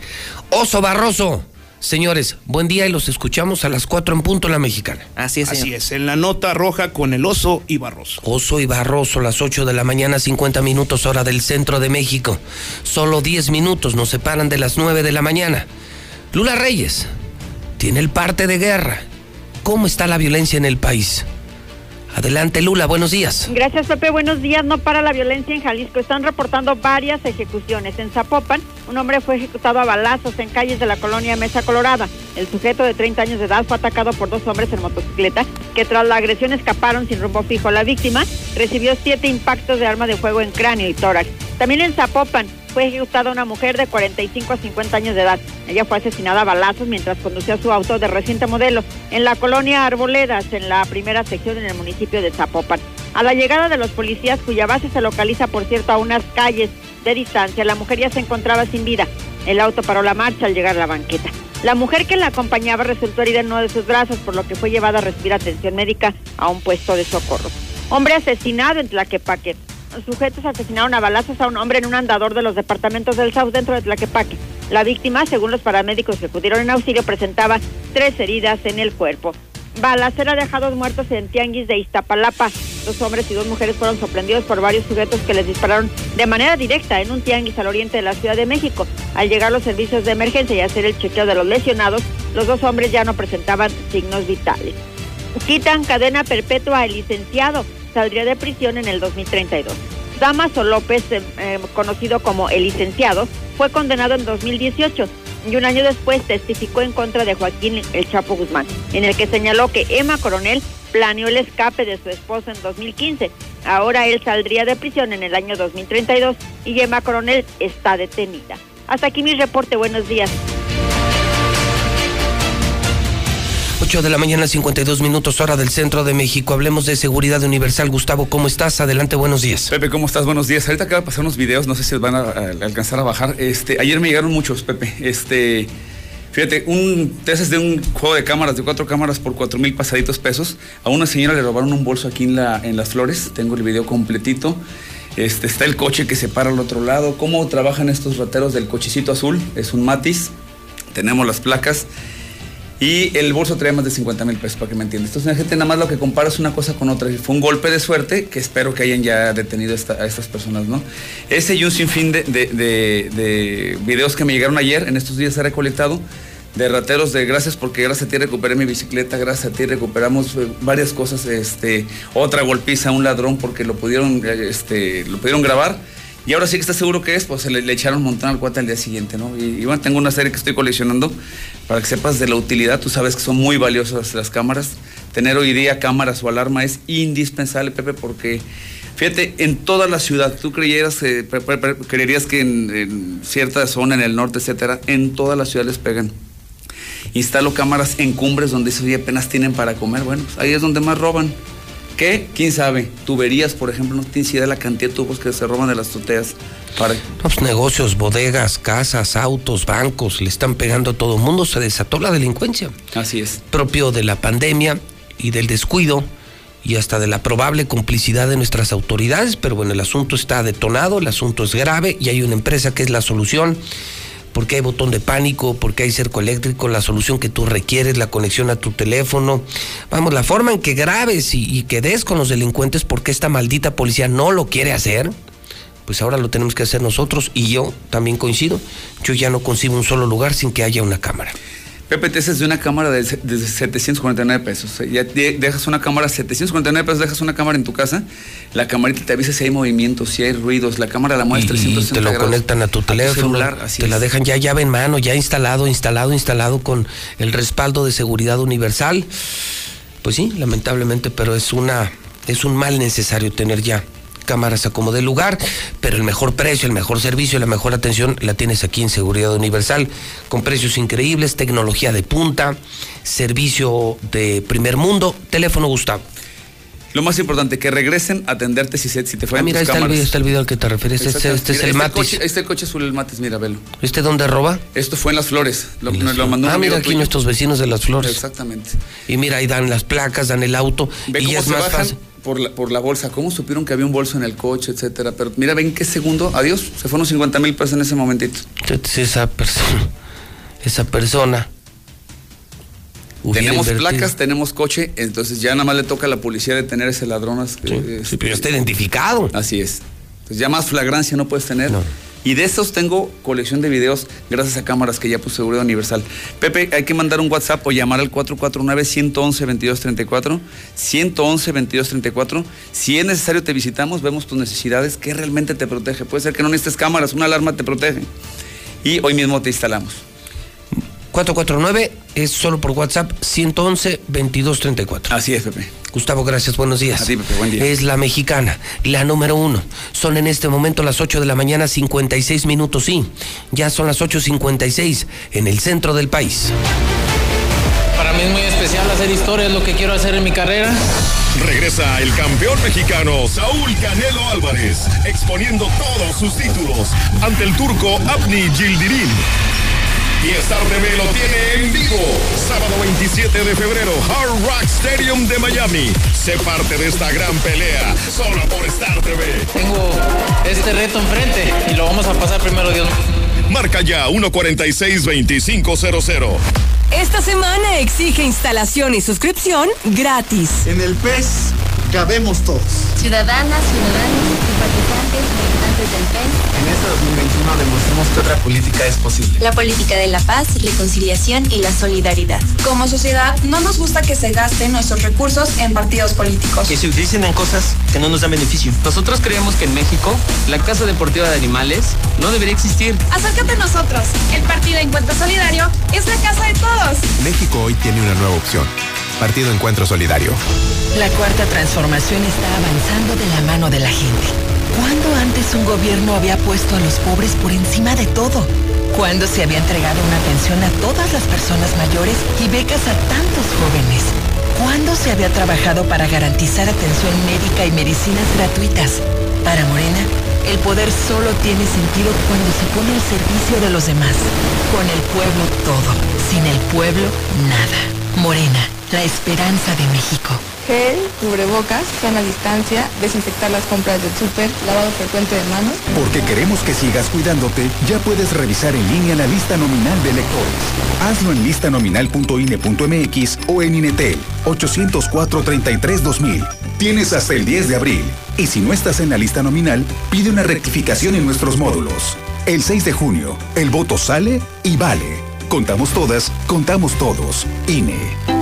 Oso Barroso. Señores, buen día y los escuchamos a las 4 en punto en la mexicana. Así es, señor. Así es, en la nota roja con el oso y Barroso. Oso y Barroso, las 8 de la mañana, 50 minutos hora del centro de México. Solo 10 minutos nos separan de las 9 de la mañana. Lula Reyes tiene el parte de guerra. ¿Cómo está la violencia en el país? Adelante, Lula, buenos días. Gracias, Pepe. Buenos días. No para la violencia en Jalisco. Están reportando varias ejecuciones. En Zapopan, un hombre fue ejecutado a balazos en calles de la colonia Mesa Colorada. El sujeto de 30 años de edad fue atacado por dos hombres en motocicleta que tras la agresión escaparon sin rumbo fijo. La víctima recibió siete impactos de arma de fuego en cráneo y tórax. También en Zapopan fue ejecutada una mujer de 45 a 50 años de edad. Ella fue asesinada a balazos mientras conducía su auto de reciente modelo en la colonia Arboledas, en la primera sección en el municipio de Zapopan. A la llegada de los policías, cuya base se localiza, por cierto, a unas calles de distancia, la mujer ya se encontraba sin vida. El auto paró la marcha al llegar a la banqueta. La mujer que la acompañaba resultó herida en uno de sus brazos, por lo que fue llevada a recibir atención médica a un puesto de socorro. Hombre asesinado en Tlaquepaque. Los sujetos asesinaron a balazos a un hombre en un andador de los departamentos del South dentro de Tlaquepaque. La víctima, según los paramédicos que acudieron en auxilio, presentaba tres heridas en el cuerpo. Balacera deja dos muertos en Tianguis de Iztapalapa. Dos hombres y dos mujeres fueron sorprendidos por varios sujetos que les dispararon de manera directa en un tianguis al oriente de la Ciudad de México. Al llegar los servicios de emergencia y hacer el chequeo de los lesionados, los dos hombres ya no presentaban signos vitales. Quitan cadena perpetua al licenciado. Saldría de prisión en el 2032. Damaso López, eh, conocido como el licenciado, fue condenado en 2018 y un año después testificó en contra de Joaquín El Chapo Guzmán, en el que señaló que Emma Coronel planeó el escape de su esposo en 2015. Ahora él saldría de prisión en el año 2032 y Emma Coronel está detenida. Hasta aquí mi reporte. Buenos días. 8 de la mañana, 52 minutos hora del centro de México. Hablemos de seguridad universal. Gustavo, ¿cómo estás? Adelante, buenos días. Pepe, ¿cómo estás? Buenos días. Ahorita acabo de pasar unos videos, no sé si van a, a alcanzar a bajar. Este, ayer me llegaron muchos, Pepe. Este, fíjate, un tesis de un juego de cámaras, de cuatro cámaras por cuatro mil pasaditos pesos. A una señora le robaron un bolso aquí en, la, en las flores. Tengo el video completito. Este, está el coche que se para al otro lado. ¿Cómo trabajan estos rateros del cochecito azul? Es un Matiz. Tenemos las placas. Y el bolso traía más de 50 mil pesos, para que me entiendas. Entonces, gente, nada más lo que comparas una cosa con otra. Fue un golpe de suerte que espero que hayan ya detenido a estas personas, ¿no? Ese y un sinfín de, de- de- de videos que me llegaron ayer, en estos días he recolectado, de rateros de gracias porque gracias a ti recuperé mi bicicleta, gracias a ti recuperamos eh, varias cosas, este, otra golpiza a un ladrón porque lo pudieron, eh, este, lo pudieron grabar. Y ahora sí que está seguro que es, pues se le, echaron un montón al cuate al día siguiente, ¿no? Y, bueno, tengo una serie que estoy coleccionando para que sepas de la utilidad. Tú sabes que son muy valiosas las cámaras. Tener hoy día cámaras o alarma es indispensable, Pepe, porque fíjate, en toda la ciudad, tú creyeras, eh, creerías que en, cierta zona, en el norte, etcétera, en toda la ciudad les pegan. Instalo cámaras en cumbres donde dices, oye, apenas tienen para comer. Bueno, pues ahí es donde más roban. ¿Qué? ¿Quién sabe? Tuberías, por ejemplo, no tienes idea de la cantidad de tubos que se roban de las azoteas. Para... Pues, negocios, bodegas, casas, autos, bancos, le están pegando a todo el mundo. Se desató la delincuencia. Así es. Propio de la pandemia y del descuido y hasta de la probable complicidad de nuestras autoridades, pero bueno, el asunto está detonado, el asunto es grave y hay una empresa que es la solución porque hay botón de pánico, porque hay cerco eléctrico, la solución que tú requieres, la conexión a tu teléfono. Vamos, la forma en que grabes y, y que des con los delincuentes porque esta maldita policía no lo quiere hacer, pues ahora lo tenemos que hacer nosotros y yo también coincido. Yo ya no concibo un solo lugar sin que haya una cámara. Te haces de una cámara de, se- de 749 pesos. Ya de- dejas una cámara, 749 pesos, dejas una cámara en tu casa. La camarita te avisa si hay movimientos, si hay ruidos. La cámara la muestra Y 360 te lo grados. conectan a tu teléfono, celular, así te la es. dejan ya llave en mano, ya instalado, instalado, instalado con el respaldo de seguridad universal. Pues sí, lamentablemente, pero es una es un mal necesario tener ya cámaras a como de lugar, pero el mejor precio, el mejor servicio, la mejor atención la tienes aquí en Seguridad Universal, con precios increíbles, tecnología de punta, servicio de primer mundo, teléfono Gustavo. Lo más importante, que regresen a atenderte si, se- si te Ah, fallan mira, tus está el, cámaras. video, está el video al que te refieres. Este, este es Mira, el ahí está Matis. coche- el coche azul, el Matis, mira, velo. ¿Este dónde roba? Esto fue en Las Flores. Lo, nos lo mandó un Ah, amigo mira aquí tuyo. nuestros vecinos de las flores. Exactamente. Y mira, ahí dan las placas, dan el auto. Ve y cómo es se más bajan fácil. Por la, por la bolsa. ¿Cómo supieron que había un bolso en el coche, etcétera? Pero mira, ven qué segundo. Adiós. Se fueron 50 mil pesos en ese momentito. Entonces, esa persona, esa persona. Tenemos invertido. placas, tenemos coche, entonces ya nada más le toca a la policía detener ese ladrón. eh, sí, pero ya está identificado. Así es. Entonces ya más flagrancia no puedes tener. Y de estos tengo colección de videos gracias a cámaras que ya puso Seguridad Universal. Pepe, hay que mandar un WhatsApp o llamar al 449-111-2234. 111-2234. Si es necesario, te visitamos, vemos tus necesidades, qué realmente te protege. Puede ser que no necesites cámaras, una alarma te protege. Y hoy mismo te instalamos. 449 es solo por WhatsApp 111 2234. Así es, Pepe. Gustavo, gracias, buenos días. A ti, Pepe, buen día. Es la mexicana, la número uno. Son en este momento las 8 de la mañana, 56 minutos, sí. Ya son las 8.56 en el centro del país. Para mí es muy especial hacer historia, es lo que quiero hacer en mi carrera. Regresa el campeón mexicano Saúl Canelo Álvarez, exponiendo todos sus títulos ante el turco Abni Gildirim. Y Star TV lo tiene en vivo. Sábado 27 de febrero, Hard Rock Stadium de Miami. Sé parte de esta gran pelea, solo por Star TV. Tengo este reto enfrente y lo vamos a pasar primero Dios. Marca ya 146-2500. Esta semana exige instalación y suscripción gratis. En el PES cabemos todos. Ciudadanas, ciudadanos, PEN. En este 2021 demostremos que otra política es posible. La política de la paz, reconciliación y la solidaridad. Como sociedad, no nos gusta que se gasten nuestros recursos en partidos políticos. Que se utilicen en cosas que no nos dan beneficio. Nosotros creemos que en México la Casa Deportiva de Animales no debería existir. Acércate a nosotros. El Partido Encuentro Solidario es la casa de todos. México hoy tiene una nueva opción. Partido Encuentro Solidario. La cuarta transformación está avanzando de la mano de la gente. ¿Cuándo antes un gobierno había puesto a los pobres por encima de todo? ¿Cuándo se había entregado una pensión a todas las personas mayores y becas a tantos jóvenes? ¿Cuándo se había trabajado para garantizar atención médica y medicinas gratuitas? Para Morena, el poder solo tiene sentido cuando se pone al servicio de los demás. Con el pueblo todo, sin el pueblo nada. Morena, la esperanza de México. Gel, cubrebocas, sana distancia, desinfectar las compras del súper, lavado frecuente de manos. Porque queremos que sigas cuidándote, ya puedes revisar en línea la lista nominal de electores. Hazlo en listanominal.ine.mx o en Inetel 804-33-2000. Tienes hasta el 10 de abril. Y si no estás en la lista nominal, pide una rectificación en nuestros módulos. El 6 de junio, el voto sale y vale. Contamos todas, contamos todos. INE.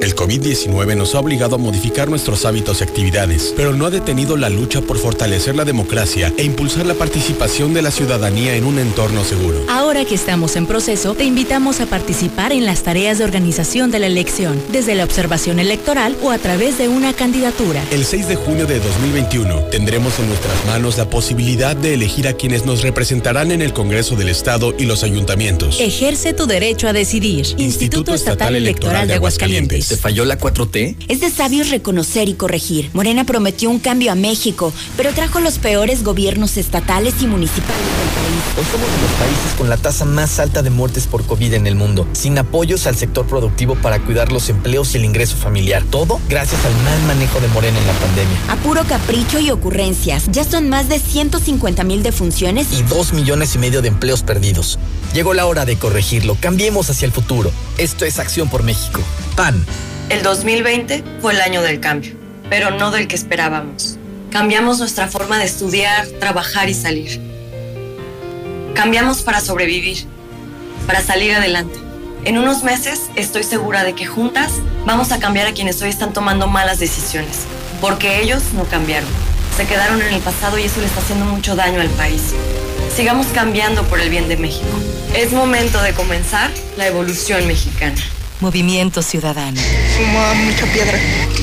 El COVID-19 nos ha obligado a modificar nuestros hábitos y actividades, pero no ha detenido la lucha por fortalecer la democracia e impulsar la participación de la ciudadanía en un entorno seguro. Ahora que estamos en proceso, te invitamos a participar en las tareas de organización de la elección, desde la observación electoral o a través de una candidatura. El 6 de junio de 2021 tendremos en nuestras manos la posibilidad de elegir a quienes nos representarán en el Congreso del Estado y los ayuntamientos. Ejerce tu derecho a decidir. Instituto Estatal Electoral de Aguascalientes. ¿Te falló la 4T? Es de sabios reconocer y corregir. Morena prometió un cambio a México, pero trajo los peores gobiernos estatales y municipales del país. Hoy somos de los países con la tasa más alta de muertes por COVID en el mundo, sin apoyos al sector productivo para cuidar los empleos y el ingreso familiar. Todo gracias al mal manejo de Morena en la pandemia. A puro capricho y ocurrencias, ya son más de 150 mil defunciones y 2 millones y medio de empleos perdidos. Llegó la hora de corregirlo. Cambiemos hacia el futuro. Esto es Acción por México. PAN. El 2020 fue el año del cambio, pero no del que esperábamos. Cambiamos nuestra forma de estudiar, trabajar y salir. Cambiamos para sobrevivir, para salir adelante. En unos meses estoy segura de que juntas vamos a cambiar a quienes hoy están tomando malas decisiones, porque ellos no cambiaron. Se quedaron en el pasado y eso le está haciendo mucho daño al país. Sigamos cambiando por el bien de México. Es momento de comenzar la evolución mexicana. Movimiento Ciudadano. Fumaba mucha piedra.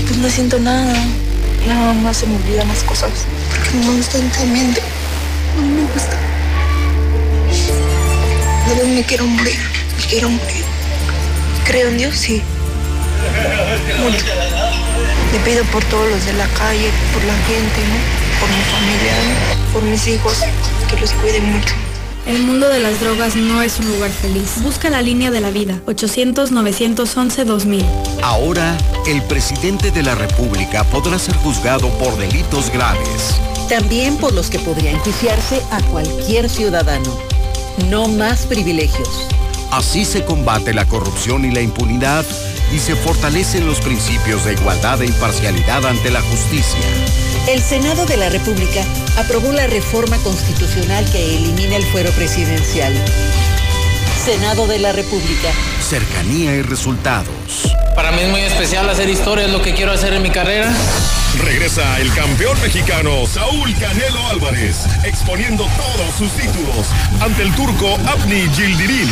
Pues no siento nada. Nada más se me olvidan las cosas. Porque no me están temiendo. No me gusta. De vez me quiero morir. Me quiero morir. Creo en Dios, sí. Mucho. Le pido por todos los de la calle, por la gente, ¿no? Por mi familia, ¿no? por mis hijos, que los cuiden mucho. El mundo de las drogas no es un lugar feliz. Busca la línea de la vida. 800-911-2000. Ahora, el presidente de la República podrá ser juzgado por delitos graves. También por los que podría enjuiciarse a cualquier ciudadano. No más privilegios. Así se combate la corrupción y la impunidad y se fortalecen los principios de igualdad e imparcialidad ante la justicia. El Senado de la República aprobó la reforma constitucional que elimina el fuero presidencial. Senado de la República. Cercanía y resultados. Para mí es muy especial hacer historia, es lo que quiero hacer en mi carrera. Regresa el campeón mexicano Saúl Canelo Álvarez, exponiendo todos sus títulos ante el turco Abni Gildirim.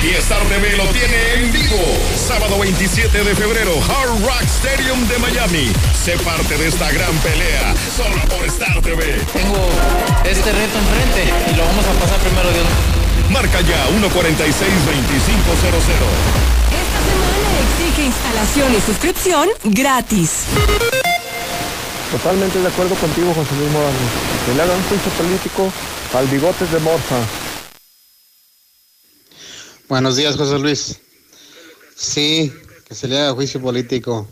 Y Star TV lo tiene en vivo. Sábado 27 de febrero, Hard Rock Stadium de Miami. Sé parte de esta gran pelea solo por Star TV. Tengo este reto enfrente y lo vamos a pasar primero Dios. Marca ya 146-2500. Esta semana exige instalación y suscripción gratis. Totalmente de acuerdo contigo, José Luis Morales. Que le hagan juicio político al bigotes de Morza. Buenos días, José Luis. Sí, que se le haga juicio político.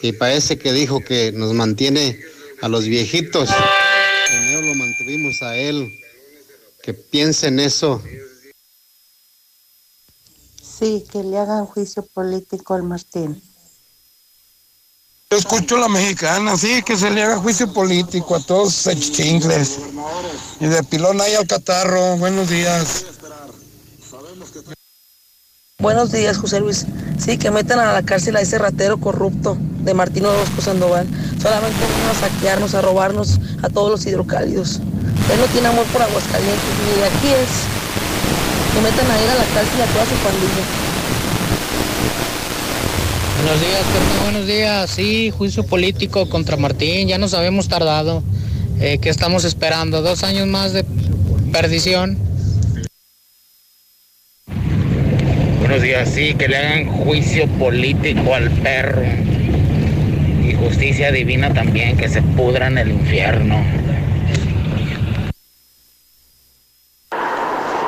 Y parece que dijo que nos mantiene a los viejitos. Primero lo mantuvimos a él. Que piense en eso. Sí, que le hagan juicio político al Martín. Yo escucho la mexicana, sí, que se le haga juicio político a todos esos chingles. Y de pilón ahí al catarro. Buenos días. Buenos días, José Luis. Sí, que metan a la cárcel a ese ratero corrupto de Martín Orozco Sandoval. Solamente vino a saquearnos, a robarnos a todos los hidrocálidos. Él no tiene amor por Aguascalientes, ni de aquí es. Que metan a ir a la cárcel a toda su pandilla. Buenos días, buenos días. Sí, juicio político contra Martín, ya nos habíamos tardado. Eh, ¿Qué estamos esperando? ¿Dos años más de perdición? Buenos días, sí, que le hagan juicio político al perro. Y justicia divina también, que se pudra en el infierno.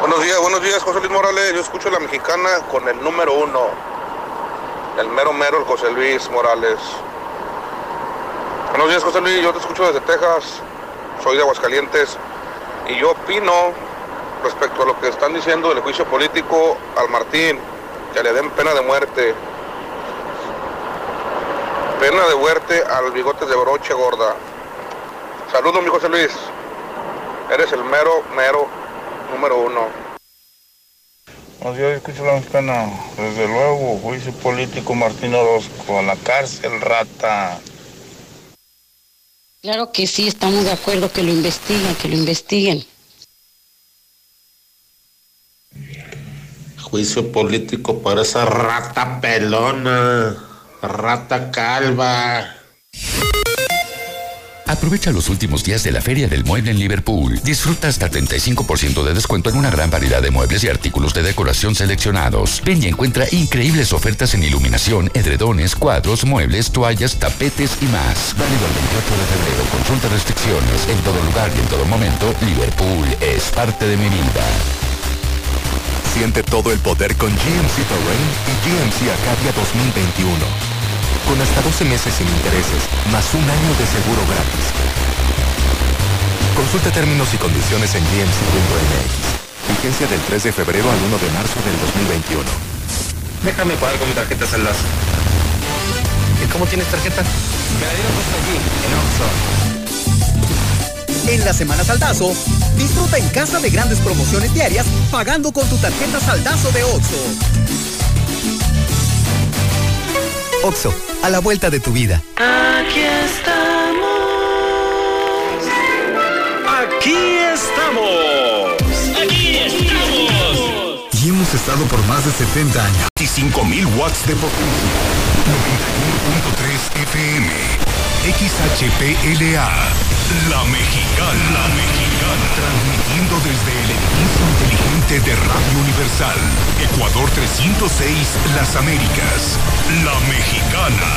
Buenos días, buenos días, José Luis Morales. Yo escucho a la mexicana con el número uno. El mero mero, el José Luis Morales. Buenos días, José Luis. Yo te escucho desde Texas. Soy de Aguascalientes. Y yo opino respecto a lo que están diciendo del juicio político al Martín, que le den pena de muerte. Pena de muerte al bigote de broche gorda. Saludos, mi José Luis. Eres el mero, mero número uno. Buenos días, escucho la mexicana. Desde luego, juicio político Martín Orozco, a la cárcel, rata. Claro que sí, estamos de acuerdo que lo investiguen, que lo investiguen. Juicio político para esa rata pelona, rata calva. Aprovecha los últimos días de la Feria del Mueble en Liverpool. Disfruta hasta 35% de descuento en una gran variedad de muebles y artículos de decoración seleccionados. Ven y encuentra increíbles ofertas en iluminación, edredones, cuadros, muebles, toallas, tapetes y más. Válido el 28 de febrero. Consulta restricciones. En todo lugar y en todo momento, Liverpool es parte de mi vida. Siente todo el poder con GMC Terrain y GMC Acadia 2021 con hasta 12 meses sin intereses, más un año de seguro gratis. Consulta términos y condiciones en gmc.mx. Vigencia del 3 de febrero al 1 de marzo del 2021. Déjame pagar con mi tarjeta Saldas. ¿Y cómo tienes tarjeta? Me la dieron justo allí, en Oxxo. En la Semana Saldazo, disfruta en casa de grandes promociones diarias pagando con tu tarjeta Saldazo de Oxxo. Oxo, a la vuelta de tu vida. Aquí estamos. Aquí estamos. Aquí estamos. Y hemos estado por más de 70 años. 25.000 watts de potencia. 91.3 FM. XHPLA. La Mexicana. La Mexicana. Transmitiendo desde el edificio inteligente de Radio Universal. Ecuador 306, Las Américas. La Mexicana.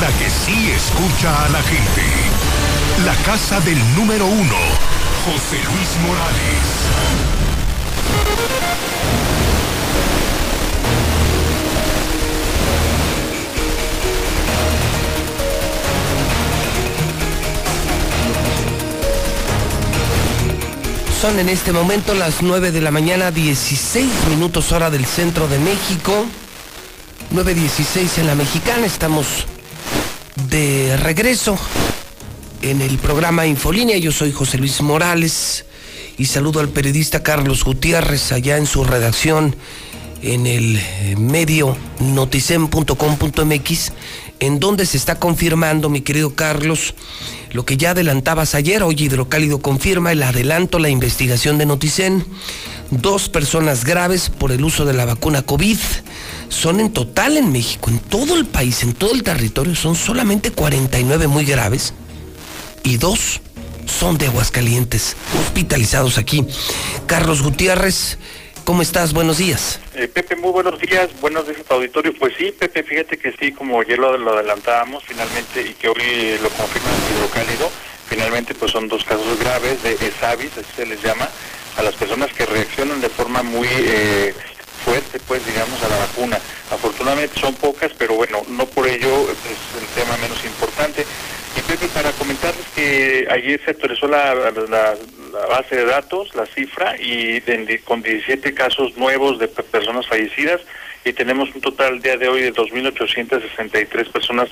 La que sí escucha a la gente. La casa del número uno. José Luis Morales. Son en este momento las 9 de la mañana, 16 minutos hora del centro de México. 9.16 en la mexicana. Estamos de regreso en el programa Infolínea. Yo soy José Luis Morales y saludo al periodista Carlos Gutiérrez allá en su redacción en el medio noticen.com.mx en donde se está confirmando, mi querido Carlos, lo que ya adelantabas ayer, hoy Hidrocálido confirma el adelanto, la investigación de Noticen. Dos personas graves por el uso de la vacuna COVID. Son en total en México, en todo el país, en todo el territorio, son solamente 49 muy graves y dos son de Aguascalientes, hospitalizados aquí. Carlos Gutiérrez, ¿Cómo estás? Buenos días. Eh, Pepe, muy buenos días. Buenos días auditorio. Pues sí, Pepe, fíjate que sí, como ayer lo, adelantábamos finalmente y que hoy lo confirma el hidrocálido, finalmente pues son dos casos graves de ESAVIS, así se les llama, a las personas que reaccionan de forma muy eh, fuerte, pues digamos, a la vacuna. Afortunadamente son pocas, pero bueno, no por ello es el tema menos importante. Y Pepe, para comentarles que ayer se actualizó la, base de datos, la cifra, y con 17 casos nuevos de personas fallecidas, y tenemos un total el día de hoy de 2.863 personas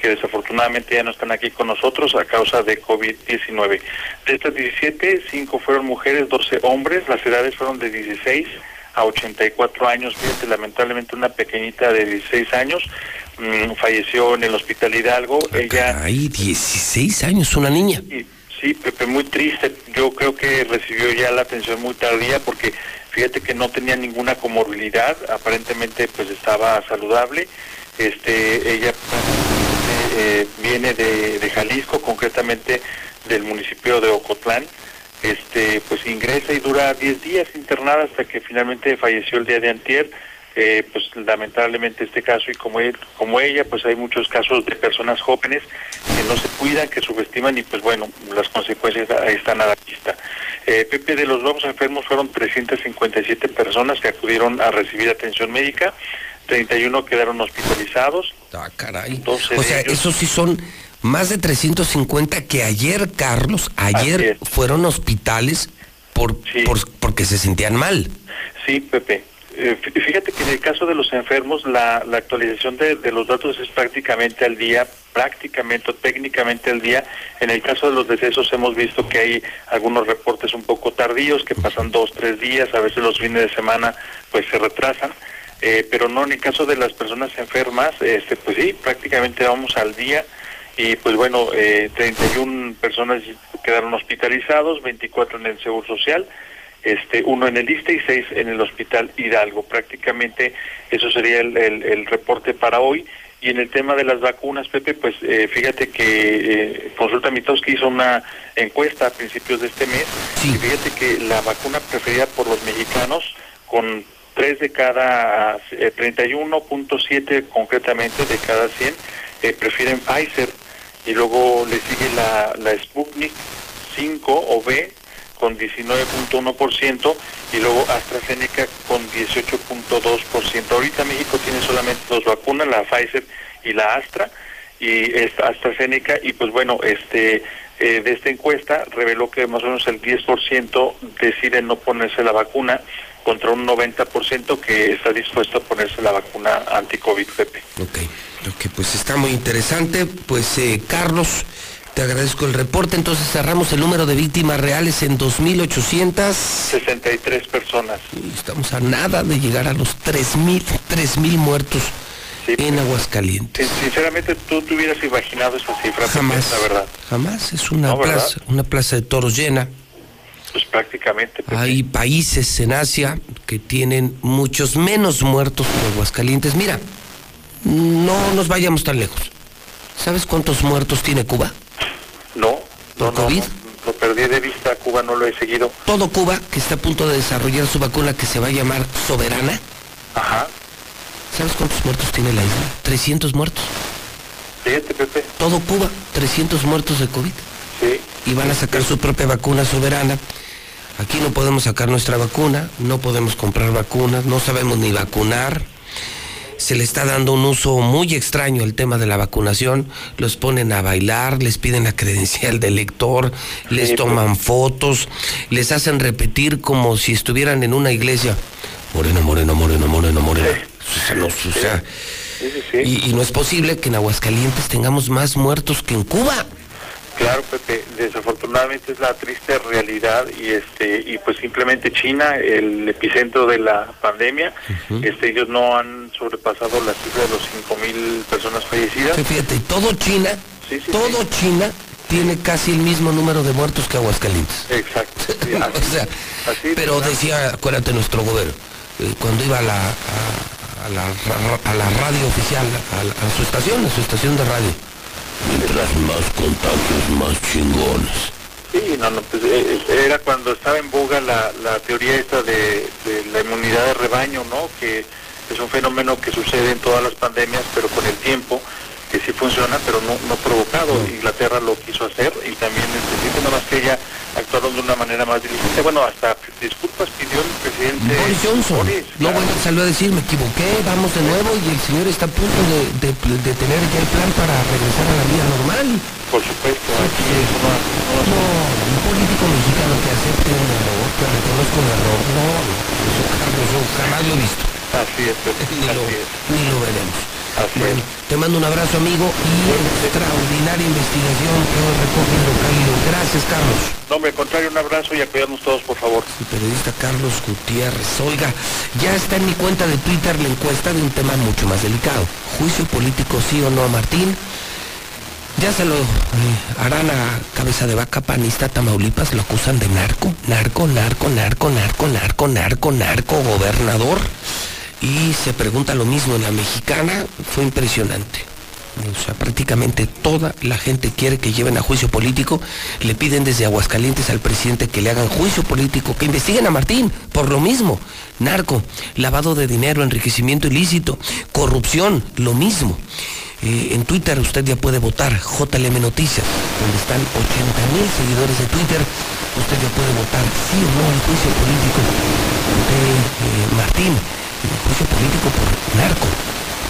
que desafortunadamente ya no están aquí con nosotros a causa de COVID-19. De estas 17, 5 fueron mujeres, 12 hombres, las edades fueron de 16 a 84 años, fíjate, lamentablemente una pequeñita de 16 años, Mm, falleció en el hospital Hidalgo. Ella. Hay 16 años, una niña. Sí, Pepe, muy triste. Yo creo que recibió ya la atención muy tardía porque fíjate que no tenía ninguna comorbilidad, aparentemente pues estaba saludable. Este, ella eh, viene de, de Jalisco, concretamente del municipio de Ocotlán este pues ingresa y dura 10 días internada hasta que finalmente falleció el día de antier eh, pues lamentablemente este caso y como, él, como ella, pues hay muchos casos de personas jóvenes que no se cuidan, que subestiman y pues bueno, las consecuencias ahí están a la vista. Eh, Pepe, de los nuevos enfermos fueron 357 personas que acudieron a recibir atención médica, 31 quedaron hospitalizados. Ah, caray. o sea, esos sí son más de 350 que ayer, Carlos, ayer fueron hospitales por, por, porque se sentían mal. Sí, Pepe. Eh, fíjate que en el caso de los enfermos la, actualización de, los datos es prácticamente al día, prácticamente o técnicamente al día. En el caso de los decesos hemos visto que hay algunos reportes un poco tardíos que pasan dos, tres días, a veces los fines de semana pues se retrasan. Eh, pero no en el caso de las personas enfermas, este, pues sí, prácticamente vamos al día y pues bueno, eh, 31 personas quedaron hospitalizados, 24 en el Seguro Social, este, uno en el ISTE y seis en el Hospital Hidalgo. Prácticamente eso sería el, reporte para hoy. Y en el tema de las vacunas, Pepe, pues eh, fíjate que eh, Consulta Mitowski hizo una encuesta a principios de este mes y fíjate que la vacuna preferida por los mexicanos con 3 de cada, eh, 31.7 concretamente de cada 100, eh, prefieren Pfizer y luego le sigue la, la Sputnik 5 o B con 19.1% y luego AstraZeneca con 18.2%. Ahorita México tiene solamente dos vacunas, la Pfizer y la Astra y AstraZeneca y pues bueno, este eh, de esta encuesta reveló que más o menos el 10% decide no ponerse la vacuna contra un 90% que está dispuesto a ponerse la vacuna anti-COVID, Pepe. Ok, ok, pues está muy interesante. Pues eh, Carlos, te agradezco el reporte. Entonces cerramos el número de víctimas reales en 2.800. 63 personas. Y estamos a nada de llegar a los 3.000, 3.000 muertos en Aguascalientes. Sin- Sinceramente, ¿tú te hubieras imaginado esa cifra? Jamás. La verdad. Jamás, es una, No, ¿verdad? plaza, una plaza de toros llena. Pues prácticamente. Pepe. Hay países en Asia que tienen muchos menos muertos que Aguascalientes. Mira, no nos vayamos tan lejos. ¿Sabes cuántos muertos tiene Cuba? No, no, ¿Por no, COVID? no, lo perdí de vista, Cuba no lo he seguido. Todo Cuba, que está a punto de desarrollar su vacuna que se va a llamar Soberana. Ajá. ¿Sabes cuántos muertos tiene la isla? 300 muertos. Fíjate, Pepe. Todo Cuba, 300 muertos de COVID. Sí. Y van a sacar su propia vacuna soberana. Aquí no podemos sacar nuestra vacuna, no podemos comprar vacunas, no sabemos ni vacunar. Se le está dando un uso muy extraño al tema de la vacunación. Los ponen a bailar, les piden la credencial de lector, les toman fotos, les hacen repetir como si estuvieran en una iglesia. Morena, morena, morena, morena, morena. O sea, no, o sea, y, y no es posible que en Aguascalientes tengamos más muertos que en Cuba. Claro, Pepe, desafortunadamente es la triste realidad y este y pues simplemente China, el epicentro de la pandemia, este ellos no han sobrepasado la cifra de los 5000 personas fallecidas. Sí, Fíjate, todo China, todo China tiene casi el mismo número de muertos que Aguascalientes. Exacto. [laughs] O sea, así, pero decía, acuérdate nuestro gobierno, eh, cuando iba a la, a, a la, a la radio oficial, a, a su estación, a su estación de radio. Mientras más contagios, más chingones. Sí, no, no, pues eh, eh, era cuando estaba en boga la, la teoría esta de, de la inmunidad de rebaño, ¿no? Que es un fenómeno que sucede en todas las pandemias, pero con el tiempo, que sí funciona, pero no, no provocado. Inglaterra lo quiso hacer y también necesita nada más que ella actuaron de una manera más diligente. Bueno, hasta disculpas pidió el presidente Boris Johnson. Boris, No, bueno, salió a decir, me equivoqué, vamos de nuevo y el señor está a punto de, de- de tener ya el plan para regresar a la vida normal. Por supuesto, aquí es una... No, un político mexicano que acepte un error, que reconozca un error, no, eso, Carlos, yo jamás lo he visto. Así es, Pepe, [laughs] ni, lo, así es. ni lo veremos. Así Bueno, te mando un abrazo, amigo, y extraordinaria investigación que hoy recoge Hidrocálido. Gracias, Carlos. No, hombre, al contrario, un abrazo y a cuidarnos todos, por favor. El periodista Carlos Gutiérrez. Oiga, ya está en mi cuenta de Twitter la encuesta de un tema mucho más delicado. ¿Juicio político sí o no a Martín? Ya se lo eh, harán a cabeza de vaca panista Tamaulipas, lo acusan de narco, narco, narco, narco, narco, narco, narco, narco, gobernador. Y se pregunta lo mismo en la mexicana, fue impresionante. O sea, prácticamente toda la gente quiere que lleven a juicio político. Le piden desde Aguascalientes al presidente que le hagan juicio político, que investiguen a Martín por lo mismo. Narco, lavado de dinero, enriquecimiento ilícito, corrupción, lo mismo. Eh, en Twitter usted ya puede votar JLM Noticias, donde están 80 mil seguidores de Twitter. Usted ya puede votar sí o no al juicio político de eh, Martín, el juicio político por narco,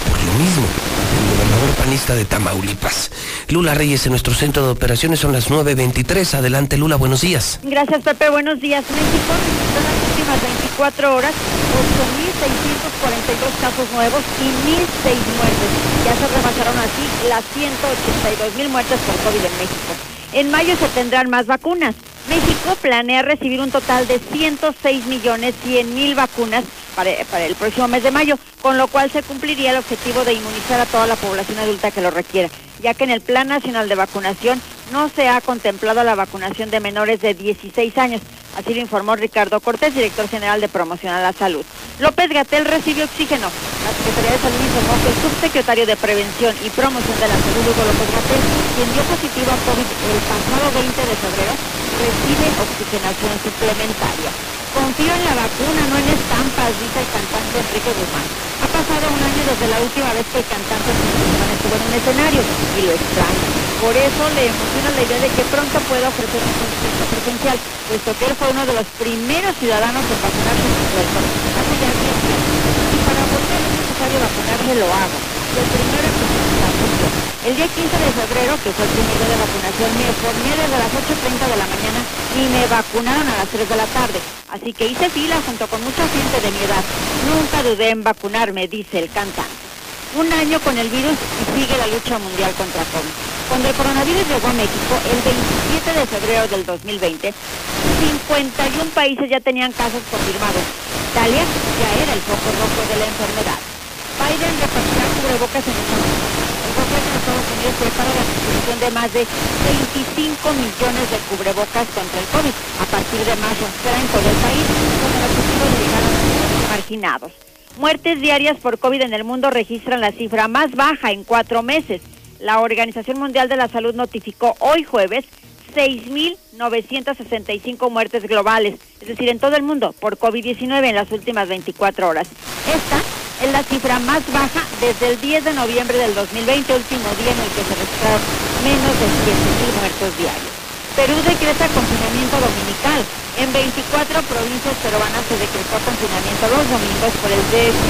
por lo mismo, el gobernador panista de Tamaulipas. Lula Reyes en nuestro centro de operaciones son las 9.23. Adelante Lula, buenos días. Gracias, Pepe. Buenos días. México en las últimas 24 horas 8.642 casos nuevos y 1.006 muertes. Ya se rebasaron así las 182.000 muertes por COVID en México. En mayo se tendrán más vacunas. México planea recibir un total de 106 millones 100 mil vacunas para, el próximo mes de mayo, con lo cual se cumpliría el objetivo de inmunizar a toda la población adulta que lo requiera, ya que en el Plan Nacional de Vacunación no se ha contemplado la vacunación de menores de 16 años. Así lo informó Ricardo Cortés, director general de Promoción a la Salud. López Gatel recibió oxígeno. La Secretaría de Salud informó que el subsecretario de Prevención y Promoción de la Salud, Hugo López Gatell, quien dio positivo a COVID el pasado 20 de febrero, recibe oxigenación suplementaria. Confío en la vacuna, no en estampas, dice el cantante Enrique Guzmán. Ha pasado un año desde la última vez que el cantante estuvo en un escenario y lo extraña. Por eso le emociona la idea de que pronto pueda ofrecer un concierto presencial, puesto que él fue uno de los primeros ciudadanos en vacunarse contra el COVID. Hace ya 10 días. Y para volver es necesario vacunarse, lo hago. El primero en. El día 15 de febrero, que fue el primer día de vacunación, me formé desde las 8.30 de la mañana y me vacunaron a las 3 de la tarde. Así que hice fila junto con mucha gente de mi edad. Nunca dudé en vacunarme, dice el cantante. Un año con el virus y sigue la lucha mundial contra COVID. Cuando el coronavirus llegó a México, el 27 de febrero del 2020, 51 países ya tenían casos confirmados. Italia ya era el foco rojo de la enfermedad. Biden repartirá cubrebocas en. El de Estados Unidos prepara la distribución de más de 25 millones de cubrebocas contra el COVID a partir de marzo. Será en todo el país con el objetivo de llegar a los marginados. Muertes diarias por COVID en el mundo registran la cifra más baja en cuatro meses. La Organización Mundial de la Salud notificó hoy jueves 6.965 muertes globales, es decir, en todo el mundo, por COVID-19 en las últimas 24 horas. Esta es la cifra más baja desde el 10 de noviembre del 2020, último día en el que se registraron menos de 7.000 muertos diarios. Perú decreta confinamiento dominical. En 24 provincias peruanas se decretó confinamiento los domingos por el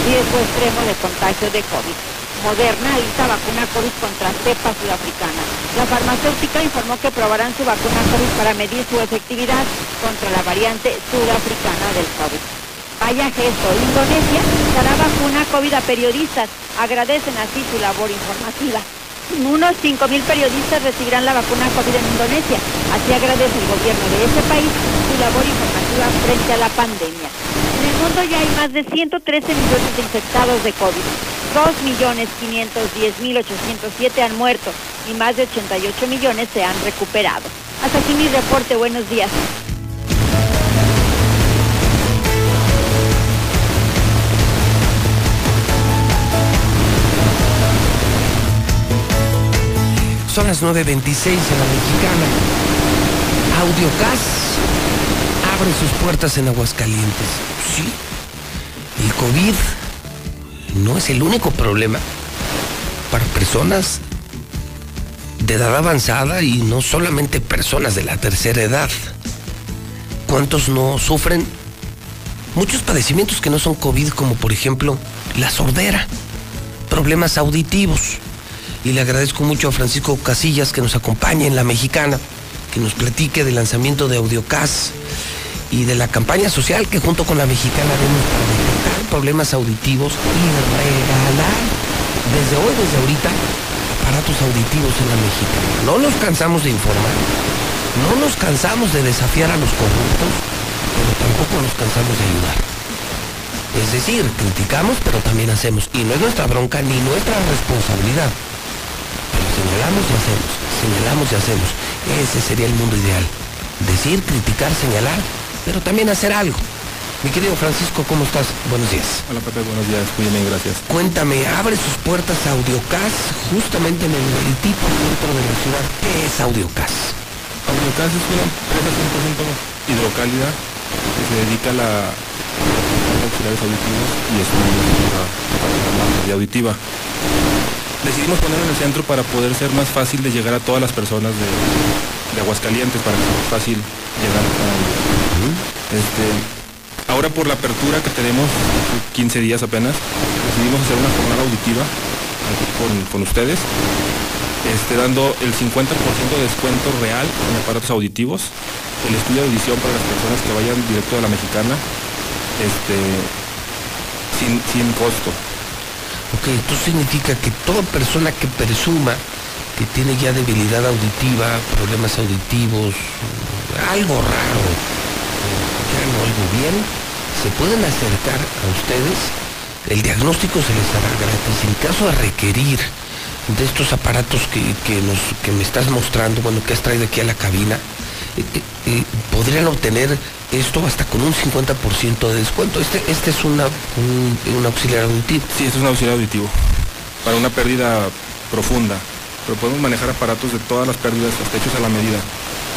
riesgo extremo de contagio de COVID. Moderna lista vacuna COVID contra cepa sudafricana. La farmacéutica informó que probarán su vacuna COVID para medir su efectividad contra la variante sudafricana del COVID. Vaya gesto, Indonesia dará vacuna COVID a periodistas. Agradecen así su labor informativa. Unos 5.000 periodistas recibirán la vacuna COVID en Indonesia. Así agradece el gobierno de ese país su labor informativa frente a la pandemia. En el mundo ya hay más de 113 millones de infectados de COVID. 2.510.807 han muerto y más de 88 millones se han recuperado. Hasta aquí mi reporte. Buenos días. Son las 9.26 en la mexicana. Audiocas abre sus puertas en Aguascalientes. Sí, el COVID no es el único problema para personas de edad avanzada y no solamente personas de la tercera edad. ¿Cuántos no sufren muchos padecimientos que no son COVID, como por ejemplo la sordera, problemas auditivos? Y le agradezco mucho a Francisco Casillas que nos acompañe en La Mexicana, que nos platique del lanzamiento de Audiocas y de la campaña social que junto con La Mexicana problemas auditivos y regalar desde hoy, desde ahorita, aparatos auditivos en La Mexicana. No nos cansamos de informar, no nos cansamos de desafiar a los corruptos, pero tampoco nos cansamos de ayudar. Es decir, criticamos, pero también hacemos. Y no es nuestra bronca ni nuestra responsabilidad señalamos y hacemos, señalamos y hacemos. Ese sería el mundo ideal. Decir, criticar, señalar, pero también hacer algo. Mi querido Francisco, ¿cómo estás? Buenos días. Hola Pepe, buenos días, muy bien, gracias. Cuéntame, abre sus puertas a Audiocas justamente en el tipo centro de la ciudad. ¿Qué es Audiocas? Audiocas es una empresa 100% hidrocálida que se dedica a la auxiliares auditivos y es una auditiva decidimos ponerlo en el centro para poder ser más fácil de llegar a todas las personas de, de Aguascalientes, para que sea más fácil llegar a cada Este, ahora por la apertura que tenemos, 15 días apenas, decidimos hacer una jornada auditiva con, con ustedes, este, dando el 50% de descuento real en aparatos auditivos, el estudio de audición para las personas que vayan directo a la mexicana, este, sin, sin costo. Ok, esto significa que toda persona que presuma que tiene ya debilidad auditiva, problemas auditivos, algo raro, bien, se pueden acercar a ustedes, el diagnóstico se les hará gratis. En caso de requerir de estos aparatos que, nos, que me estás mostrando, bueno, que has traído aquí a la cabina, eh, eh, podrían obtener esto hasta con un 50% de descuento. Este, este es una, un, un auxiliar auditivo. Sí, este es un auxiliar auditivo para una pérdida profunda, pero podemos manejar aparatos de todas las pérdidas hasta hechos a la medida.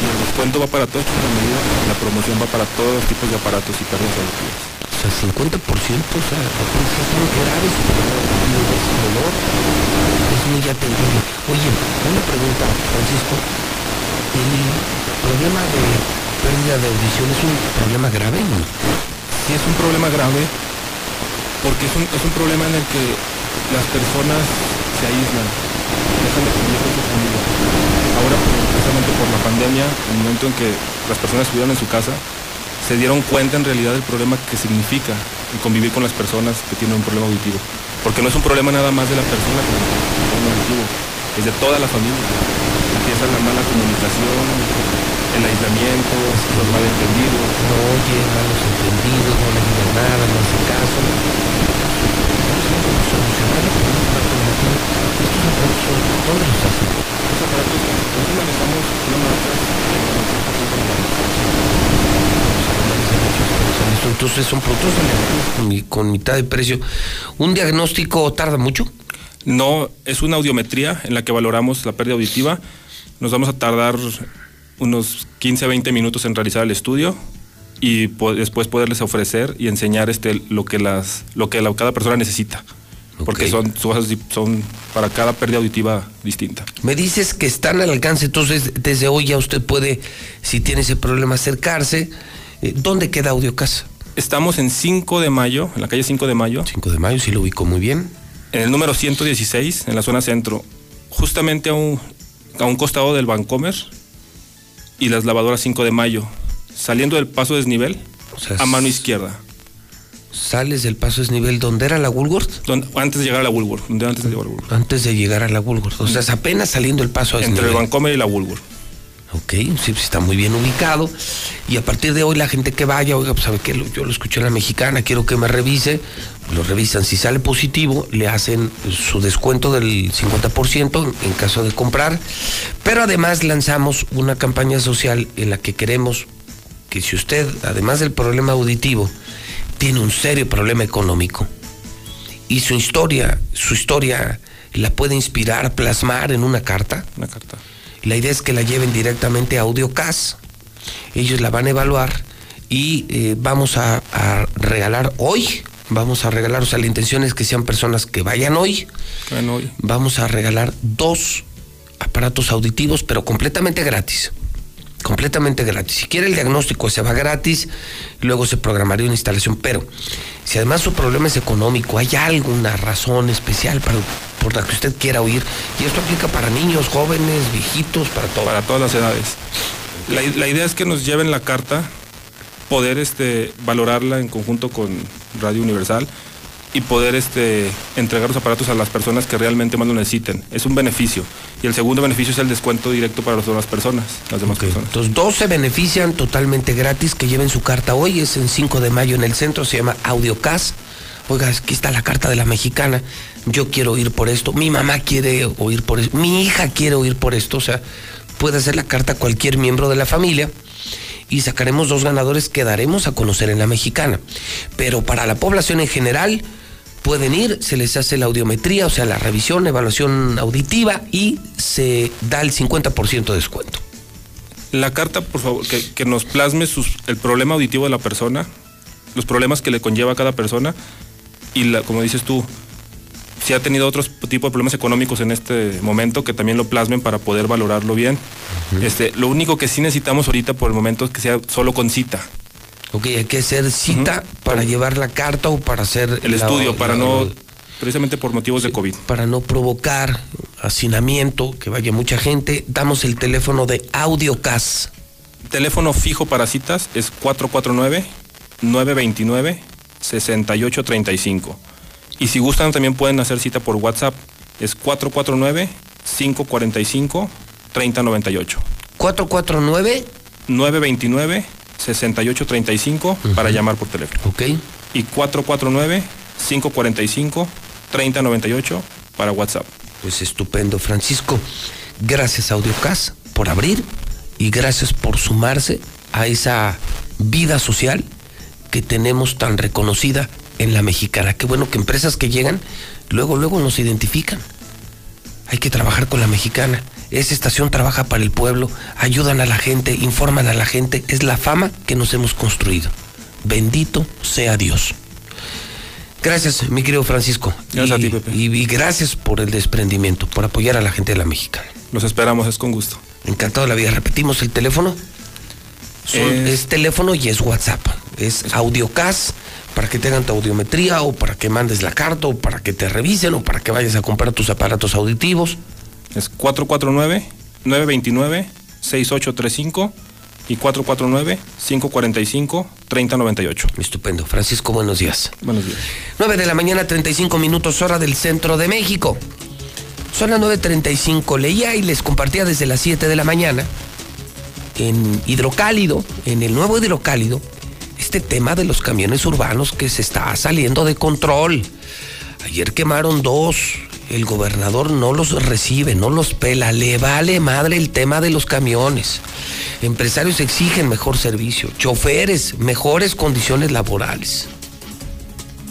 Y el descuento va para todos hechos a la la promoción va para todos los tipos de aparatos y pérdidas auditivas. O sea, 50%, o sea, es muy grave su dolor, es muy atendible. Oye, una pregunta, Francisco, ¿el problema de pérdida de audición es un problema grave? Sí, es un problema grave porque es un, es un problema en el que las personas se aíslan, dejan de convivir con su familia. Ahora, precisamente por la pandemia, en el momento en que las personas estuvieron en su casa, se dieron cuenta en realidad del problema que significa convivir con las personas que tienen un problema auditivo. Porque no es un problema nada más de la persona con el problema auditivo, es de toda la familia. Empieza la mala comunicación, el aislamiento, los malentendidos. No oye, malos entendidos, no le digan nada, no hace caso. Solucionar. Estos aparatos, una marca entonces son productos con, mi- con mitad de precio. ¿Un diagnóstico tarda mucho? No, es una audiometría en la que valoramos la pérdida auditiva. Nos vamos a tardar unos 15 a 20 minutos en realizar el estudio y después poderles ofrecer y enseñar este, lo que, las, lo que la- cada persona necesita. Porque son, son, para cada pérdida auditiva distinta. Me dices que están al alcance, entonces desde hoy ya usted puede, si tiene ese problema, acercarse. Eh, ¿Dónde queda Audiocasa? Estamos en 5 de mayo, en la calle 5 de mayo. 5 de mayo, sí lo ubico muy bien. En el número 116, en la zona centro, justamente a un, a un costado del Bancomer y las lavadoras 5 de mayo, saliendo del paso desnivel sea, a mano izquierda. Sales del paso desnivel, ¿dónde era la Woolworth? Antes de llegar a la Woolworth, antes de llegar a la Woolworth. Antes de llegar a la Woolworth. O sea, es apenas saliendo el paso Entre el desnivel. Bancomer y la Woolworth. Ok, sí, pues está muy bien ubicado. Y a partir de hoy la gente que vaya, oiga, pues sabe que yo lo escuché en la mexicana, quiero que me revise, lo revisan. Si sale positivo, le hacen su descuento del 50% en caso de comprar. Pero además lanzamos una campaña social en la que queremos que si usted, además del problema auditivo, tiene un serio problema económico y su historia, su historia la puede inspirar, plasmar en una carta. Una carta. La idea es que la lleven directamente a AudioCast. Ellos la van a evaluar y eh, vamos a, a regalar hoy. Vamos a regalar, o sea, la intención es que sean personas que vayan hoy. Que ven hoy. Vamos a regalar dos aparatos auditivos, pero completamente gratis. Completamente gratis. Si quiere el diagnóstico, se va gratis, luego se programaría una instalación. Pero si además su problema es económico, hay alguna razón especial para, por la que usted quiera oír, y esto aplica para niños, jóvenes, viejitos, para todo. Para todas las edades. La, la idea es que nos lleven la carta, poder este, valorarla en conjunto con Radio Universal y poder este, entregar los aparatos a las personas que realmente más lo necesiten. Es un beneficio. Y el segundo beneficio es el descuento directo para las demás personas. Las demás personas. Entonces, dos se benefician totalmente gratis, que lleven su carta hoy, es en 5 de mayo en el centro, se llama AudioCast. Oiga, aquí está la carta de la mexicana, yo quiero oír por esto, mi mamá quiere oír por esto, mi hija quiere oír por esto, o sea, puede hacer la carta cualquier miembro de la familia y sacaremos dos ganadores que daremos a conocer en la mexicana. Pero para la población en general, pueden ir, se les hace la audiometría, o sea, la revisión, evaluación auditiva y se da el 50% de descuento. La carta, por favor, que, que nos plasme el problema auditivo de la persona, los problemas que le conlleva a cada persona y, como dices tú, si ha tenido otros tipo de problemas económicos en este momento, que también lo plasmen para poder valorarlo bien. este, lo único que sí necesitamos ahorita por el momento es que sea solo con cita. Ok, hay que hacer cita para llevar la carta o para hacer El la- estudio, para la- no, precisamente por motivos de COVID. para no provocar hacinamiento, que vaya mucha gente, damos el teléfono de AudioCast. Teléfono fijo para citas es 449-929-6835. Y si gustan también pueden hacer cita por WhatsApp. Es 449-545-3098. 449 929-6835 para llamar por teléfono. Ok. Y 449-545-3098 para WhatsApp. Pues estupendo, Francisco. Gracias, AudioCast, por abrir y gracias por sumarse a esa vida social que tenemos tan reconocida en la mexicana. Qué bueno que empresas que llegan, luego, luego nos identifican. Hay que trabajar con la mexicana. Esa estación trabaja para el pueblo, ayudan a la gente, informan a la gente. Es la fama que nos hemos construido. Bendito sea Dios. Gracias, mi querido Francisco. Gracias y, a ti, Pepe. Y, y gracias por el desprendimiento, por apoyar a la gente de la mexicana. Los esperamos, es con gusto. Encantado de la vida. Repetimos el teléfono. Son- Es- es teléfono y es WhatsApp. Es audiocast para que te hagan tu audiometría o para que mandes la carta o para que te revisen o para que vayas a comprar tus aparatos auditivos. Es 449-929-6835 y 449-545-3098. Estupendo. Francisco, buenos días. Buenos días. 9 de la mañana, 35 minutos hora del centro de México. Son las 9.35. Leía y les compartía desde las 7 de la mañana en Hidrocálido, en el nuevo Hidrocálido, este tema de los camiones urbanos que se está saliendo de control. Ayer quemaron dos. El gobernador no los recibe, no los pela. Le vale madre el tema de los camiones. Empresarios exigen mejor servicio. Choferes, mejores condiciones laborales.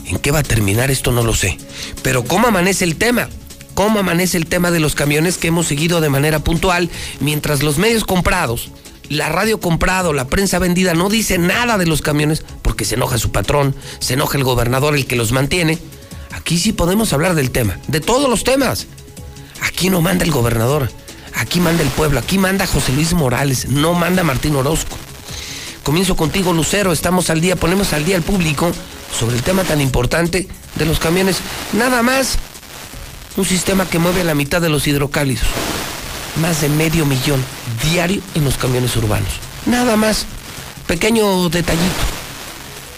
¿En qué va a terminar esto? No lo sé. Pero ¿cómo amanece el tema? ¿Cómo amanece el tema de los camiones que hemos seguido de manera puntual mientras los medios comprados, la radio comprado, la prensa vendida no dice nada de los camiones porque se enoja su patrón, se enoja el gobernador, el que los mantiene? Aquí sí podemos hablar del tema, de todos los temas. Aquí no manda el gobernador, aquí manda el pueblo, aquí manda José Luis Morales, no manda Martín Orozco. Comienzo contigo, Lucero. Estamos al día, ponemos al día al público sobre el tema tan importante de los camiones. Nada más un sistema que mueve a la mitad de los hidrocálidos. Más de medio millón diario en los camiones urbanos. Nada más. Pequeño detallito.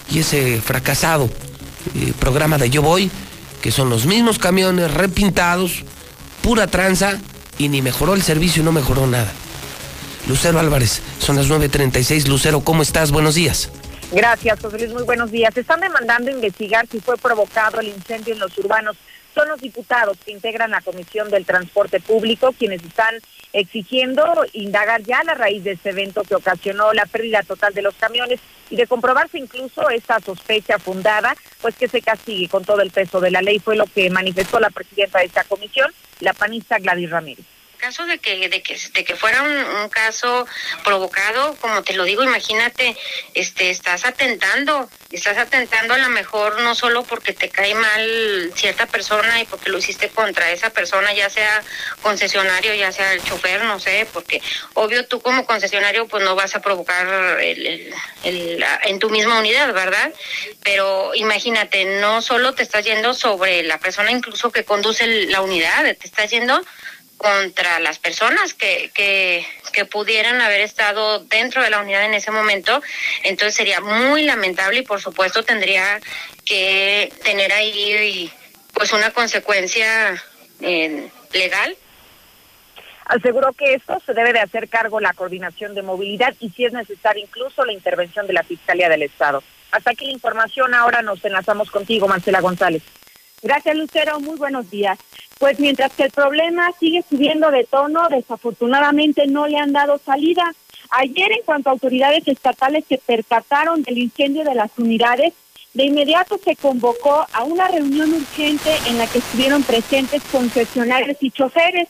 Y ese fracasado eh, programa de Yo Voy, que son los mismos camiones repintados, pura tranza, y ni mejoró el servicio y no mejoró nada. Lucero Álvarez, son las 9.36. Lucero, ¿cómo estás? Buenos días. Gracias, José Luis. Muy buenos días. Están demandando investigar si fue provocado el incendio en los urbanos. Son los diputados que integran la Comisión del Transporte Público quienes están exigiendo indagar ya la raíz de este evento que ocasionó la pérdida total de los camiones y de comprobarse incluso esta sospecha fundada, pues que se castigue con todo el peso de la ley. Fue lo que manifestó la presidenta de esta comisión, la panista Gladys Ramírez caso de que de que de que fuera un, caso provocado como te lo digo imagínate este estás atentando estás atentando a lo mejor no solo porque te cae mal cierta persona y porque lo hiciste contra esa persona ya sea concesionario ya sea el chofer no sé porque obvio tú como concesionario pues no vas a provocar el, el, en tu misma unidad verdad pero imagínate no solo te estás yendo sobre la persona incluso que conduce la unidad te estás yendo contra las personas que, que, que, pudieran haber estado dentro de la unidad en ese momento. Entonces sería muy lamentable y por supuesto tendría que tener ahí pues una consecuencia eh, legal. Aseguró que esto se debe de hacer cargo la coordinación de movilidad y si es necesario incluso la intervención de la Fiscalía del Estado. Hasta aquí la información, ahora nos enlazamos contigo, Marcela González. Gracias, Lucero. Muy buenos días. Pues mientras que el problema sigue subiendo de tono, desafortunadamente no le han dado salida. Ayer, en cuanto a autoridades estatales se percataron del incendio de las unidades, de inmediato se convocó a una reunión urgente en la que estuvieron presentes concesionarios y choferes.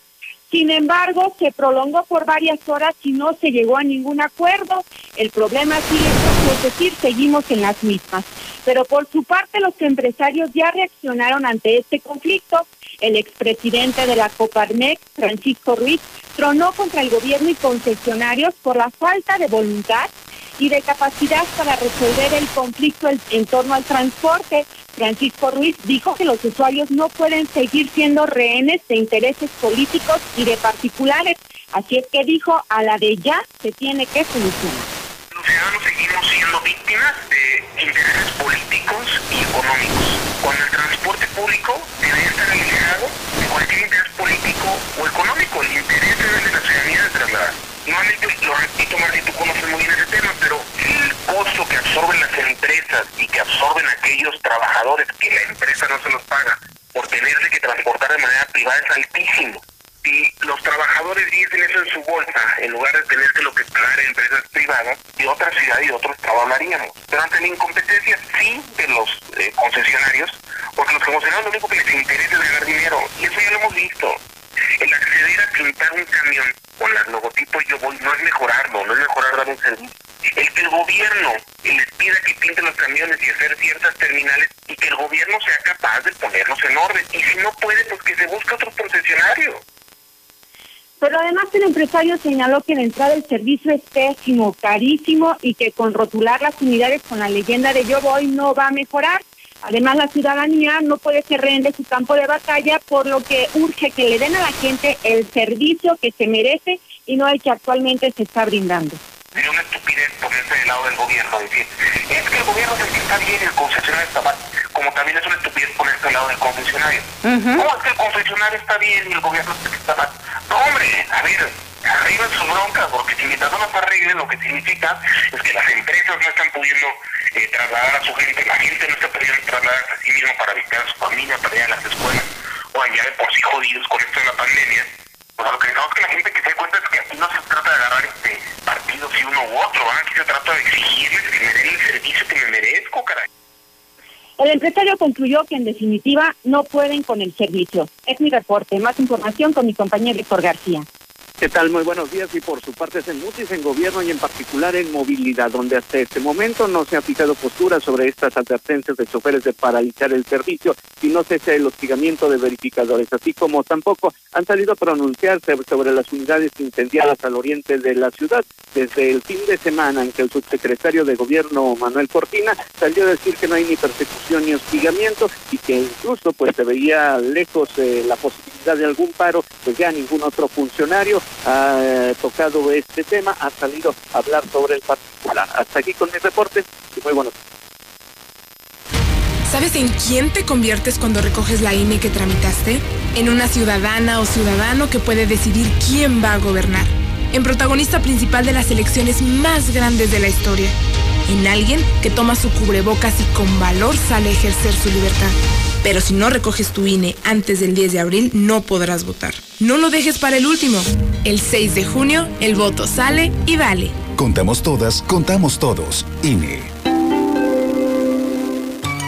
Sin embargo, se prolongó por varias horas y no se llegó a ningún acuerdo. El problema sigue, es decir, seguimos en las mismas. Pero por su parte, los empresarios ya reaccionaron ante este conflicto. El expresidente de la Coparmex, Francisco Ruiz, tronó contra el gobierno y concesionarios por la falta de voluntad y de capacidad para resolver el conflicto en torno al transporte. Francisco Ruiz dijo que los usuarios no pueden seguir siendo rehenes de intereses políticos y de particulares. Así es que dijo, a la de ya se tiene que solucionar. Los ciudadanos seguimos siendo víctimas de intereses políticos y económicos. Cuando el transporte público debe estar alejado de cualquier interés político o económico, el interés de la ciudadanía de trasladar. Nuevamente lo repito, Martín, tú conoces muy bien ese tema, pero el costo que absorben las empresas y que absorben aquellos trabajadores que la empresa no se los paga por tenerse que transportar de manera privada es altísimo. Si los trabajadores diesen eso en su bolsa, en lugar de tener que lo que pagar empresas privadas, de otra ciudad y de otro estado hablaríamos. Pero ante la incompetencia sí de los eh, concesionarios, porque los concesionarios lo único que les interesa es ganar dinero, y eso ya lo hemos visto. El acceder a pintar un camión con el logotipo Yo Voy no es mejorarlo, no es mejorar dar un servicio. El que el gobierno les pida que pinten los camiones y hacer ciertas terminales y que el gobierno sea capaz de ponerlos en orden. Y si no puede, pues que se busque otro concesionario. Pero además el empresario señaló que la entrada del servicio es pésimo, carísimo y que con rotular las unidades con la leyenda de Yo Voy no va a mejorar. Además, la ciudadanía no puede ser rehén de su campo de batalla, por lo que urge que le den a la gente el servicio que se merece y no el que actualmente se está brindando. Sería una estupidez ponerse del lado del gobierno, decir, es que el gobierno es el que está bien y el concesionario está mal. Como también es una estupidez ponerse del lado del concesionario. ¿Cómo es que el concesionario está bien y el gobierno es el que está mal? No, hombre, a ver, arreglen su bronca, porque si mientras no las arreglen, lo que significa es que las empresas no están pudiendo eh, trasladar a su gente, la gente no está pudiendo trasladarse a sí mismo para visitar a su familia, para ir a las escuelas, o allá de por sí jodidos con esto de la pandemia. Pues lo que necesitamos que la gente que se dé cuenta es que aquí no se trata de agarrar este partido si uno u otro, ¿verdad? aquí se trata de exigirles que me den el servicio que me merezco, caray. El empresario concluyó que en definitiva no pueden con el servicio. Es mi reporte. Más información con mi compañero Víctor García. ¿Qué tal? Muy buenos días y por su parte es en MUTIS, en gobierno y en particular en movilidad, donde hasta este momento no se ha fijado postura sobre estas advertencias de choferes de paralizar el servicio y no cese el hostigamiento de verificadores, así como tampoco han salido a pronunciarse sobre las unidades incendiadas al oriente de la ciudad. Desde el fin de semana en que el subsecretario de gobierno Manuel Cortina salió a decir que no hay ni persecución ni hostigamiento y que incluso pues se veía lejos eh, la posibilidad de algún paro, pues ya ningún otro funcionario ha tocado este tema, ha salido a hablar sobre el particular. Hasta aquí con mi reporte y muy buenos ¿Sabes en quién te conviertes cuando recoges la INE que tramitaste? En una ciudadana o ciudadano que puede decidir quién va a gobernar. En protagonista principal de las elecciones más grandes de la historia. En alguien que toma su cubrebocas y con valor sale a ejercer su libertad. Pero si no recoges tu INE antes del 10 de abril, no podrás votar. No lo dejes para el último. El 6 de junio, el voto sale y vale. Contamos todas, contamos todos. INE.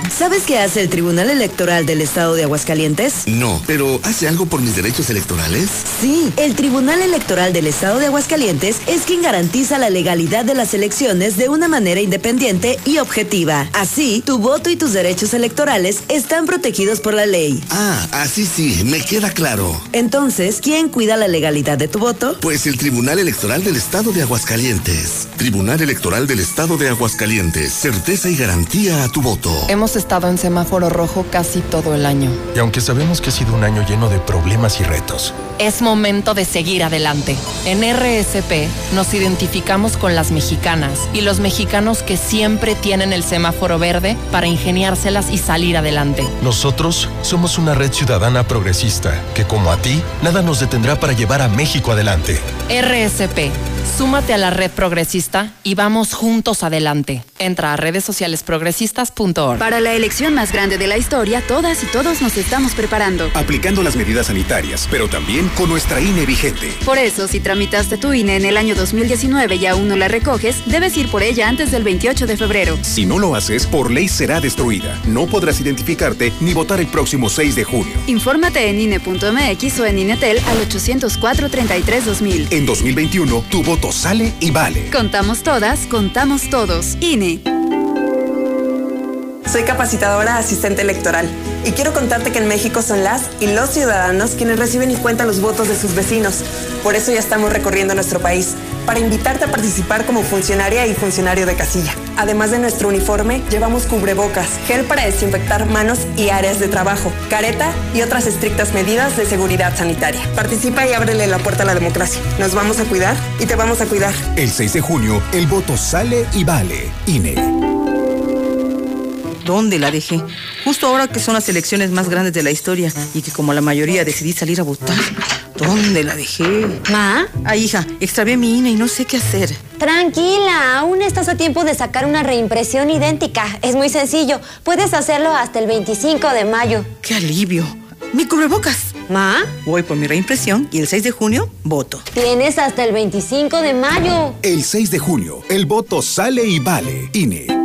¿Sabes qué hace el Tribunal Electoral del Estado de Aguascalientes? No, pero ¿hace algo por mis derechos electorales? Sí, el Tribunal Electoral del Estado de Aguascalientes es quien garantiza la legalidad de las elecciones de una manera independiente y objetiva. Así, tu voto y tus derechos electorales están protegidos por la ley. Ah, así sí, me queda claro. Entonces, ¿quién cuida la legalidad de tu voto? Pues el Tribunal Electoral del Estado de Aguascalientes. Tribunal Electoral del Estado de Aguascalientes. Certeza y garantía a tu voto. Hemos estado en semáforo rojo casi todo el año. Y aunque sabemos que ha sido un año lleno de problemas y retos, Es momento de seguir adelante. En RSP nos identificamos con las mexicanas y los mexicanos que siempre tienen el semáforo verde para ingeniárselas y salir adelante. nosotros somos una red ciudadana progresista que como a ti, nada nos detendrá para llevar a México adelante. RSP, súmate a la red progresista y vamos juntos adelante. Entra a redes sociales progresistas.org. Para la elección más grande de la historia, todas y todos nos estamos preparando. Aplicando las medidas sanitarias, pero también con nuestra INE vigente. Por eso, si tramitaste tu INE en el año 2019 y aún no la recoges, debes ir por ella antes del 28 de febrero. Si no lo haces, por ley será destruida. No podrás identificarte ni votar el próximo 6 de junio. Infórmate en INE.mx o en INETEL al 804-33-2000. En 2021, tu voto sale y vale. Contamos todas, contamos todos. INE. Soy capacitadora asistente electoral y quiero contarte que en México son las y los ciudadanos quienes reciben y cuentan los votos de sus vecinos. Por eso ya estamos recorriendo nuestro país para invitarte a participar como funcionaria y funcionario de casilla. Además de nuestro uniforme, llevamos cubrebocas, gel para desinfectar manos y áreas de trabajo, careta y otras estrictas medidas de seguridad sanitaria. Participa y ábrele la puerta a la democracia. Nos vamos a cuidar y te vamos a cuidar. El 6 de junio, el voto sale y vale. INE. ¿Dónde la dejé? Justo ahora que son las elecciones más grandes de la historia y que como la mayoría decidí salir a votar. ¿Dónde la dejé? ¿Ma? Ay, hija, extravié mi INE y no sé qué hacer. Tranquila, aún estás a tiempo de sacar una reimpresión idéntica. Es muy sencillo. Puedes hacerlo hasta el 25 de mayo. ¡Qué alivio! ¡Mi cubrebocas! Ma. Voy por mi reimpresión y el 6 de junio voto. Tienes hasta el 25 de mayo. El 6 de junio, el voto sale y vale. INE.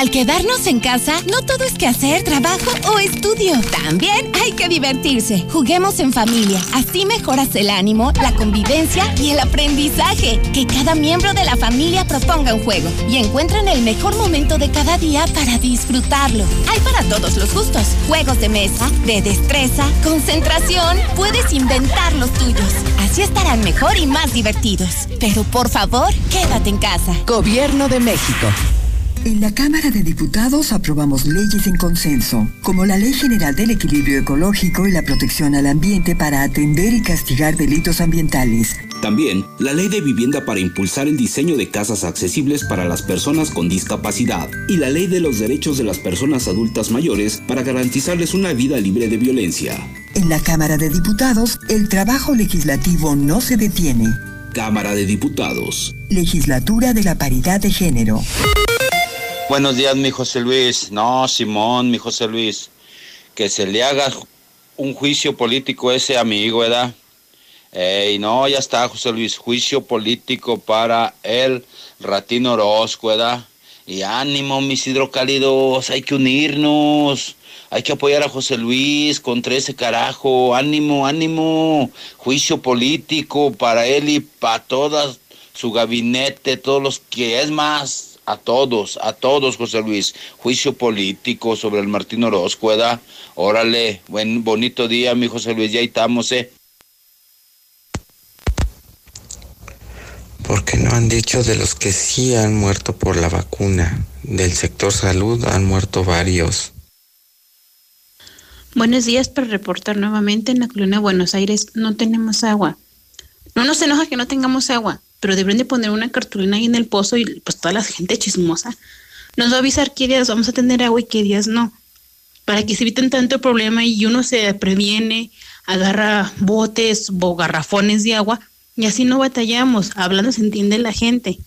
Al quedarnos en casa, no todo es que hacer, trabajo o estudio. También hay que divertirse. Juguemos en familia. Así mejoras el ánimo, la convivencia y el aprendizaje. Que cada miembro de la familia proponga un juego y encuentren el mejor momento de cada día para disfrutarlo. Hay para todos los gustos. Juegos de mesa, de destreza, concentración. Puedes inventar los tuyos. Así estarán mejor y más divertidos. Pero por favor, quédate en casa. Gobierno de México. En la Cámara de Diputados aprobamos leyes en consenso, como la Ley General del Equilibrio Ecológico y la Protección al Ambiente para atender y castigar delitos ambientales. También la Ley de Vivienda para impulsar el diseño de casas accesibles para las personas con discapacidad y la Ley de los Derechos de las Personas Adultas Mayores para garantizarles una vida libre de violencia. En la Cámara de Diputados, el trabajo legislativo no se detiene. Cámara de Diputados. Legislatura de la Paridad de Género. Buenos días, mi José Luis. No, Simón, mi José Luis. Que se le haga un juicio político ese amigo, ¿verdad? Ey, no, ya está, José Luis. Juicio político para el Ratino Orozco, ¿verdad? Y ánimo, mis hidrocálidos. Hay que unirnos. Hay que apoyar a José Luis contra ese carajo. Ánimo, ánimo. Juicio político para él y para todas su gabinete, todos los que es más a todos, a todos, José Luis. Juicio político sobre el Martín Orozco, ¿verdad? Órale, buen, bonito día, mi José Luis, ya estamos, ¿eh? Porque no han dicho de los que sí han muerto por la vacuna. Del sector salud han muerto varios. Buenos días para reportar nuevamente en la colonia de Buenos Aires no tenemos agua. No nos enoja que no tengamos agua, pero deberían de poner una cartulina ahí en el pozo y pues toda la gente chismosa nos va a avisar qué días vamos a tener agua y qué días no, para que se eviten tanto problema y uno se previene, agarra botes o garrafones de agua y así no batallamos, hablando se entiende la gente.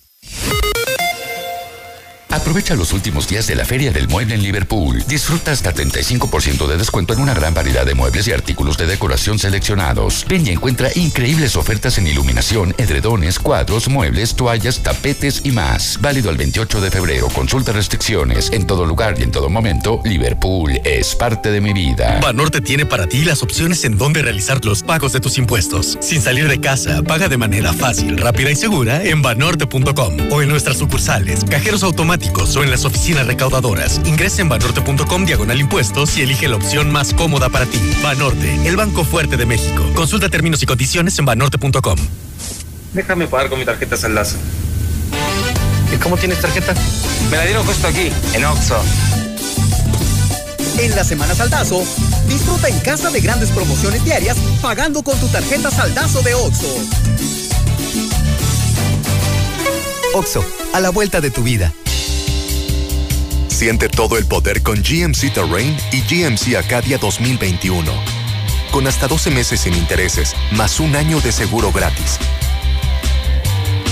Aprovecha los últimos días de la Feria del Mueble en Liverpool. Disfruta hasta 35% de descuento en una gran variedad de muebles y artículos de decoración seleccionados. Ven y encuentra increíbles ofertas en iluminación, edredones, cuadros, muebles, toallas, tapetes y más. Válido el 28 de febrero. Consulta restricciones. En todo lugar y en todo momento, Liverpool es parte de mi vida. Banorte tiene para ti las opciones en donde realizar los pagos de tus impuestos. Sin salir de casa, paga de manera fácil, rápida y segura en banorte.com o en nuestras sucursales, cajeros automáticos o en las oficinas recaudadoras. Ingresa en banorte.com diagonal impuestos y elige la opción más cómoda para ti. Banorte, el banco fuerte de México. Consulta términos y condiciones en banorte.com. Déjame pagar con mi tarjeta Saldazo. ¿Y cómo tienes tarjeta? Me la dieron justo aquí, en Oxxo. En la semana Saldazo, disfruta en casa de grandes promociones diarias pagando con tu tarjeta Saldazo de Oxxo. Oxo, a la vuelta de tu vida. Siente todo el poder con GMC Terrain y GMC Acadia 2021. Con hasta 12 meses sin intereses, más un año de seguro gratis.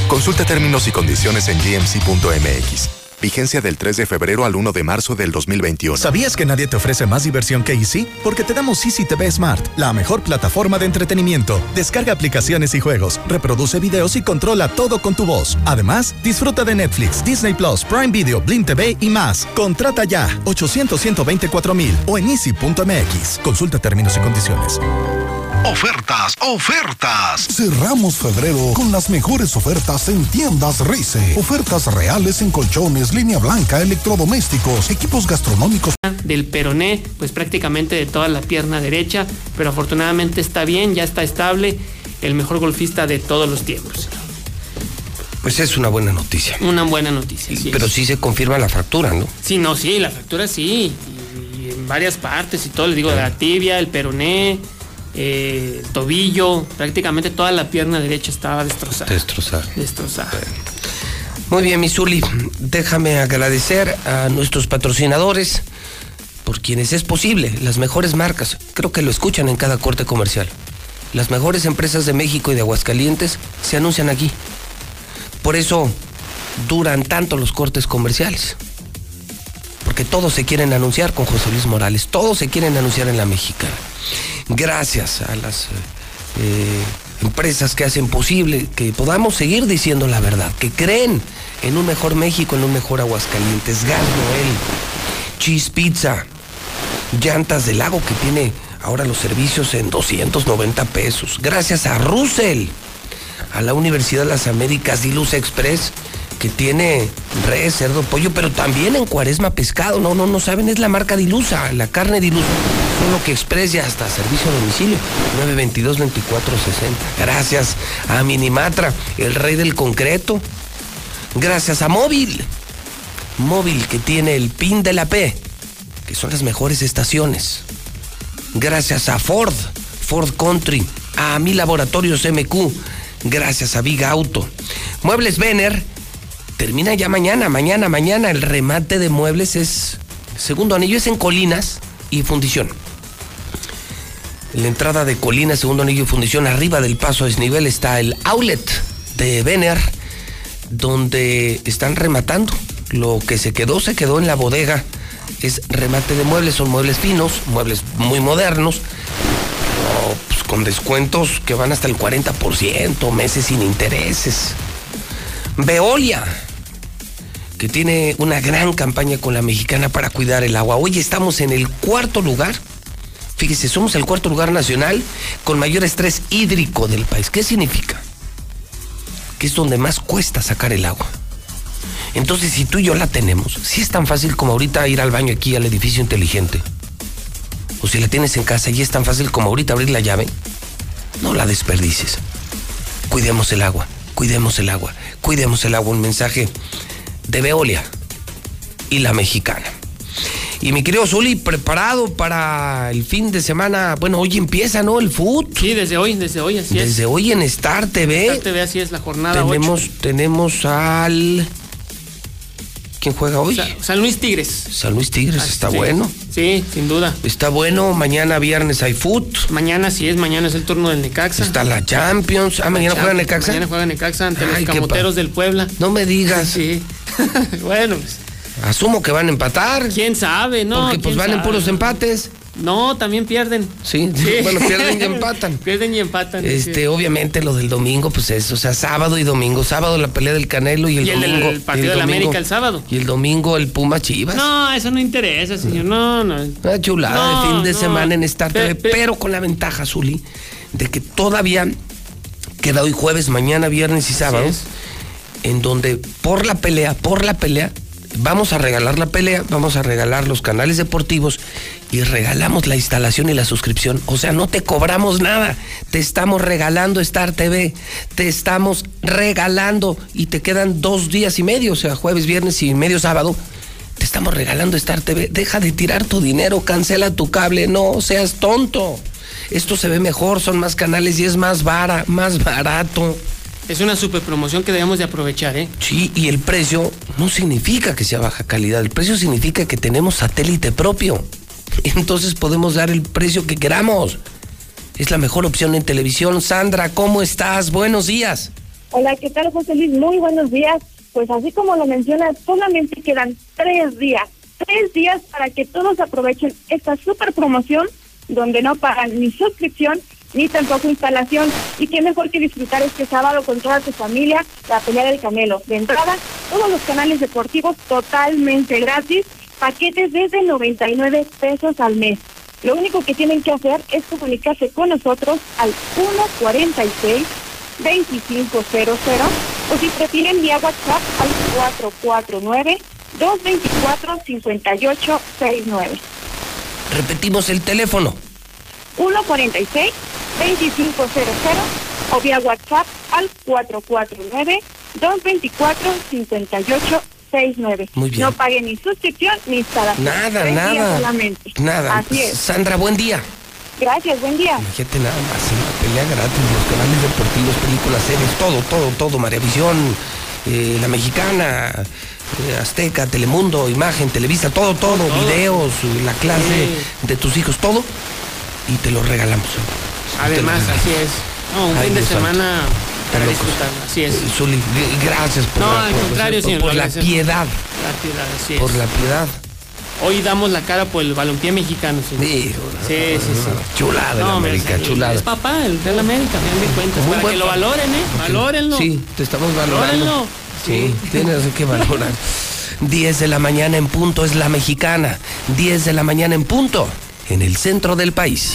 Consulta términos y condiciones en gmc.mx. Vigencia del 3 de febrero al 1 de marzo del 2021. ¿Sabías que nadie te ofrece más diversión que Easy? Porque te damos Easy TV Smart, la mejor plataforma de entretenimiento. Descarga aplicaciones y juegos, reproduce videos y controla todo con tu voz. Además, disfruta de Netflix, Disney Plus, Prime Video, Blim TV y más. Contrata ya 800 124 mil o en easy.mx. Consulta términos y condiciones. Ofertas, ofertas. Cerramos febrero con las mejores ofertas en tiendas Rice. Ofertas reales en colchones, línea blanca, electrodomésticos, equipos gastronómicos. Del peroné, pues prácticamente de toda la pierna derecha, pero afortunadamente está bien, ya está estable, el mejor golfista de todos los tiempos. Pues es una buena noticia. Una buena noticia. Sí pero sí se confirma la fractura, ¿no? Sí, no, sí, la fractura sí. Y, en varias partes y todo, les digo, la tibia, el peroné eh, tobillo, prácticamente toda la pierna derecha estaba destrozada. Destrozada. Destrozada. Muy bien, Misuli, déjame agradecer a nuestros patrocinadores por quienes es posible, las mejores marcas, creo que lo escuchan en cada corte comercial. Las mejores empresas de México y de Aguascalientes se anuncian aquí. Por eso duran tanto los cortes comerciales. Porque todos se quieren anunciar con José Luis Morales, todos se quieren anunciar en la mexicana. Gracias a las eh, empresas que hacen posible que podamos seguir diciendo la verdad, que creen en un mejor México, en un mejor Aguascalientes. Gas Noel, Cheese Pizza, Llantas del Lago que tiene ahora los servicios en 290 pesos. Gracias a Russell, a la Universidad de las Américas, Diluz Express, que tiene res, cerdo, pollo, pero también en cuaresma pescado. No, no, no saben, es la marca Dilusa, la carne Dilusa. Solo que Express ya hasta servicio a domicilio. 922-2460. Gracias a Minimatra, el rey del concreto. Gracias a Móvil. Móvil que tiene el PIN de la P, que son las mejores estaciones. Gracias a Ford, Ford Country, a mi laboratorios MQ, gracias a Big Auto. Muebles Vener, termina ya mañana, mañana, mañana. El remate de muebles es, segundo anillo es en Colinas y Fundición. La entrada de Colinas, segundo anillo y Fundición, arriba del paso a desnivel está el outlet de Vener, donde están rematando. Lo que se quedó, se quedó en la bodega es remate de muebles, son muebles finos, muebles muy modernos, pues, con descuentos que van hasta el 40%, meses sin intereses. Veolia, que tiene una gran campaña con la mexicana para cuidar el agua. Hoy estamos en el cuarto lugar. Fíjese, somos el cuarto lugar nacional con mayor estrés hídrico del país. ¿Qué significa? Que es donde más cuesta sacar el agua. Entonces, si tú y yo la tenemos, si es tan fácil como ahorita ir al baño aquí al edificio inteligente, o si la tienes en casa y es tan fácil como ahorita abrir la llave, no la desperdices. Cuidemos el agua, cuidemos el agua, cuidemos el agua. Un mensaje de Veolia y la mexicana. Y mi querido Zuli, preparado para el fin de semana. Bueno, hoy empieza, ¿no? El food. Sí, desde hoy, desde hoy, así es. Desde hoy en Star TV. Star TV, así es, la jornada tenemos, Tenemos al ¿Quién juega hoy? San Luis Tigres. San Luis Tigres, está bueno. Sí, sin duda. Está bueno. Mañana viernes hay foot. Mañana sí es, mañana es el turno del Necaxa. Está la Champions. Ah, mañana juega Necaxa. Mañana juega Necaxa ante los camoteros del Puebla. No me digas. Sí. [laughs] bueno, pues. Asumo que van a empatar. ¿Quién sabe, no? Porque pues van en puros empates. No, también pierden. Sí, [laughs] bueno, pierden y empatan. [laughs] pierden y empatan. Este, obviamente lo del domingo, pues es, o sea, sábado y domingo. Sábado la pelea del Canelo y el domingo. El, partido de la América el sábado. Y el domingo el Puma Chivas. No, eso no interesa, señor. No, no. Una chulada de fin de semana en Star TV, pero con la ventaja, Zuli, de que todavía queda hoy jueves, mañana, viernes y sábado, en donde por la pelea, por la pelea, vamos a regalar la pelea, vamos a regalar los canales deportivos y regalamos la instalación y la suscripción. O sea, no te cobramos nada. Te estamos regalando Star TV. Te estamos regalando y te quedan dos días y medio, o sea, jueves, viernes y medio sábado. Te estamos regalando Star TV. Deja de tirar tu dinero, cancela tu cable. No seas tonto. Esto se ve mejor, son más canales y es más vara, más barato. Es una super promoción que debemos de aprovechar, ¿eh? Sí, y el precio no significa que sea baja calidad, el precio significa que tenemos satélite propio. Entonces podemos dar el precio que queramos. Es la mejor opción en televisión. Sandra, ¿cómo estás? Buenos días. Hola, ¿qué tal, José Luis? Muy buenos días. Pues así como lo mencionas, solamente quedan tres días. Tres días para que todos aprovechen esta super promoción donde no pagan ni suscripción ni tampoco instalación. Y qué mejor que disfrutar este sábado con toda tu familia la pelea del Canelo. De entrada, todos los canales deportivos totalmente gratis, paquetes desde 99 pesos al mes. Lo único que tienen que hacer es comunicarse con nosotros al 146 2500 o si prefieren vía WhatsApp al 449 224 5869. Repetimos el teléfono. 146 2500 o vía WhatsApp al 449-224-5869. Muy bien. No pague ni suscripción ni instalación. Nada, nada. Solamente. Nada. Así es. Sandra, buen día. Gracias, buen día. Imagínate nada más, una pelea gratis, los canales deportivos, películas, series, todo, todo, todo, Maravisión, eh, La Mexicana, eh, Azteca, Telemundo, Imagen, Televisa, todo, todo, videos, la clase de tus hijos, todo, y te lo regalamos. Además, así es. No, un Ay, fin de semana para disfrutar. Así es. Zuli, gracias por No, la, al por- contrario, por- señor, por la piedad, La piedad, así es. por la piedad. hoy damos la cara por el balompié mexicano. Sí, sí, sí. sí. Chulada el América, es, chulada. Es papá, el Real América, fin de cuentas. Muy para buen que lo valoren, ¿eh? Valórenlo. Sí, te estamos valorando. Valórenlo. Sí, tienes que valorar. 10 de la mañana en punto es la mexicana. 10 de la mañana en punto en el centro del país.